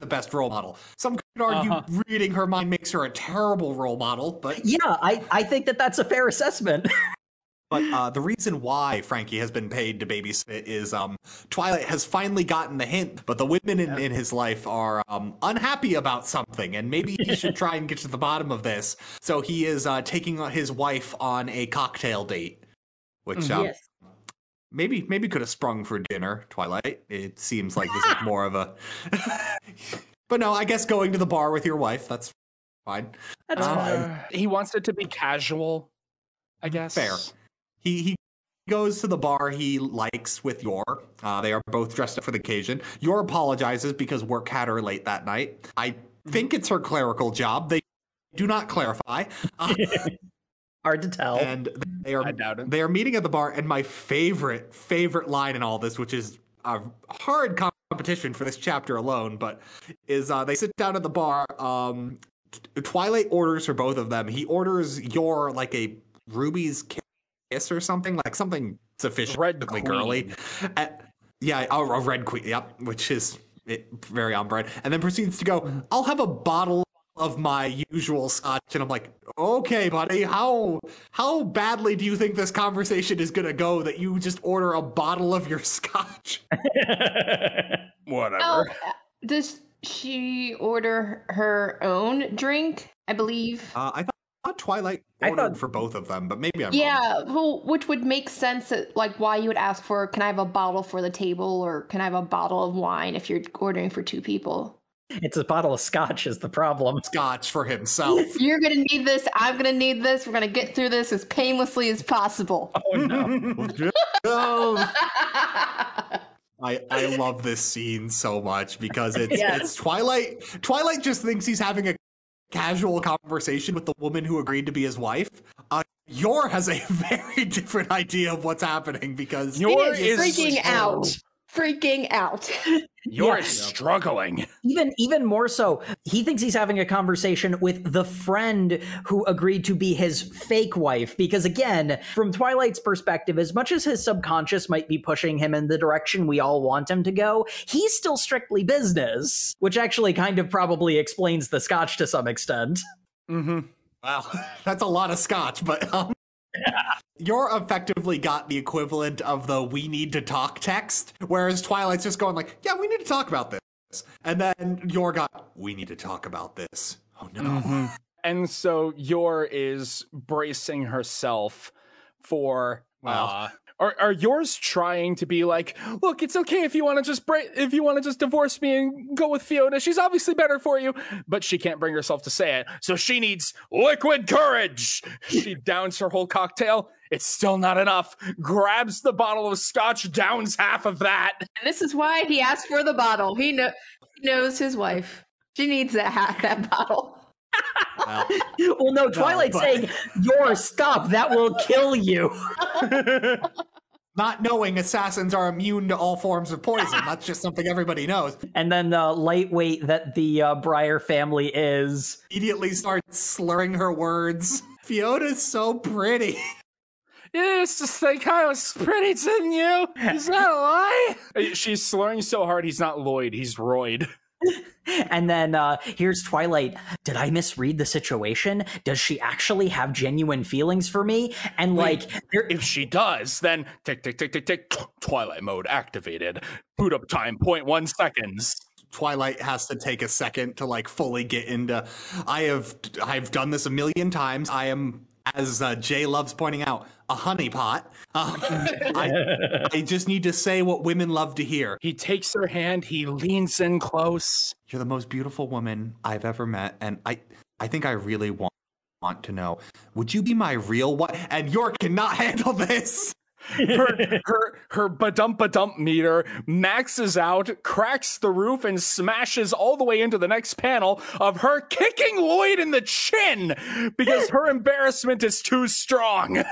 the best role model. Some could argue uh-huh. reading her mind makes her a terrible role model, but yeah, I, I think that that's a fair assessment. but uh, the reason why Frankie has been paid to babysit is um, Twilight has finally gotten the hint, but the women in, in his life are um, unhappy about something, and maybe he should try and get to the bottom of this. So he is uh, taking his wife on a cocktail date, which mm-hmm. um, yes maybe maybe could have sprung for dinner twilight it seems like this is more of a but no i guess going to the bar with your wife that's Fine. That's Uh, fine. He wants it to be casual, I guess. Fair. He he goes to the bar he likes with Yor. Uh, they are both dressed up for the occasion. Yor apologizes because work had her late that night. I think it's her clerical job. They do not clarify. Uh, Hard to tell. and they are I doubt it. they are meeting at the bar. And my favorite favorite line in all this, which is a hard competition for this chapter alone, but is uh, they sit down at the bar. Um, Twilight orders for both of them. He orders Yor like a Ruby's kiss or something, like something sufficiently Queen. girly. Uh, yeah, a, a red queen. Yep, which is it, very on brand. And then proceeds to go. I'll have a bottle of my usual scotch, and I'm like, okay, buddy, how how badly do you think this conversation is gonna go that you just order a bottle of your scotch? Whatever. Oh, uh, does she order her own drink? I believe. Uh, I thought Twilight I ordered thought- for both of them, but maybe I'm wrong. Yeah, well, which would make sense. That, like, why you would ask for, "Can I have a bottle for the table?" or "Can I have a bottle of wine?" if you're ordering for two people. It's a bottle of scotch is the problem. Scotch for himself. You're gonna need this. I'm gonna need this. We're gonna get through this as painlessly as possible. Oh no. I I love this scene so much because it's Yes. it's Twilight. Twilight just thinks he's having a casual conversation with the woman who agreed to be his wife. Uh, Yor has a very different idea of what's happening because Yor he is is freaking out. Freaking out. You're Yeah. struggling. Even even more so, he thinks he's having a conversation with the friend who agreed to be his fake wife. Because again, from Twilight's perspective, as much as his subconscious might be pushing him in the direction we all want him to go, he's still strictly business, which actually kind of probably explains the scotch to some extent. Mm-hmm. wow, that's a lot of scotch. But um, Yor effectively got the equivalent of the "we need to talk" text, whereas Twilight's just going like, "Yeah, we need to talk about this," and then Yor got, "We need to talk about this." Oh no. And so Yor is bracing herself for Wow. uh are, are Yor's trying to be like, look, it's okay if you want to just break, if you want to just divorce me and go with Fiona. She's obviously better for you, but she can't bring herself to say it, so she needs liquid courage. She downs her whole cocktail. It's still not enough. Grabs the bottle of scotch, downs half of that. And this is why he asked for the bottle. He, know, he knows his wife. She needs that hat, that bottle. Well, Well, no, Twilight's but- saying, Yor stop, that will kill you. not knowing assassins are immune to all forms of poison. That's just something everybody knows. And then the lightweight that the uh, Briar family is. Immediately starts slurring her words. Fiona's so pretty. You used to think I was pretty, didn't you? Is that a lie? She's slurring so hard he's not Lloyd, he's Royd. And then uh, here's Twilight. Did I misread the situation? Does she actually have genuine feelings for me? And like, there, If she does, then tick, tick, tick, tick, tick, Twilight mode activated. Boot up time, 0.1 seconds. Twilight has to take a second to like fully get into. I have I've done this a million times. I am, as uh, Jay loves pointing out, a honeypot. Um, I, I just need to say what women love to hear. He takes her hand, he leans in close. You're the most beautiful woman I've ever met, and I I think I really want want to know. Would you be my real wife? And Yor cannot handle this. Her her her badump badump meter maxes out, cracks the roof, and smashes all the way into the next panel of her kicking Lloyd in the chin because her embarrassment is too strong.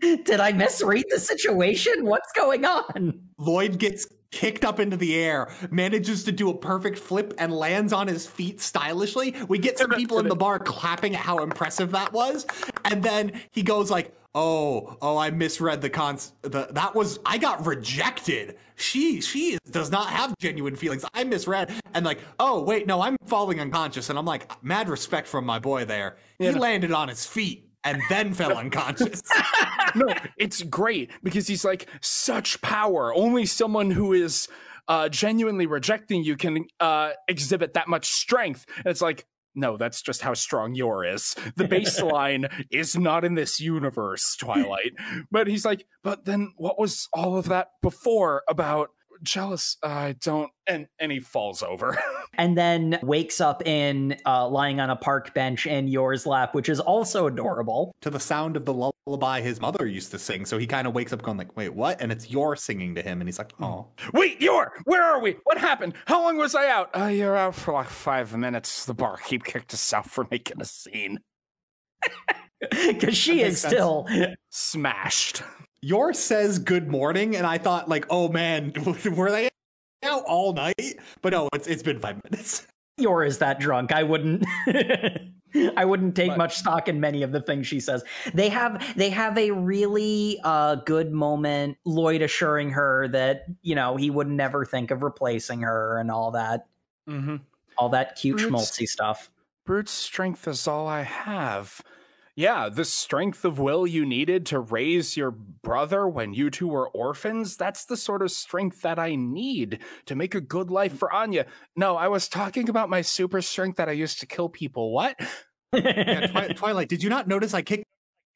did I misread the situation? What's going on? Lloyd gets kicked up into the air, manages to do a perfect flip, and lands on his feet stylishly. We get some people in the bar clapping at how impressive that was, and then he goes like, "Oh, oh, I misread the cons. The that was I got rejected. She she does not have genuine feelings. I misread, and like, oh wait, no, I'm falling unconscious, and I'm like, mad respect from my boy there. He landed on his feet." And then fell unconscious. no, it's great because he's like such power. Only someone who is uh, genuinely rejecting you can uh, exhibit that much strength. And it's like, no, that's just how strong Yor is. The baseline is not in this universe, Twilight. But he's like, but then what was all of that before about jealous? I don't. And and he falls over. and then wakes up in uh, lying on a park bench in Yor's lap, which is also adorable. To the sound of the lullaby his mother used to sing. So he kind of wakes up going like, wait, what? And it's Yor singing to him. And he's like, oh. Wait, Yor, where are we? What happened? How long was I out? Uh, you're out for like five minutes. The barkeep kicked us out for making a scene. Because she is sense. still. Smashed. Yor says good morning. And I thought like, oh man, were they out all night? But no, it's, it's been five minutes. Yor is that drunk. I wouldn't. I wouldn't take But- much stock in many of the things she says. They have they have a really uh, good moment. Lloyd assuring her that you know he would never think of replacing her and all that Mm-hmm. all that cute Roots. schmaltzy stuff. Brute strength is all I have. Yeah, the strength of will you needed to raise your brother when you two were orphans, that's the sort of strength that I need to make a good life for Anya. No, I was talking about my super strength that I used to kill people. What? Yeah, Twi- Twilight, did you not notice I kicked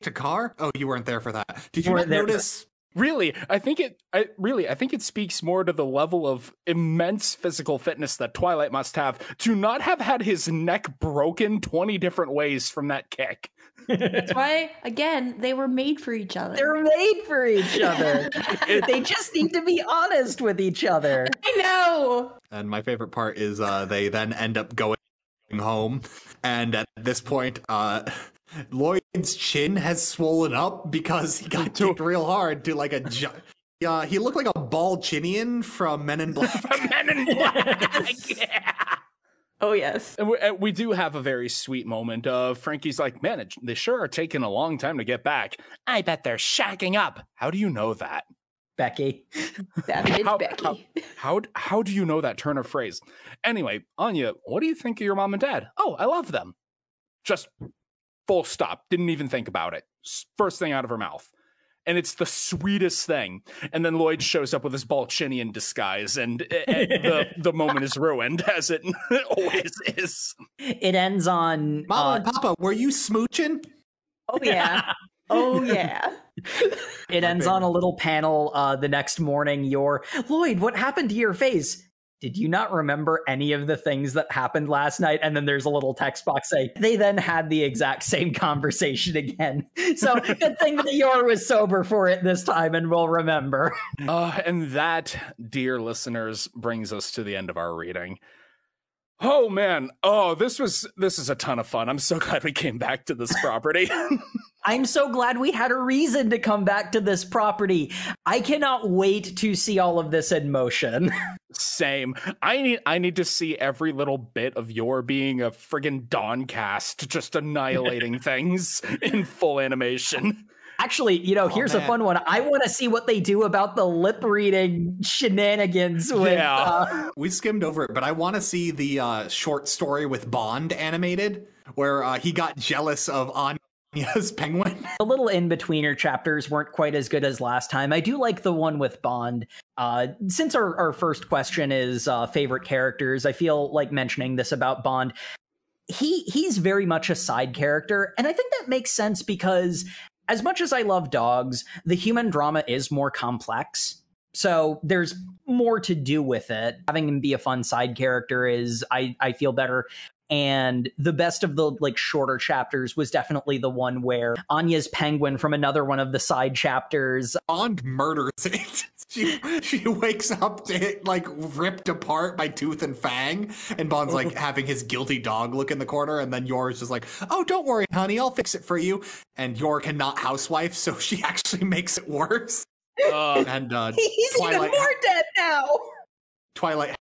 a car? Oh, you weren't there for that. Did you Weren't not for- notice? Really, I think it. I really, I think it speaks more to the level of immense physical fitness that Twilight must have to not have had his neck broken twenty different ways from that kick. That's why, again, they were made for each other. They're made for each other. they just need to be honest with each other. I know. And my favorite part is uh, they then end up going home, and at this point, uh, Lloyd's chin has swollen up because he got kicked real hard to like a. Ju- uh, he looked like a Ballchinian from Men in Black. from Men in Black. yeah. Oh yes. And we, and we do have a very sweet moment of Frankie's like, man, it, they sure are taking a long time to get back. I bet they're shacking up. How do you know that? Becky. That is How- Becky. how- How how do you know that turn of phrase? Anyway, Anya, what do you think of your mom and dad? Oh, I love them. Just full stop. Didn't even think about it. First thing out of her mouth. And it's the sweetest thing. And then Lloyd shows up with his Ballchinian disguise, and, and the, the moment is ruined, as it always is. It ends on Mama uh, and Papa, were you smooching? Oh yeah. Oh yeah. It ends on a little panel uh, the next morning. Yor Lloyd, what happened to your face? Did you not remember any of the things that happened last night? And then there's a little text box saying they then had the exact same conversation again. So good thing that Yor was sober for it this time and will remember. Uh, and that, dear listeners, brings us to the end of our reading. Oh man, oh this was this is a ton of fun. I'm so glad we came back to this property. I'm so glad we had a reason to come back to this property. I cannot wait to see all of this in motion. Same. I need I need to see every little bit of Yor being a friggin' dawn cast, just annihilating things in full animation. Actually, you know, here's a fun one. I want to see what they do about the lip reading shenanigans with. Yeah. Uh, We skimmed over it, but I want to see the uh, short story with Bond animated, where uh, he got jealous of Anya's penguin. the little in betweener chapters weren't quite as good as last time. I do like the one with Bond. Uh, since our, our first question is uh, favorite characters, I feel like mentioning this about Bond. He he's very much a side character, and I think that makes sense because as much as I love dogs, the human drama is more complex. So there's more to do with it. Having him be a fun side character is I I feel better. And the best of the like shorter chapters was definitely the one where Anya's penguin from another one of the side chapters. on murders it. she she wakes up to it, like ripped apart by tooth and fang, and Bond's like having his guilty dog look in the corner, and then Yor's just like, "Oh, don't worry, honey, I'll fix it for you." And Yor cannot housewife, so she actually makes it worse. Uh, And uh, He's Twilight- even more dead now. Twilight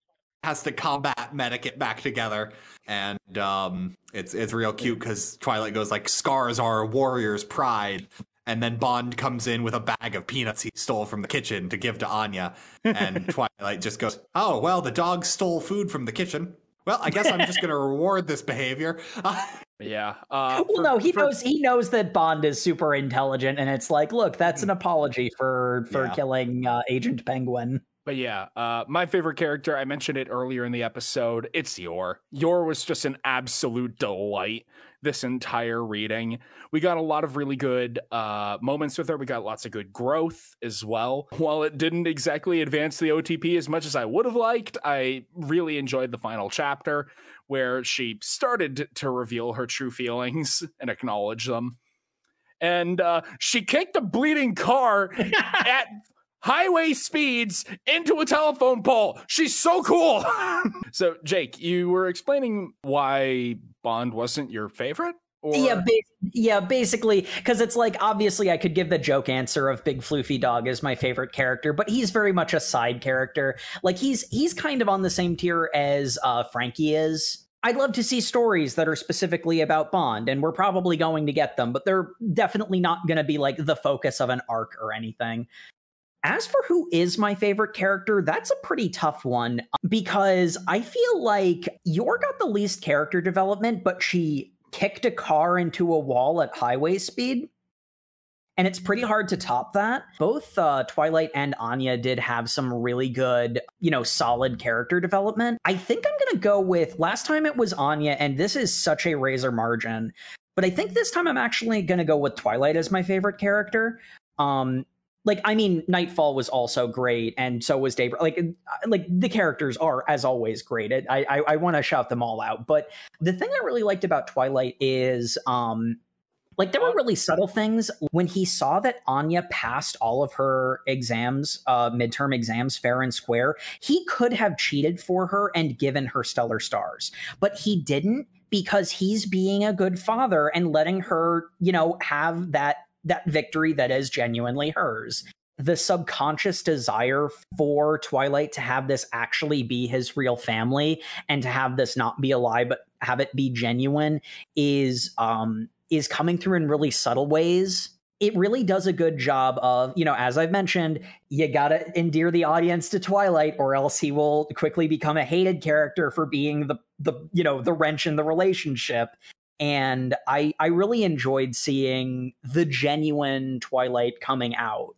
has to combat medic it back together and um it's it's real cute because twilight goes like scars are a warrior's pride and then bond comes in with a bag of peanuts he stole from the kitchen to give to anya and twilight just goes oh well the dog stole food from the kitchen well i guess i'm just gonna reward this behavior yeah. Uh, Well, for- no, he for- knows he knows that Bond is super intelligent, and it's like, look, that's an apology for for Yeah. killing uh, Agent Penguin. But yeah, uh, my favorite character, I mentioned it earlier in the episode, it's Yor. Yor was just an absolute delight this entire reading. We got a lot of really good uh, moments with her. We got lots of good growth as well. While it didn't exactly advance the OTP as much as I would have liked, I really enjoyed the final chapter where she started to reveal her true feelings and acknowledge them. And uh, she kicked a bleeding car at highway speeds into a telephone pole. She's so cool. so, Jake, you were explaining why Bond wasn't your favorite? Or... Yeah, ba- yeah, basically, because it's like obviously I could give the joke answer of Big Floofy Dog is my favorite character, but he's very much a side character. Like he's he's kind of on the same tier as uh, Frankie is. I'd love to see stories that are specifically about Bond, and we're probably going to get them, but they're definitely not going to be like the focus of an arc or anything. As for who is my favorite character, that's a pretty tough one because I feel like Yor got the least character development, but she kicked a car into a wall at highway speed. And it's pretty hard to top that. Both uh, Twilight and Anya did have some really good, you know, solid character development. I think I'm going to go with last time it was Anya, and this is such a razor margin. But I think this time I'm actually going to go with Twilight as my favorite character. Um, like I mean, Nightfall was also great, and so was Daybreak. Like, uh, like the characters are as always great. I I, I want to shout them all out. But the thing I really liked about Twilight is, um, like there were really subtle things when he saw that Anya passed all of her exams, uh, midterm exams, fair and square. He could have cheated for her and given her stellar stars, but he didn't because he's being a good father and letting her, you know, have that that victory that is genuinely hers. The subconscious desire for Twilight to have this actually be his real family and to have this not be a lie but have it be genuine is um is coming through in really subtle ways it really does a good job of, you know, as I've mentioned, you got to endear the audience to Twilight or else he will quickly become a hated character for being the the, you know, the wrench in the relationship and I I really enjoyed seeing the genuine Twilight coming out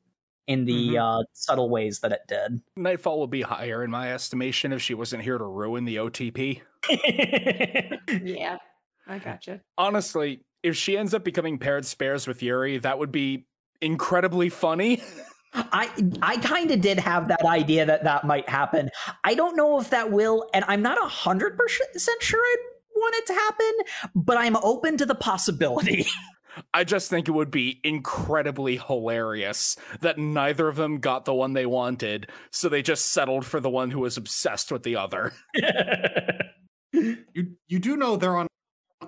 in the mm-hmm. uh, subtle ways that it did. Nightfall would be higher in my estimation if she wasn't here to ruin the OTP. yeah, I gotcha. Honestly, if she ends up becoming paired spares with Yuri, that would be incredibly funny. I I kind of did have that idea that that might happen. I don't know if that will, and I'm not a hundred percent sure I'd want it to happen, but I'm open to the possibility. I just think it would be incredibly hilarious that neither of them got the one they wanted, so they just settled for the one who was obsessed with the other. you you do know they're on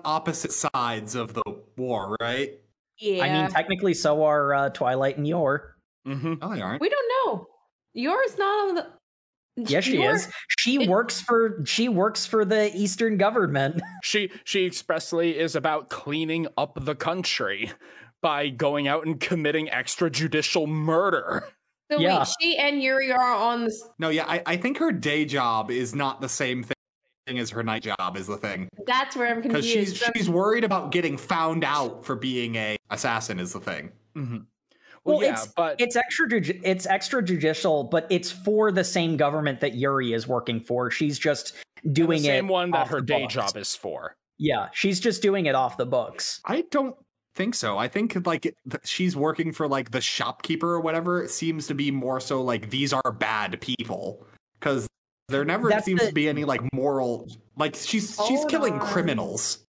opposite sides of the war, right? Yeah. I mean, technically, so are uh, Twilight and Yor. Mm-hmm. Oh, they aren't. We don't know. Yor's not on the. Yes, she is. She it, works for she works for the Eastern government. She she expressly is about cleaning up the country by going out and committing extrajudicial murder. So yeah. wait, she and Yuri are on this. No, yeah, I, I think her day job is not the same thing as her night job. Is the thing. That's where I'm confused. Because she's she's worried about getting found out for being a assassin. Is the thing. Mm-hmm. Well, well yeah, it's, but it's extra it's extrajudicial, but it's for the same government that Yuri is working for. She's just doing it. the same it one that her day books. job is for. Yeah, she's just doing it off the books. I don't think so. I think like she's working for like the shopkeeper or whatever. It seems to be more so like these are bad people because there never That's seems the, to be any like moral like she's she's killing on. criminals.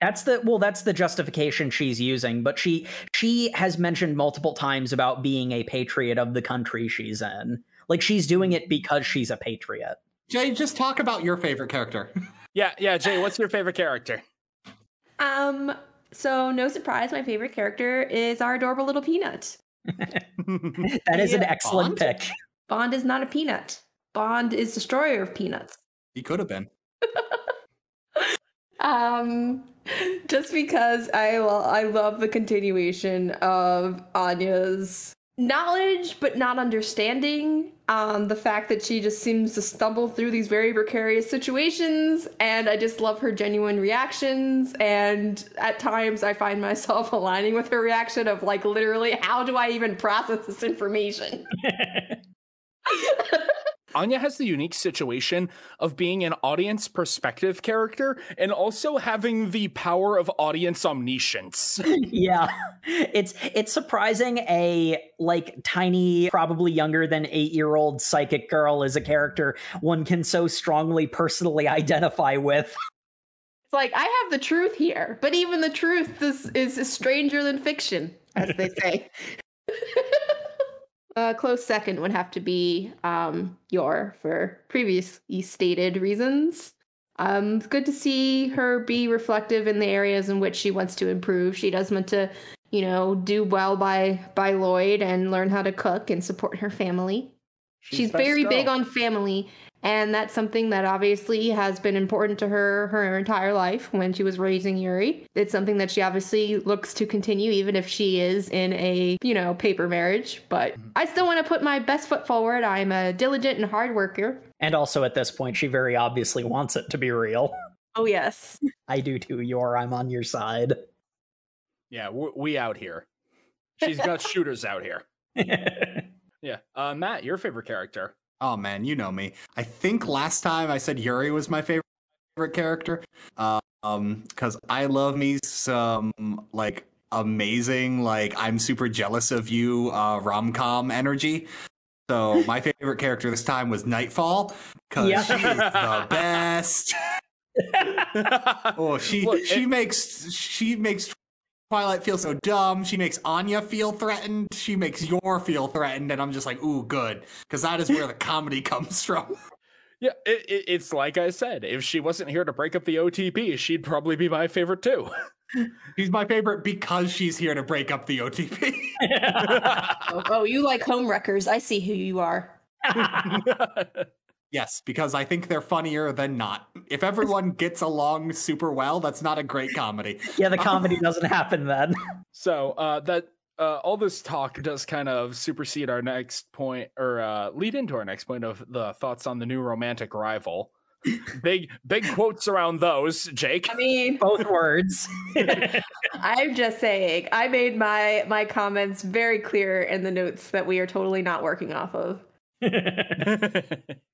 That's the well that's the justification she's using, but she she has mentioned multiple times about being a patriot of the country she's in. Like she's doing it because she's a patriot. Jay, just talk about your favorite character. yeah, yeah, Jay, what's your favorite character? Um so no surprise my favorite character is our adorable little peanut. that is an excellent Bond? pick. Bond is not a peanut. Bond is destroyer of peanuts. He could have been. Um, just because I I love the continuation of Anya's knowledge but not understanding. Um, the fact that she just seems to stumble through these very precarious situations, and I just love her genuine reactions. And at times, I find myself aligning with her reaction of like, literally, how do I even process this information? Anya has the unique situation of being an audience perspective character and also having the power of audience omniscience. yeah. It's it's surprising a like tiny, probably younger than 8-year-old psychic girl is a character one can so strongly personally identify with. It's like I have the truth here, but even the truth is is stranger than fiction, as they say. A close second would have to be um, Yor for previously stated reasons. Um, it's good to see her be reflective in the areas in which she wants to improve. She does want to, you know, do well by by Lloyd and learn how to cook and support her family. She's She's, very girl. big on family, and that's something that obviously has been important to her her entire life when she was raising Yuri. It's something that she obviously looks to continue, even if she is in a you know paper marriage. But I still want to put my best foot forward. I'm a diligent and hard worker. And also at this point she very obviously wants it to be real. Oh yes, I do too, Yor, I'm on your side. Yeah, we out here. She's got shooters out here. Yeah. Uh, Matt, your favorite character? Oh man, you know me. I think last time I said Yuri was my favorite character. Uh, um, because I love me some like amazing, like I'm super jealous of you, uh, rom com energy. So my favorite character this time was Nightfall because Yeah. she is the best. Oh, she she makes she makes Twilight feels so dumb. She makes Anya feel threatened. She makes Yor feel threatened, and I'm just like, ooh, good, because that is where the comedy comes from. Yeah, it, it, it's like I said. If she wasn't here to break up the OTP, she'd probably be my favorite too. She's my favorite because she's here to break up the OTP. oh, oh, you like homewreckers? I see who you are. Yes, because I think they're funnier than not. If everyone gets along super well, that's not a great comedy. yeah, the comedy doesn't happen then. so uh, that uh, all this talk does kind of supersede our next point, or uh, lead into our next point of the thoughts on the new romantic rival. big big quotes around those, Jake. I mean, Both words. I'm just saying. I made my my comments very clear in the notes that we are totally not working off of.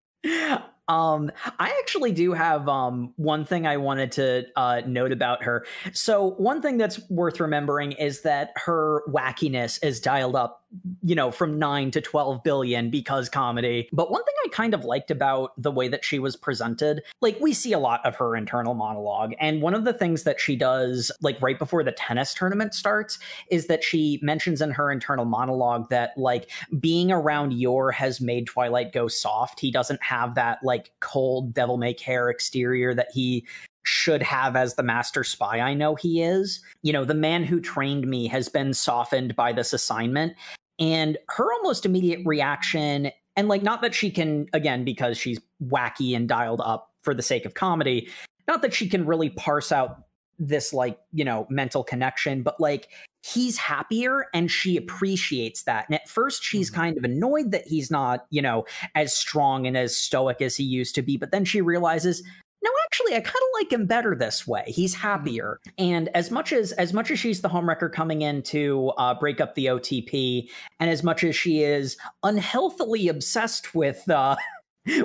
um i actually do have um one thing i wanted to uh note about her. So one thing that's worth remembering is that her wackiness is dialed up you know from 9 to 12 billion because comedy but one thing i kind of liked about the way that she was presented like we see a lot of her internal monologue and one of the things that she does like right before the tennis tournament starts is that she mentions in her internal monologue that like being around Yor has made Twilight go soft. He doesn't have that like cold devil may care exterior that he should have as the master spy I know he is. You know, the man who trained me has been softened by this assignment. And her almost immediate reaction, and like, not that she can, again, because she's wacky and dialed up for the sake of comedy, not that she can really parse out this, like, you know, mental connection, but like, he's happier and she appreciates that. And at first, she's mm-hmm. kind of annoyed that he's not, you know, as strong and as stoic as he used to be. But then she realizes, no, actually, I kind of like him better this way. He's happier. And as much as as much as she's the homewrecker coming in to uh, break up the OTP, and as much as she is unhealthily obsessed with. Uh,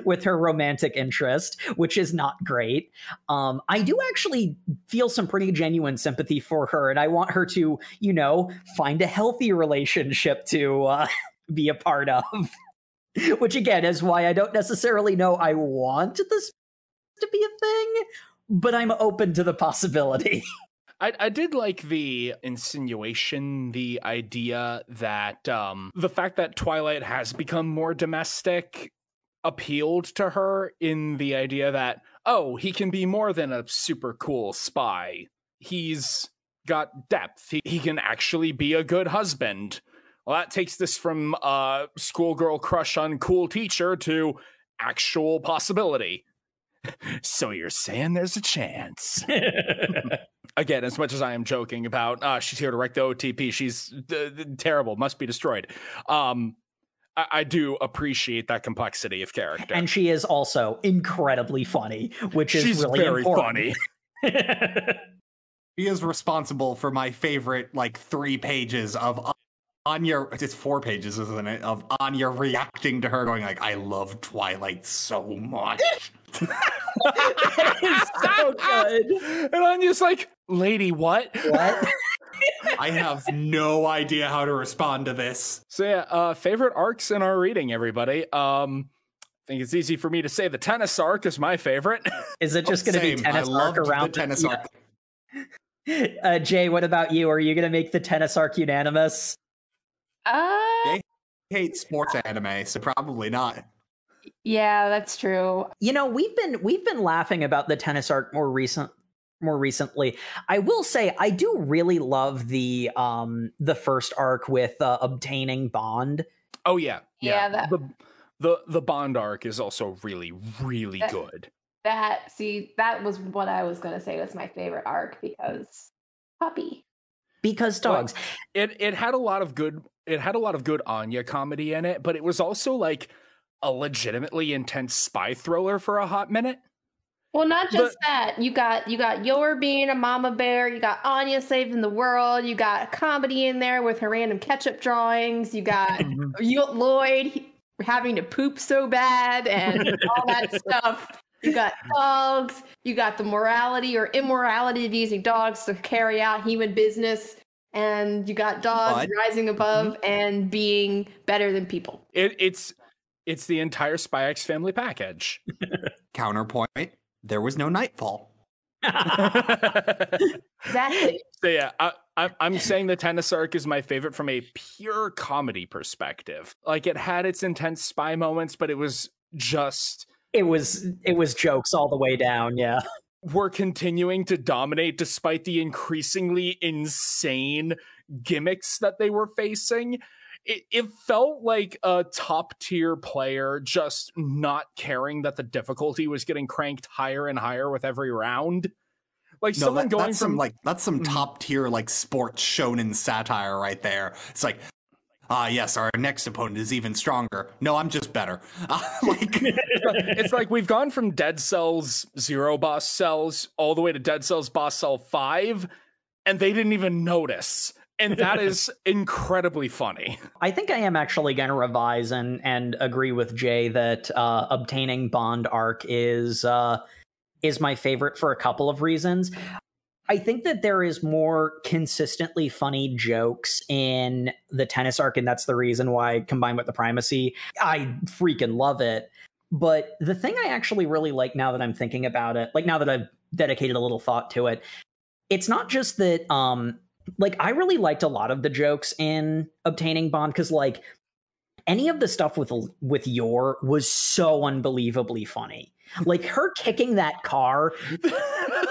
with her romantic interest, which is not great. Um, I do actually feel some pretty genuine sympathy for her, and I want her to, you know, find a healthy relationship to uh, be a part of. Which again is why I don't necessarily know I want this to be a thing, but I'm open to the possibility. I, I did like the insinuation, the idea that um, the fact that Twilight has become more domestic appealed to her in the idea that, oh, he can be more than a super cool spy. He's got depth. He, he can actually be a good husband. Well, that takes this from uh, schoolgirl crush on cool teacher to actual possibility. so you're saying there's a chance? Again, as much as I am joking about, uh, she's here to wreck the OTP. She's uh, terrible, must be destroyed. Um, I, I do appreciate that complexity of character. and she is also incredibly funny, which is she's really very important. funny. She is responsible for my favorite like three pages of Anya, it's four pages, isn't it? Of Anya reacting to her, going like, "I love Twilight so much." That is so good. And Anya's like, lady, what? What? I have no idea how to respond to this. So yeah, uh, favorite arcs in our reading, everybody. Um, I think it's easy for me to say the tennis arc is my favorite. Is it just going to be tennis I arc around the tennis arc. Uh, Jay, what about you? Are you going to make the tennis arc unanimous? Uh, hate sports anime, so probably not. Yeah, that's true. You know, we've been we've been laughing about the tennis arc more recent more recently. I will say I do really love the um the first arc with uh, obtaining bond. oh yeah, Yeah, that- the the the Bond arc is also really really That- good. That see, that was what I was gonna say was my favorite arc because puppy. Because Well, dogs. It it had a lot of good it had a lot of good Anya comedy in it, but it was also like a legitimately intense spy thriller for a hot minute. Well, not just that. You got you got Yor being a mama bear. You got Anya saving the world. You got comedy in there with her random ketchup drawings. You got mm-hmm. you, Lloyd having to poop so bad and all that stuff. You got dogs. You got the morality or immorality of using dogs to carry out human business. And you got dogs But- rising above mm-hmm. and being better than people. It it's it's the entire Spy X family package. Counterpoint: There was no Nightfall. Exactly. So yeah, I, I, I'm saying the tennis arc is my favorite from a pure comedy perspective. Like it had its intense spy moments, but it was just It was it was jokes all the way down, yeah. we're continuing to dominate despite the increasingly insane gimmicks that they were facing. It, it felt like a top tier player just not caring that the difficulty was getting cranked higher and higher with every round. Like No, someone that- going that's from some like that's some Mhm. top tier like sports shonen satire right there. It's like, ah, yes, our next opponent is even stronger. No, I'm just better. like, it's like we've gone from Dead Cells zero boss cells all the way to Dead Cells boss cell five, and they didn't even notice. And that is incredibly funny. I think I am actually going to revise and and agree with Jay that uh, obtaining Bond arc is uh, is my favorite for a couple of reasons. I think that there is more consistently funny jokes in the tennis arc, and that's the reason why, combined with the primacy, I freaking love it. But the thing I actually really like now that I'm thinking about it, like now that I've dedicated a little thought to it, it's not just that um like I really liked a lot of the jokes in obtaining Bond because like any of the stuff with with Yor was so unbelievably funny. Like her kicking that car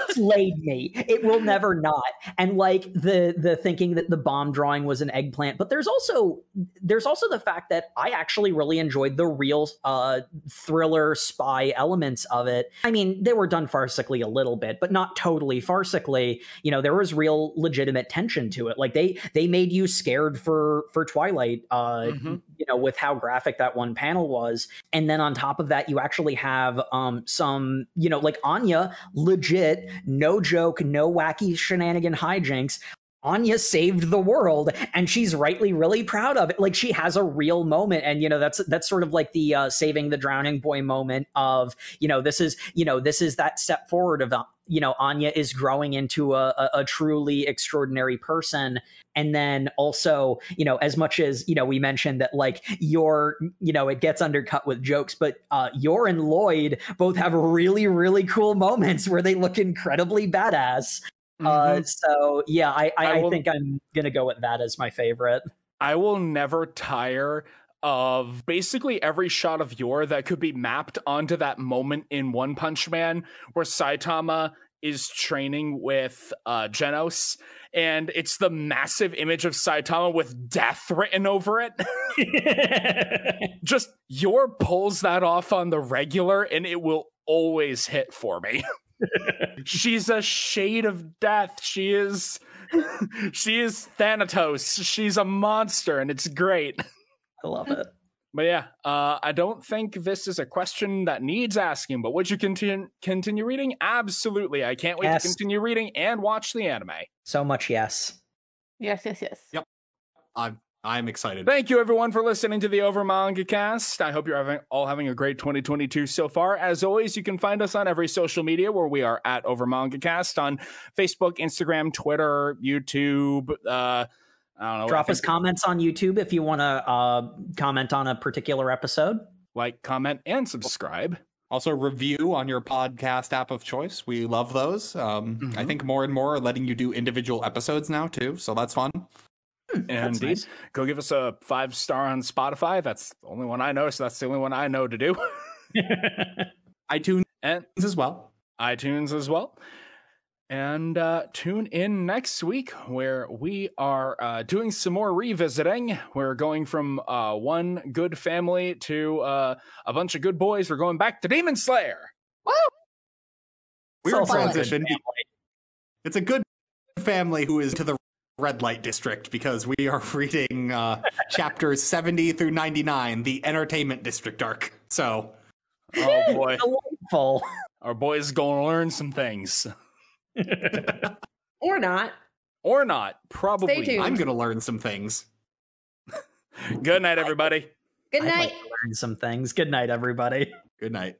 slayed me. It will never not. And like the the thinking that the bomb drawing was an eggplant, but there's also there's also the fact that I actually really enjoyed the real uh thriller spy elements of it. I mean, they were done farcically a little bit, but not totally farcically. You know, there was real legitimate tension to it. Like they they made you scared for for Twilight uh Mhm. you know with how graphic that one panel was and then on top of that you actually have um Um, some you know like anya legit no joke no wacky shenanigan hijinks Anya saved the world and she's rightly really proud of it. Like she has a real moment and you know that's that's sort of like the uh, saving the drowning boy moment of you know this is you know this is that step forward of uh, you know Anya is growing into a, a, a truly extraordinary person and then also you know as much as you know we mentioned that like your you know it gets undercut with jokes but uh your and lloyd both have really really cool moments where they look incredibly badass uh Mhm. so yeah i i, I I think i'm gonna go with that as my favorite I will never tire of basically every shot of Yor that could be mapped onto that moment in One Punch Man where Saitama is training with uh, Genos, and it's the massive image of Saitama with death written over it. Just Yor pulls that off on the regular, and it will always hit for me. She's a shade of death. She is. she is Thanatos. She's a monster, and it's great. i love it But yeah, uh, I don't think this is a question that needs asking. But would you continue continue reading? Absolutely. I can't wait Yes. to continue reading and watch the anime. so much yes Yes, yes, yes. Yep. I'm I'm excited. Thank you, everyone, for listening to the Over Manga Cast. I hope you're having, all having a great 2022 so far. As always, you can find us on every social media where we are at Over Manga Cast on Facebook, Instagram, Twitter, YouTube. Uh, I don't know. Drop us comments on YouTube if you want to uh, comment on a particular episode. like, comment, and subscribe. Also, review on your podcast app of choice. We love those. Um, I Mhm. think more and more are letting you do individual episodes now too, so that's fun. And nice. go give us a five star on Spotify. That's the only one I know, so that's the only one I know to do. iTunes and as well. iTunes as well. And uh, tune in next week where we are uh, doing some more revisiting. We're going from uh, one good family to uh, a bunch of good boys. We're going back to Demon Slayer. Weird also a good transition. It's a good family who is to the red light district because we are reading uh, chapters 70 through 99, the entertainment district arc. So, Oh boy, Delightful. our boys going to learn some things, Or not. or not? Probably. Stay tuned. I'm going to learn some things. Good night, everybody. Good I'd night. like to learn some things. Good night, everybody. Good night.